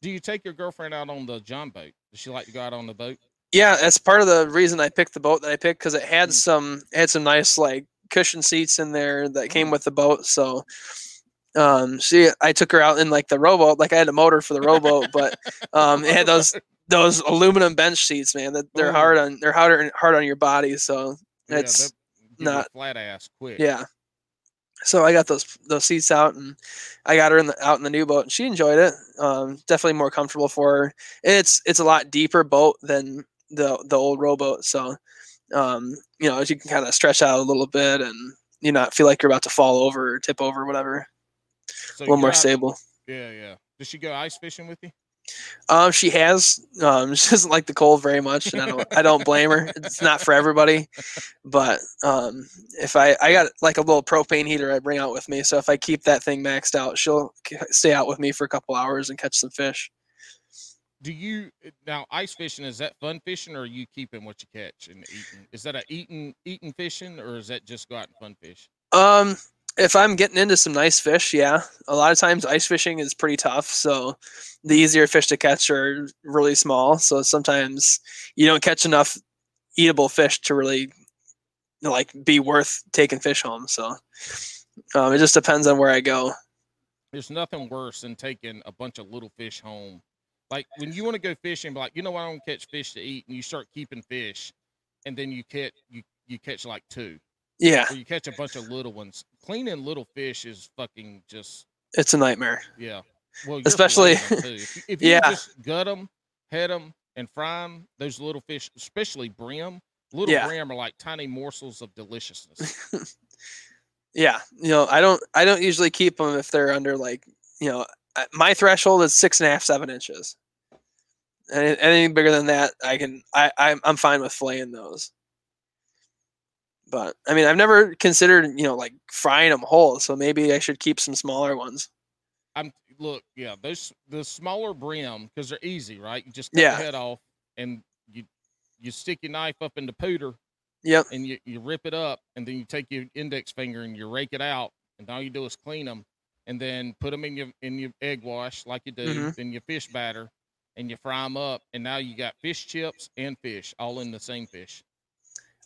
do you take your girlfriend out on the john boat does she like to go out on the boat Yeah, that's part of the reason I picked the boat that I picked because it had Mm. some it had some nice like cushion seats in there that came Mm. with the boat. So, um, she I took her out in like the rowboat. Like I had a motor for the rowboat, but um, it had those those aluminum bench seats, man. That they're Ooh. hard on they're harder hard on your body. So Yeah, That's they'll give you a not- flat ass quick yeah. So I got those those seats out and I got her in the out in the new boat and she enjoyed it. Um, definitely more comfortable for her. It's it's a lot deeper boat than the the old rowboat. So um, you know, as you can kind of stretch out a little bit and you not feel like you're about to fall over or tip over or whatever. so a little more out- stable. Yeah, yeah. Does she go ice fishing with you? Um, she has. Um, she doesn't like the cold very much, and I don't. I don't blame her. It's not for everybody, but um, if I I got like a little propane heater I bring out with me, so if I keep that thing maxed out, she'll stay out with me for a couple hours and catch some fish. Do you now ice fishing? Is that fun fishing, or are you keeping what you catch and eating? Is that a eating eating fishing, or is that just go out and fun fish? Um, if I'm getting into some nice fish, yeah. A lot of times ice fishing is pretty tough, so the easier fish to catch are really small. So sometimes you don't catch enough eatable fish to really like be worth taking fish home. So um, it just depends on where I go. There's nothing worse than taking a bunch of little fish home. Like when you want to go fishing, like you know I don't catch fish to eat, and you start keeping fish, and then you catch you you catch like two, Yeah, you catch a bunch of little ones. Cleaning little fish is fucking just it's a nightmare. yeah. Well, Especially- filleting 'em, too. if you, if you Yeah. just gut them, head them, and fry them, those little fish, especially brim, little Yeah. brim are like tiny morsels of deliciousness. Yeah, you know, I don't I don't usually keep them if they're under like you know my threshold is six and a half seven inches. Anything bigger than that, I can I I'm, I'm fine with flaying those. But I mean, I've never considered you know like frying them whole, so maybe I should keep some smaller ones. I'm look, yeah, those the smaller brim because they're easy, right? You just cut Yeah. the head off and you you stick your knife up in the pooter Yep. and you, you rip it up and then you take your index finger and you rake it out and all you do is clean them and then put them in your in your egg wash like you do, Mhm. then your fish batter and you fry them up and now you got fish chips and fish all in the same fish.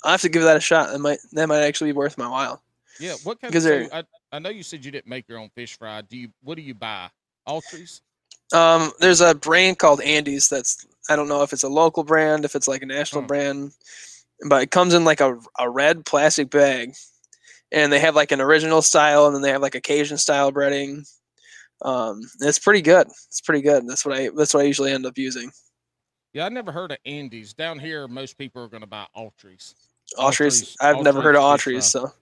I'll have to give that a shot. That might that might actually be worth my while. Yeah, what kind of Because so I, I know you said you didn't make your own fish fry. Do you what do you buy? Autry's? Um, there's a brand called Andy's that's I don't know if it's a local brand, if it's like a national Huh. brand, but it comes in like a, a red plastic bag, and they have like an original style, and then they have like a Cajun style breading. Um, it's pretty good. It's pretty good. That's what I that's what I usually end up using. Yeah, I never heard of Andy's. Down here, most people are going to buy Autry's. Autry's. Autry's- I've never heard of Autry's Autry's, uh, so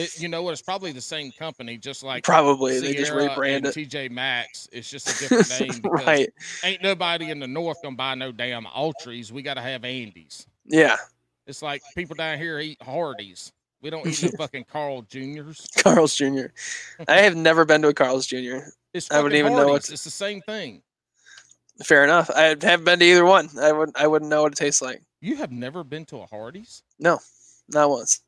It, you know what? It's probably the same company, just like probably they just Sierra rebrand it. TJ Maxx. It's just a different name. Right. Ain't nobody in the north gonna buy no damn Autry's. We gotta have Andy's. Yeah. It's like people down here eat Hardee's. We don't eat no fucking Carl Juniors. Carl's Jr. I have never been to a Carl's Jr. It's I wouldn't even know what Hardee's. It's the same thing. Fair enough. I haven't been to either one. I wouldn't I wouldn't know what it tastes like. You have never been to a Hardee's? No, not once.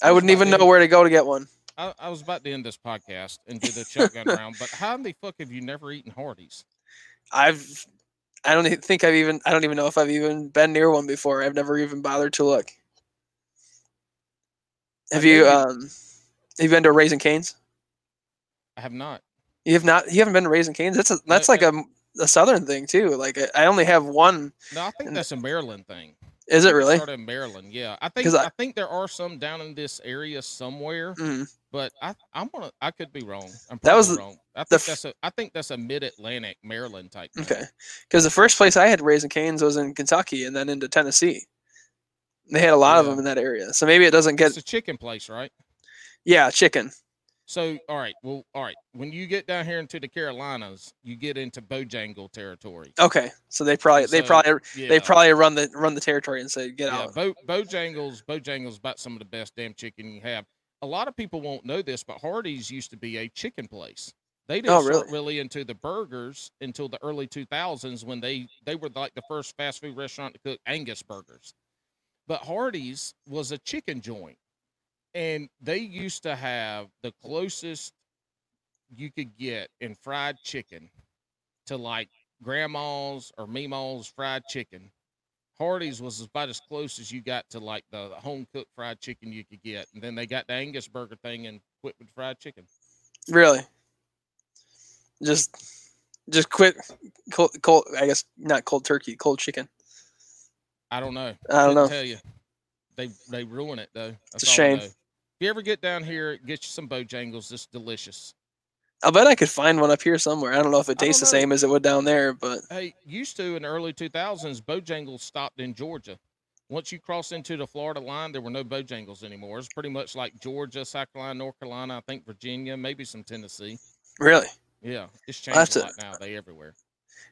I That's wouldn't even know where to go to get one. I, I was about to end this podcast and do the shotgun round, but how in the fuck have you never eaten Hardee's? I've I don't think I've even I don't even know if I've even been near one before. I've never even bothered to look. Have you um have you been to Raising Canes? I have not. You have not you haven't been to Raising Canes? That's a that's No, like a, a southern thing too. Like I, I only have one. No, I think And- that's a Maryland thing. Is it really? started in Maryland, yeah. I think I- I, think there are some down in this area somewhere, Mm. but I I'm gonna I could be wrong. I'm That was probably wrong. I think f- that's a I think that's a mid Atlantic Maryland type. thing. Okay. Because the first place I had Raising Canes was in Kentucky and then into Tennessee. They had a lot of them in that area. So maybe it doesn't get It's a chicken place, right? yeah, chicken. So all right, well, all right. When you get down here into the Carolinas, you get into Bojangle territory. Okay. So they probably they probably Yeah. they probably run the run the territory and say get yeah, out. Bo, Bojangles, Bojangles about some of the best damn chicken you have. A lot of people won't know this, but Hardee's used to be a chicken place. They didn't Oh, start really? really into the burgers until the early 2000s when they they were like the first fast food restaurant to cook Angus burgers. But Hardee's was a chicken joint, and they used to have the closest you could get in fried chicken to like grandma's or Meemaw's fried chicken. Hardee's was about as close as you got to like the home cooked fried chicken you could get, and then they got the Angus burger thing and quit with fried chicken. Really? Just just quit cold, cold I guess not cold turkey, cold chicken. I don't know. I don't know. Tell you, they they ruin it though. That's a shame. If you ever get down here, get you some Bojangles. It's delicious. I'll bet I could find one up here somewhere. I don't know if it tastes the same as it would down there, but Hey, used to in the early 2000s, Bojangles stopped in Georgia. Once you cross into the Florida line, there were no Bojangles anymore. It's pretty much like Georgia, South Carolina, North Carolina, I think Virginia, maybe some Tennessee. Really? Yeah, it's changed a lot now. They everywhere.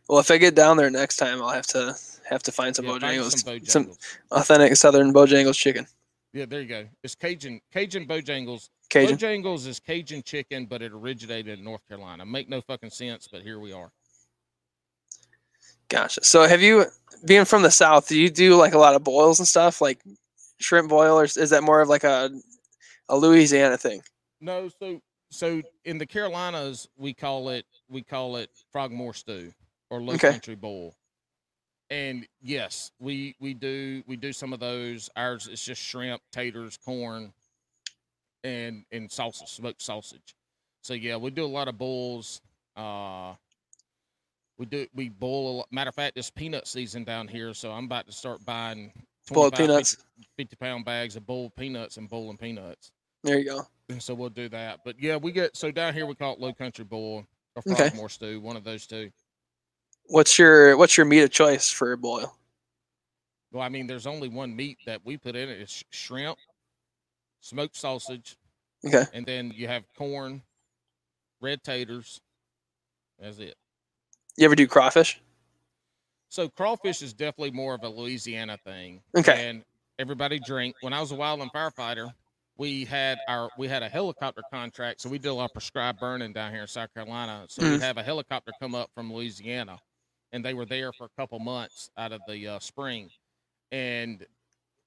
Well, if I get down there next time, I'll have to have to find some Yeah, Bojangles, some some, Bojangles. authentic Southern Bojangles chicken. Yeah, there you go. It's Cajun Cajun Bojangles. Cajun. Bojangles is Cajun chicken, but it originated in North Carolina. Make no fucking sense, but here we are. Gotcha. So, have you, being from the South, do you do like a lot of boils and stuff, like shrimp boil, or is is that more of like a a Louisiana thing? No, so so in the Carolinas we call it we call it frogmore stew or low Okay. country bowl. And yes, we we do we do some of those. Ours is just shrimp, taters, corn, and and sausage, smoked sausage. So yeah, we do a lot of bowls. Uh we do we boil a lot. Matter of fact, it's peanut season down here, so I'm about to start buying Boiled peanuts. 50, 50 pound bags of boiled peanuts and boiling peanuts. There you go. And so we'll do that. But yeah, we get so down here we call it low country boil or Okay. stew, one of those two. What's your what's your meat of choice for a boil? Well, I mean, there's only one meat that we put in it. It's shrimp, smoked sausage, Okay. and then you have corn, red taters. That's it. You ever do crawfish? So crawfish is definitely more of a Louisiana thing. Okay. And everybody drink. When I was a wildland firefighter, we had our we had a helicopter contract, so we did a lot of prescribed burning down here in South Carolina. So Mm. we'd have a helicopter come up from Louisiana, and they were there for a couple months out of the uh, spring. And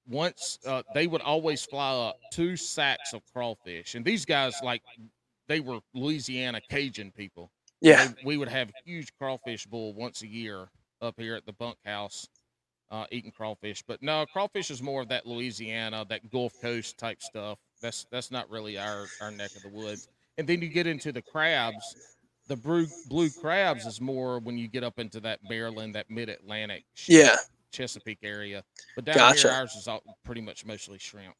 once uh, they would always fly up two sacks of crawfish, and these guys like they were Louisiana Cajun people Yeah. they- we would have huge crawfish bowl once a year up here at the bunkhouse uh, eating crawfish. But no, crawfish is more of that Louisiana, that Gulf Coast type stuff. That's that's not really our our neck of the woods. And then you get into the crabs. The blue blue crabs is more when you get up into that Maryland, that mid Atlantic, Yeah. Chesapeake area. But down Gotcha. here, ours is all, pretty much mostly shrimp.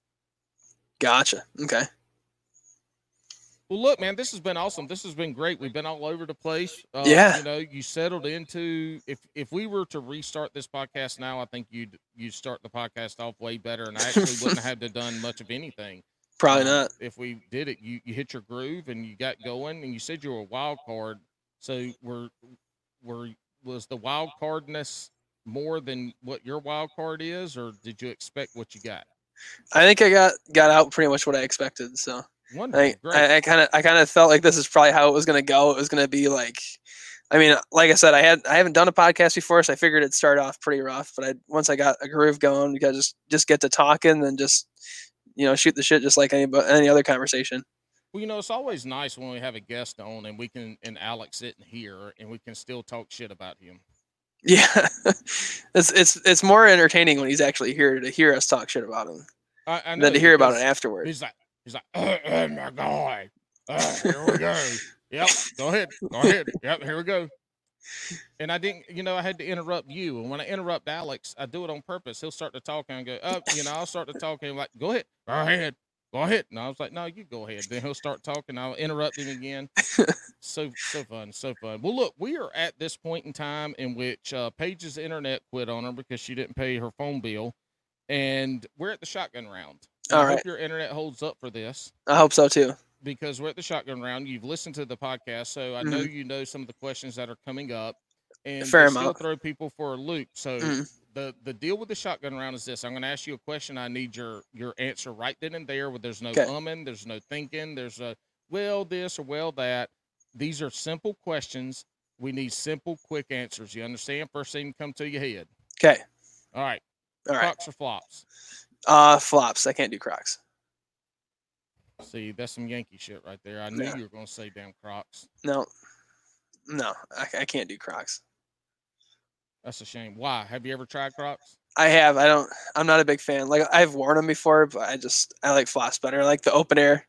Gotcha. Okay. Well, look, man, this has been awesome. This has been great. We've been all over the place. Uh, Yeah. you know, you settled into. If if we were to restart this podcast now, I think you'd you'd start the podcast off way better, and I actually wouldn't have to done much of anything. Probably Um, not. If we did it, you you hit your groove and you got going, and you said you were a wild card. So were were was the wild cardness more than what your wild card is, or did you expect what you got? I think I got got out pretty much what I expected. So Wonderful, I kind of I kind of felt like this is probably how it was gonna go. It was gonna be like, I mean, like I said, I had I haven't done a podcast before, so I figured it'd start off pretty rough. But I once I got a groove going, got just just get to talking and just you know shoot the shit just like any any other conversation. Well, you know, it's always nice when we have a guest on and we can and Alex sitting here and we can still talk shit about him. Yeah, it's it's it's more entertaining when he's actually here to hear us talk shit about him I, I know than to hear about it afterward. He's like, he's like, oh, oh my god, uh, here we go. Yep, go ahead, go ahead. Yep, here we go. And I didn't, you know, I had to interrupt you. And when I interrupt Alex, I do it on purpose. He'll start to talk and go, up, you know, I'll start to talk and like, go ahead, go ahead, go ahead. And I was like, no, you go ahead. Then he'll start talking. I'll interrupt him again. so so fun, so fun. Well, look, we are at this point in time in which uh, Paige's internet quit on her because she didn't pay her phone bill, and we're at the shotgun round. All I hope your internet holds up for this I hope so too. Because we're at the shotgun round. You've listened to the podcast, so I know you know some of the questions that are coming up, and Mm-hmm. Fair they still throw people for a loop. So Mhm. the the deal with the shotgun round is this: I'm going to ask you a question. I need your your answer right then and there. Where there's no Okay. umming, there's no thinking, there's a well this or well that. These are simple questions. We need simple, quick answers. You understand? First thing come to your head. Okay. All right. All right. Crocs or flops? Uh, flops. I can't do Crocs. See, that's some Yankee shit right there. I knew Yeah. you were going to say damn Crocs. No. No, I, I can't do Crocs. That's a shame. Why? Have you ever tried Crocs? I have. I don't. I'm not a big fan. Like I've worn them before, but I just I like flops better. I like the open air.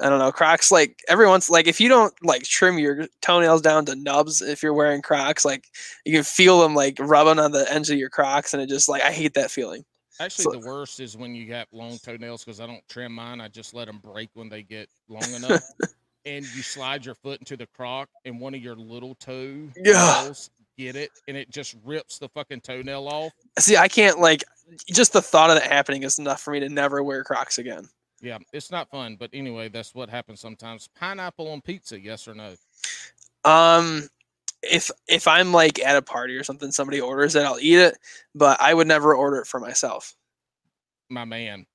I don't know. Crocs like every once like if you don't like trim your toenails down to nubs if you're wearing Crocs, like you can feel them like rubbing on the ends of your Crocs, and it just like I hate that feeling. Actually, So- the worst is when you got long toenails because I don't trim mine. I just let them break when they get long enough. and you slide your foot into the croc, and one of your little toe Yeah. get it and it just rips the fucking toenail off. See, I can't like just the thought of that happening is enough for me to never wear Crocs again. Yeah, it's not fun, but anyway, that's what happens sometimes. Pineapple on pizza, yes or no? Um, if if I'm like at a party or something, somebody orders it, I'll eat it, but I would never order it for myself. My man.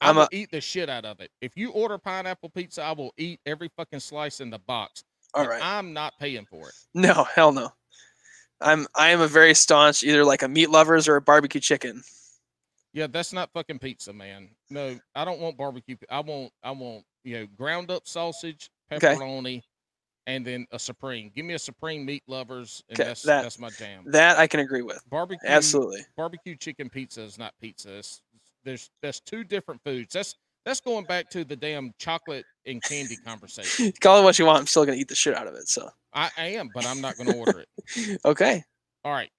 I I'm will a- eat the shit out of it. If you order pineapple pizza, I will eat every fucking slice in the box. All right. I'm not paying for it. No, hell no. I'm I am a very staunch either like a meat lovers or a barbecue chicken. Yeah, that's not fucking pizza, man. No, I don't want barbecue. I want, I want, you know, ground up sausage, Okay. And then a supreme. Give me a supreme meat lovers, and Okay, that's that- that's my jam. That I can agree with. Barbecue, Absolutely. barbecue chicken pizza is not pizza. It's, there's that's two different foods. That's that's going back to the damn chocolate and candy conversation. Call it what you want. I'm still gonna eat the shit out of it. So I, am, but I'm not going to order it. okay. All right.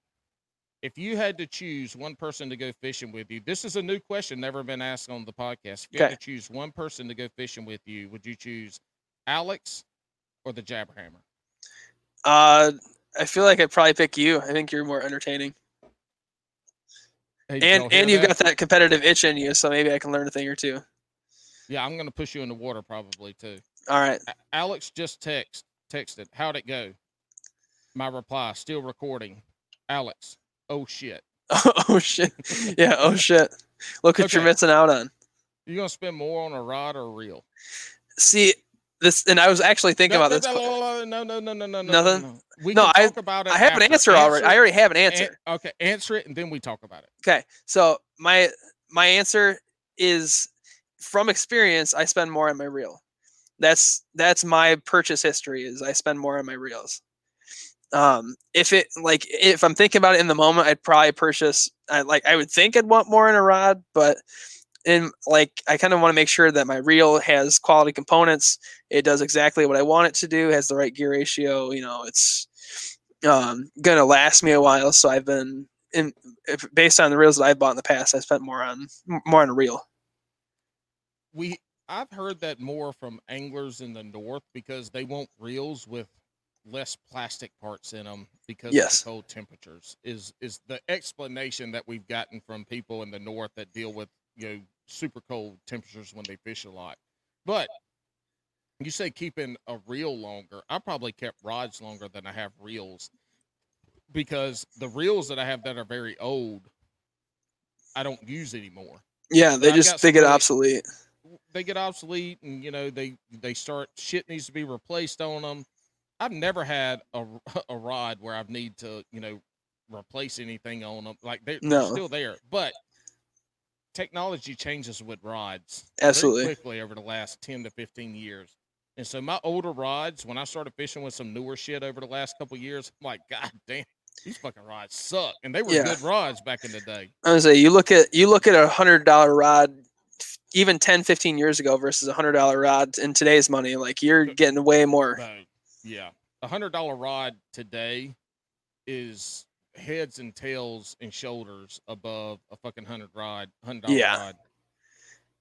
If you had to choose one person to go fishing with you, this is a new question, never been asked on the podcast. If you Okay. had to choose one person to go fishing with you, would you choose Alex or the Jabberhammer? Uh, I feel like I'd probably pick you. I think you're more entertaining, Hey, and and you've that? got that competitive itch in you, so maybe I can learn a thing or two. Yeah, I'm going to push you in the water probably too. All right. Alex just text texted. How'd it go? My reply, still recording. Alex, oh shit. oh shit. Yeah. Oh shit. Look what you're Okay. missing out on. You gonna spend more on a rod or a reel? See this, and I was actually thinking no, about this. no, no, no, no, no, no, no, no, Nothing? No. We No, can I- about it. I have an after. answer already. I already have an an- answer. okay, answer it, and then we talk about it. Okay, so my my answer is from experience. I spend more on my reel. That's that's my purchase history. Is I spend more on my reels. Um, if it like if I'm thinking about it in the moment, I'd probably purchase. I like I would think I'd want more in a rod, but in like I kind of want to make sure that my reel has quality components. It does exactly what I want it to do. Has the right gear ratio. You know, it's um, gonna last me a while. So I've been in if, based on the reels that I've bought in the past, I spent more on more on a reel. We I've heard that more from anglers in the north because they want reels with less plastic parts in them because Yes. of the cold temperatures. Is is the explanation that we've gotten from people in the north that deal with you know super cold temperatures when they fish a lot. But you say keeping a reel longer. I probably kept rods longer than I have reels because the reels that I have that are very old, I don't use anymore. Yeah, they just they get obsolete. They get obsolete, and you know they they start shit needs to be replaced on them. I've never had a, a rod where I've need to you know replace anything on them. Like they're, they're still there, but technology changes with rods Absolutely. quickly over the last 10 to 15 years. And so my older rods, when I started fishing with some newer shit over the last couple years, I'm like, God damn, these fucking rods suck. And they were Yeah. good rods back in the day. I was say you look at you look at a hundred dollar rod even 10, 15 years ago versus a hundred dollar rod in today's money. Like you're getting way more. Yeah. A hundred dollar rod today is heads and tails and shoulders above a fucking hundred rod, hundred dollar Yeah. rod.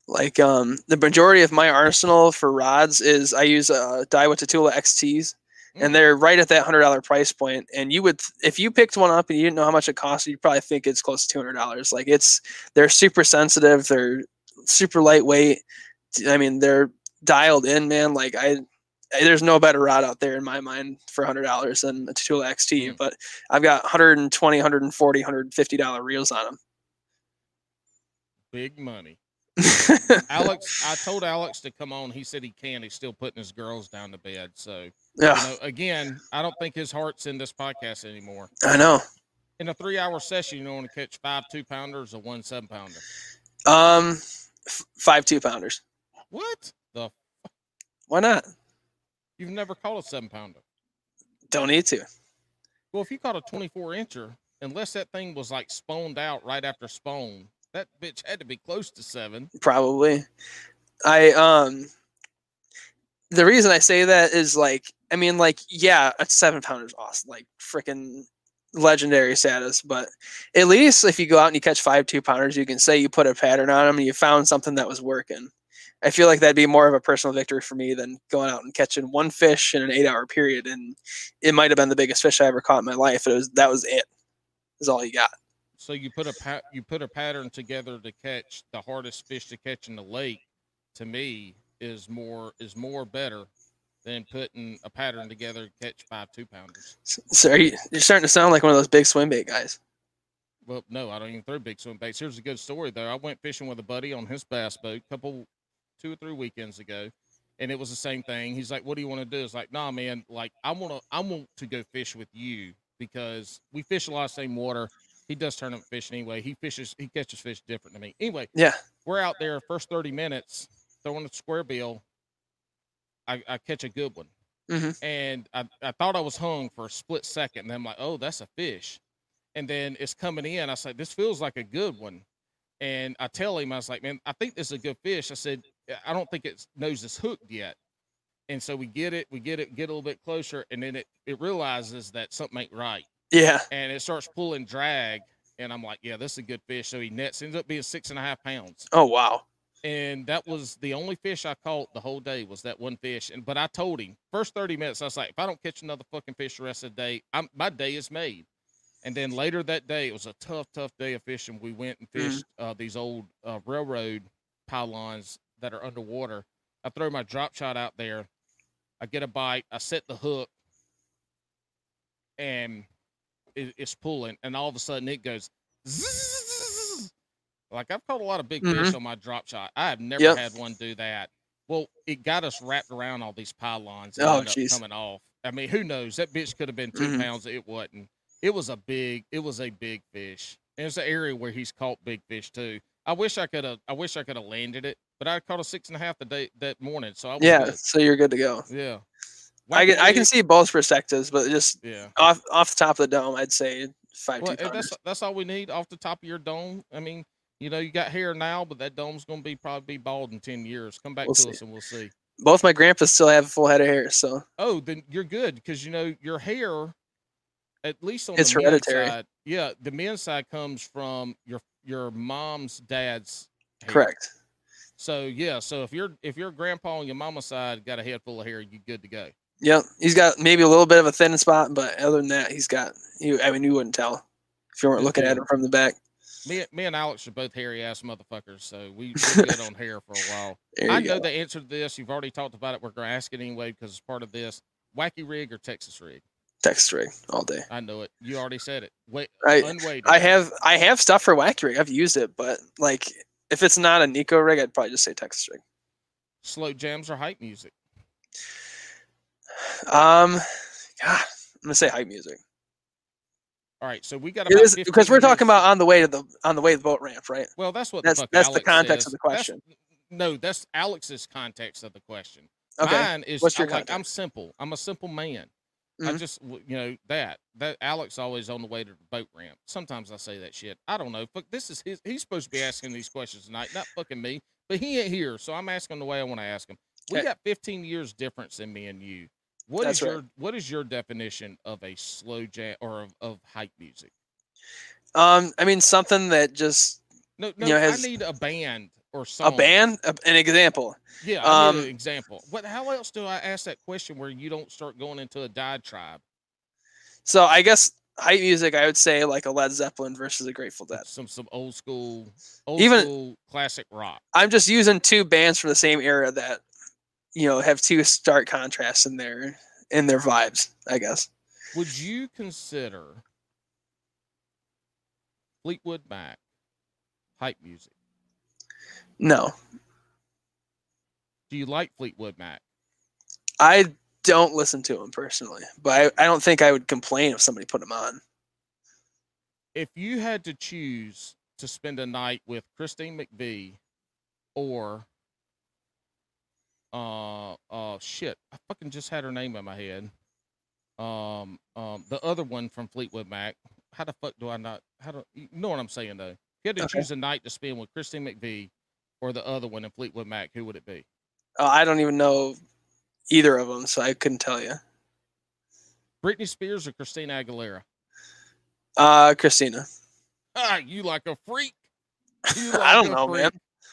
Like um the majority of my arsenal for rods is I use uh Daiwa Tatula XTs Mm. and they're right at that hundred dollar price point. And you would, if you picked one up and you didn't know how much it cost, you'd probably think it's close to two hundred dollars. Like it's, they're super sensitive. They're super lightweight. I mean, they're dialed in, man. Like I, there's no better rod out there in my mind for hundred dollars than a Tatula XT. Mm. But I've got 120, 140, 150 dollar reels on them. Big money. Alex, I told Alex to come on. He said he can. He's still putting his girls down to bed. So, yeah, you know, again, I don't think his heart's in this podcast anymore. I know. In a three hour session, you don't want to catch five two pounders or one seven pounder. Um, f- five two pounders. What? The Why not? You've never caught a seven pounder. Don't need to. Well, if you caught a 24 incher, unless that thing was like spawned out right after spawn, that bitch had to be close to seven. probably i um the reason i say that is like i mean like yeah a seven pounder is awesome like freaking legendary status but at least if you go out and you catch five two pounders you can say you put a pattern on them and you found something that was working I feel like that'd be more of a personal victory for me than going out and catching one fish in an eight hour period. And it might have been the biggest fish I ever caught in my life. It was that was it. Is all you got. So you put a pa- you put a pattern together to catch the hardest fish to catch in the lake. To me, is more is more better than putting a pattern together to catch five two pounders. So are you, you're starting to sound like one of those big swim bait guys. Well, no, I don't even throw big swim baits. Here's a good story though. I went fishing with a buddy on his bass boat a couple, two or three weekends ago, and it was the same thing. He's like, "What do you want to do?" It's like, "Nah, man. Like, I want to, I want to go fish with you because we fish a lot of same water. He does tournament fishing anyway. He fishes, he catches fish different than me. Anyway, Yeah. we're out there first 30 minutes throwing a square bill. I, I catch a good one. Mhm. And I, I thought I was hung for a split second. And I'm like, oh, that's a fish. And then it's coming in. I said, this feels like a good one. And I tell him, I was like, man, I think this is a good fish. I said, I don't think it knows it's hooked yet. And so we get it, we get it, get a little bit closer, and then it, it realizes that something ain't right Yeah. and it starts pulling drag. And I'm like, yeah, this is a good fish. So he nets, ends up being six and a half pounds. Oh wow. And that was the only fish I caught the whole day was that one fish. And but I told him first 30 minutes, I was like, if I don't catch another fucking fish the rest of the day, I'm my day is made. And then later that day, it was a tough, tough day of fishing. We went and Mhm. fished uh, these old uh, railroad pylons that are underwater. I throw my drop shot out there. I get a bite. I set the hook, and it, it's pulling. And all of a sudden, it goes. Zzz. Like I've caught a lot of big fish on my drop shot. I have never Yep. had one do that. Well, it got us wrapped around all these pylons. And Oh, coming off. I mean, who knows? That bitch could have been 2 Mhm. pounds. It wasn't. It was a big. It was a big fish. And it's an area where he's caught big fish too. I wish I could have. I wish I could have landed it, but I caught a six and a half the day that morning. So I was Yeah. good. So you're good to go. Yeah. I can I can see both perspectives, but just Yeah. off off the top of the dome, I'd say five Well, two and pounders. that's that's all we need off the top of your dome. I mean, you know, you got hair now, but that dome's gonna be probably be bald in ten years. Come back We'll to see. us and we'll see. Both my grandpas still have a full head of hair, so Oh, then you're good because you know your hair, at least on It's the men's hereditary. side. Yeah, the men's side comes from your your mom's dad's. hair. correct. So yeah, so if your if your grandpa on your mama's side got a head full of hair, you good to go. Yep. He's got maybe a little bit of a thin spot, but other than that, he's got you I mean you wouldn't tell if you weren't looking at him from the back. Me, me and Alex are both hairy ass motherfuckers, so we good on hair for a while. I know go. the answer to this. You've already talked about it. We're going to ask it anyway because it's part of this. Wacky rig or Texas rig? Text rig all day. I know it. You already said it. Wait, I- unweighted. I have I have stuff for wacky rig. I've used it, but like if it's not a Neko rig, I'd probably just say Texas rig. slow jams or hype music. Um, God, I'm gonna say hype music. All right, so we got It is because we're talking about on the way to the on the way to the boat ramp, right? Well, that's what That's- the fuck that's the Alex context of says. the That's- question. no, that's Alex's context of the question. Okay. Mine is What's your I'm like I'm simple. I'm a simple man. I Mhm. just you know that that Alex always on the way to the boat ramp. Sometimes I say that shit. I don't know. Fuck, this is his. He's supposed to be asking these questions tonight, not fucking me. But he ain't here, so I'm asking the way I want to ask him. We got 15 years difference in me and you. What is That's right. your What is your definition of a slow jam or of, of hype music? Um, I mean something that just No, no. know, I need a band or a band, a, an example. Yeah, Um, an example. What? How else do I ask that question where you don't start going into a diatribe? So I guess hype music, I would say like a Led Zeppelin versus a Grateful Dead. Some some old school, old Even- school classic rock. I'm just using two bands from the same era that you know have two stark contrasts in their in their vibes. I guess. Would you consider Fleetwood Mac hype music? No, Do you like Fleetwood Mac? I don't listen to them personally, but I, I don't think I would complain if somebody put them on. If you had to choose to spend a night with Christine McVie or uh uh shit, I fucking just had her name in my head. Um um the other one from Fleetwood Mac. How the fuck do I not how do you know what I'm saying though? If you had to Okay. choose a night to spend with Christine McVie or the other one in Fleetwood Mac, who would it be? Uh, I don't even know either of them, so I couldn't tell you. Britney Spears or Christina Aguilera? Uh, Christina. Ah, you like a freak. You I don't know, man.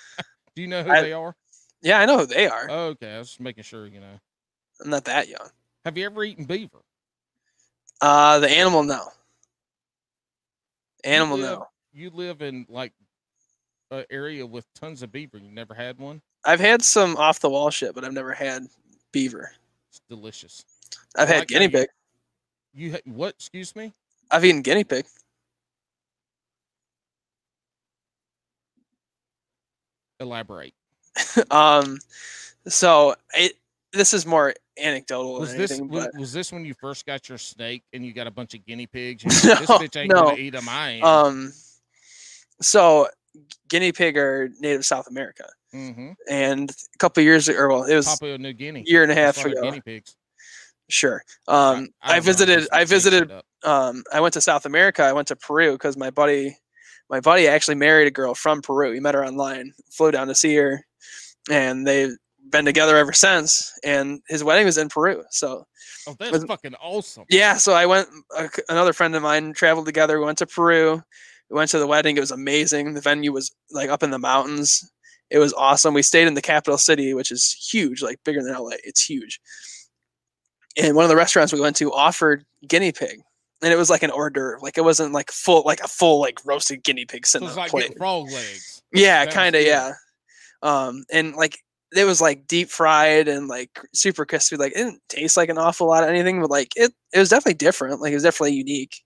Do you know who I- they are? Yeah, I know who they are. Okay, I was just making sure. You know, I'm not that young. have you ever eaten beaver? Uh, the animal, no. Animal, live- no. You live in like an area with tons of beaver. You never had one. I've had some off the wall shit, but I've never had beaver. It's delicious. I've I had like guinea pig. You ha- what? Excuse me. I've eaten guinea pig. Elaborate. um, so it this is more anecdotal Was this anything, was, but was this when you first got your snake and you got a bunch of guinea pigs? You're like, this bitch ain't no. gonna eat them. I am. um, so guinea pig are native South America, mm-hmm. and a couple years ago, well, it was Papua New Guinea. year and a half That's why they're ago. guinea pigs. Sure. I- Um, I I, I'm visited. I visited. Um, I went to South America. I went to Peru because my buddy, my buddy actually married a girl from Peru. He met her online, flew down to see her, and they've been together ever since. And his wedding was in Peru. So Oh, that's was- fucking awesome. yeah, so I went. Uh, another friend of mine traveled together. We went to Peru. We went to the wedding. It was amazing. The venue was like up in the mountains. It was awesome. We stayed in the capital city, which is huge, like bigger than LA. It's huge. And one of the restaurants we went to offered guinea pig, and it was like an hors d'oeuvre. Like it wasn't like full, like a full like roasted guinea pig sitting on like plate. frog legs. Yeah, kind of. Yeah. Um, and like it was like deep fried and like super crispy. Like it didn't taste like an awful lot of anything, but like it, it was definitely different. Like it was definitely unique.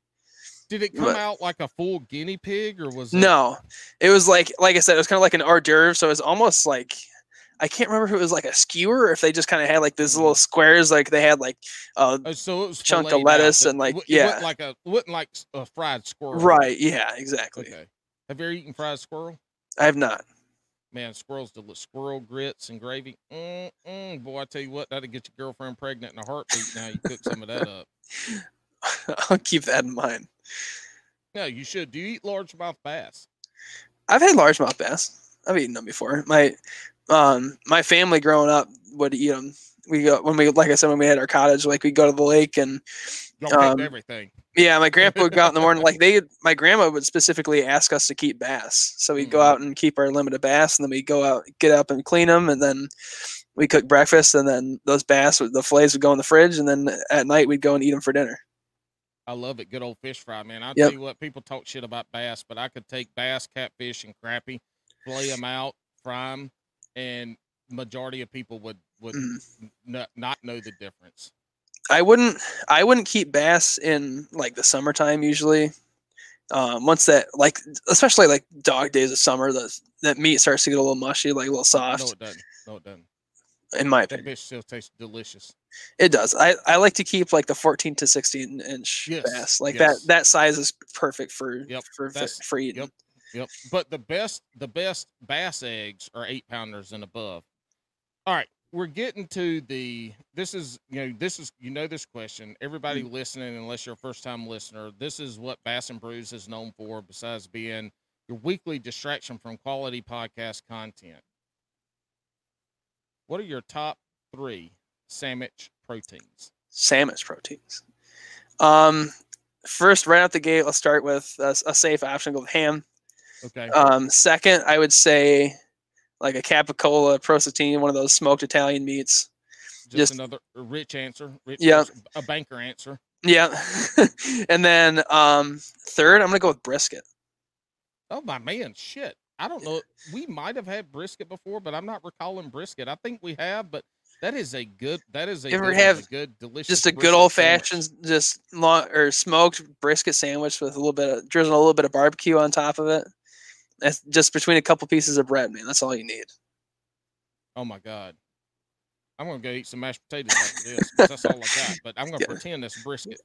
Did it come But- out like a full guinea pig or was it? No, it was like like I said, it was kind of like an hors d'oeuvre. So it was almost like I can't remember if it was like a skewer or if they just kind of had like these little mm. squares. Like they had like a Oh, so it was chunk of filleted out, lettuce and, like, it wa- it yeah. like a it wasn't like a fried squirrel. right. Yeah, exactly. Okay. Have you ever eaten fried squirrel? I have not. Man, squirrels delicious. Squirrel grits and gravy. Mm-mm, boy, I tell you what, that'd get your girlfriend pregnant in a heartbeat. Now you cook some of that up. I'll keep that in mind. No, you should. Do you eat largemouth bass? I've had largemouth bass. I've eaten them before. My um my family growing up would eat them. We go when we like I said when we had our cottage, like we'd go to the lake and Um, everything. yeah, my grandpa would go out in the morning. Like they, my grandma would specifically ask us to keep bass, so we'd go Mhm. out and keep our limit of bass, and then we'd go out, get up and clean them, and then we cook breakfast, and then those bass, the fillets would go in the fridge, and then at night we'd go and eat them for dinner. I love it. Good old fish fry, man. I'll Yep. tell you what, people talk shit about bass, but I could take bass, catfish, and crappie, flay them out, fry them, and majority of people would would Mhm. n- not, know the difference. I wouldn't, I wouldn't keep bass in like the summertime usually. Um, once that, like, especially like dog days of summer, the that meat starts to get a little mushy, like a little soft. No, it doesn't. No, it doesn't. In my That opinion, fish still tastes delicious. it does. I, I like to keep like the 14 to 16 inch Yes, bass, like yes. that. That size is perfect for Yep, for that's- for eating. yep. Yep. But the best the best bass eggs are eight pounders and above. All right. We're getting to the this is you know, this is you know this question. Everybody Mm. listening, unless you're a first time listener, this is what Bass and Brews is known for, besides being your weekly distraction from quality podcast content. What are your top three sandwich proteins? Sandwich proteins. Um, first, right out the gate, let's start with a, a safe option. Go with ham. Okay. Um, second, I would say like a capicola prosciutto, one of those smoked Italian meats. just, just- another rich answer. Rich Yeah. answer, a banker answer. Yeah. and then um, third, I'm gonna go with brisket. Oh my man, shit. I don't know. We might have had brisket before, but I'm not recalling brisket. I think we have, but that is a good. That is a You ever good, one, a have good, delicious. Just a good old fashioned, just long or smoked brisket sandwich with a little bit of drizzling a little bit of barbecue on top of it. That's just between a couple pieces of bread, man. That's all you need. Oh my god. I'm gonna go eat some mashed potatoes after this. That's all I got. But I'm gonna Yeah. pretend that's brisket.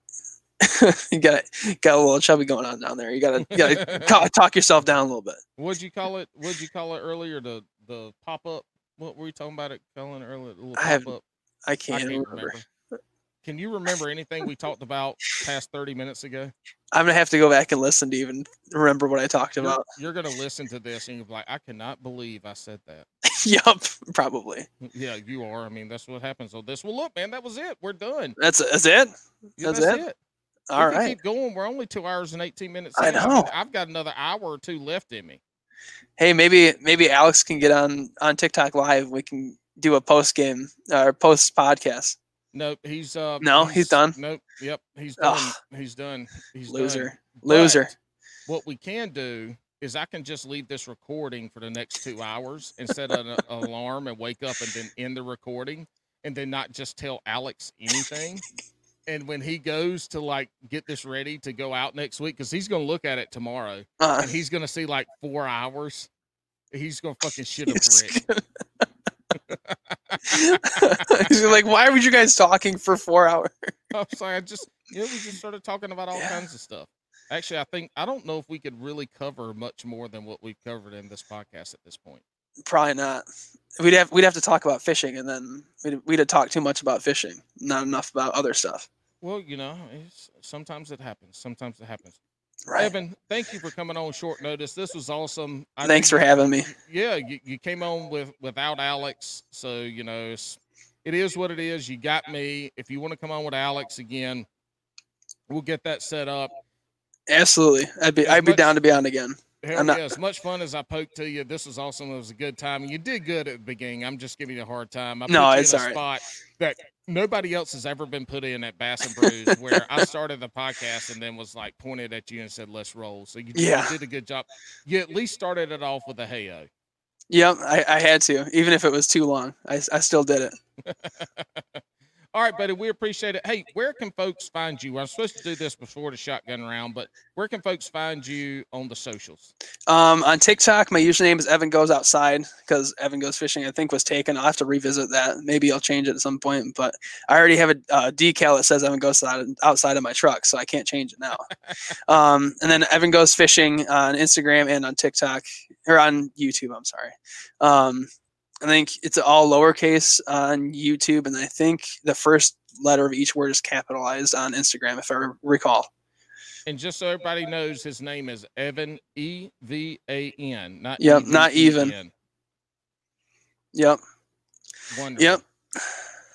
you got got a little chubby going on down there. You gotta you gotta ca- talk yourself down a little bit. What'd you call it? What'd you call it earlier? The the pop up. What were you talking about it, Colin? Earlier, the little I have pop up. I I can't, can't remember. remember. Can you remember anything we talked about past 30 minutes ago? I'm gonna have to go back and listen to even remember what I talked You're, about. you're gonna listen to this and you're like, I cannot believe I said that. yup, probably. Mm, yeah, you are. I mean, that's what happens So this. Well, look, man, that was it. We're done. That's that's it. That's that's it? it. All right. keep going. We're only two hours and 18 minutes. I know. I've got another hour or two left in me. Hey, maybe maybe Alex can get on on TikTok live. We can do a post game or post podcast. Nope, he's uh No, he's done? Nope, yep, he's done. Ugh. He's done. He's Loser, done. loser. But what we can do is I can just leave this recording for the next two hours and set an alarm and wake up and then end the recording and then not just tell Alex anything. And when he goes to like get this ready to go out next week, because he's gonna look at it tomorrow Uh, and he's gonna see like four hours. He's gonna fucking shit a brick. he's like, why were you guys talking for four hours? I'm sorry, I just yeah, we just started talking about all Yeah. kinds of stuff. Actually, I think I don't know if we could really cover much more than what we've covered in this podcast at this point. Probably not. We'd have we'd have to talk about fishing, and then we'd we'd have talked too much about fishing, not enough about other stuff. Well, you know, it's, sometimes it happens. Sometimes it happens. Right. Evan, thank you for coming on short notice. This was awesome. I Thanks for having me. Yeah, you, you came on with without Alex, so you know it's, it is what it is. You got me. If you want to come on with Alex again, we'll get that set up. Absolutely, I'd be As I'd be down to be on again. Hell not- yeah, as much fun as I poked to you, this was awesome. It was a good time. You did good at the beginning. I'm just giving you a hard time. I put No, you it's in a right. spot that nobody else has ever been put in at Bass and Brews, where I started the podcast and then was like pointed at you and said, "Let's roll." So you did, Yeah. did a good job. You at least started it off with a heyo. Yep, I, I had to, even if it was too long. I still did it. All right, buddy. We appreciate it. Hey, where can folks find you? I'm supposed to do this before the shotgun round, but where can folks find you on the socials? Um, on TikTok, my username is Evan Goes Outside because Evan Goes Fishing, I think, was taken. I'll have to revisit that. Maybe I'll change it at some point. But I already have a uh, decal that says Evan Goes outside, outside of my truck, so I can't change it now. um, and then Evan Goes Fishing on Instagram and on TikTok or on YouTube. I'm sorry. Um, I think it's all lowercase on YouTube, and I think the first letter of each word is capitalized on Instagram, if I re- recall. And just so everybody knows, his name is Evan E V A N, not Yep, not even. E-V-E-N. Yep. Wonderful. Yep.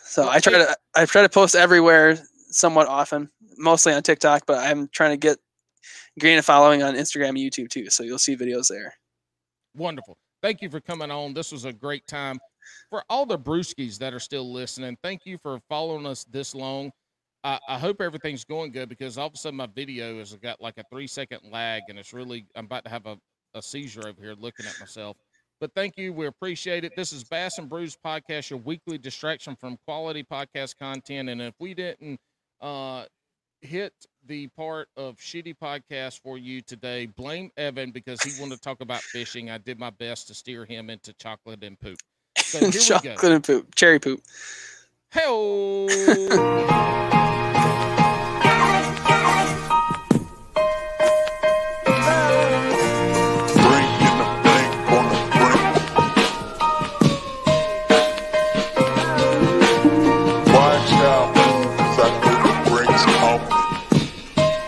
So Well, I try to I try to post everywhere somewhat often, mostly on TikTok, but I'm trying to get gain a following on Instagram and YouTube too. So you'll see videos there. Wonderful. Thank you for coming on. This was a great time. For all the brewskis that are still listening, thank you for following us this long. I, I hope everything's going good because all of a sudden my video has got like a three second lag and it's really, I'm about to have a, a seizure over here looking at myself. But thank you. We appreciate it. This is Bass and Brews Podcast, your weekly distraction from quality podcast content. And if we didn't uh, hit the part of shitty podcast for you today, blame Evan because he wanted to talk about fishing. I did my best to steer him into chocolate and poop. So here we go. Chocolate and poop, cherry poop. Hell.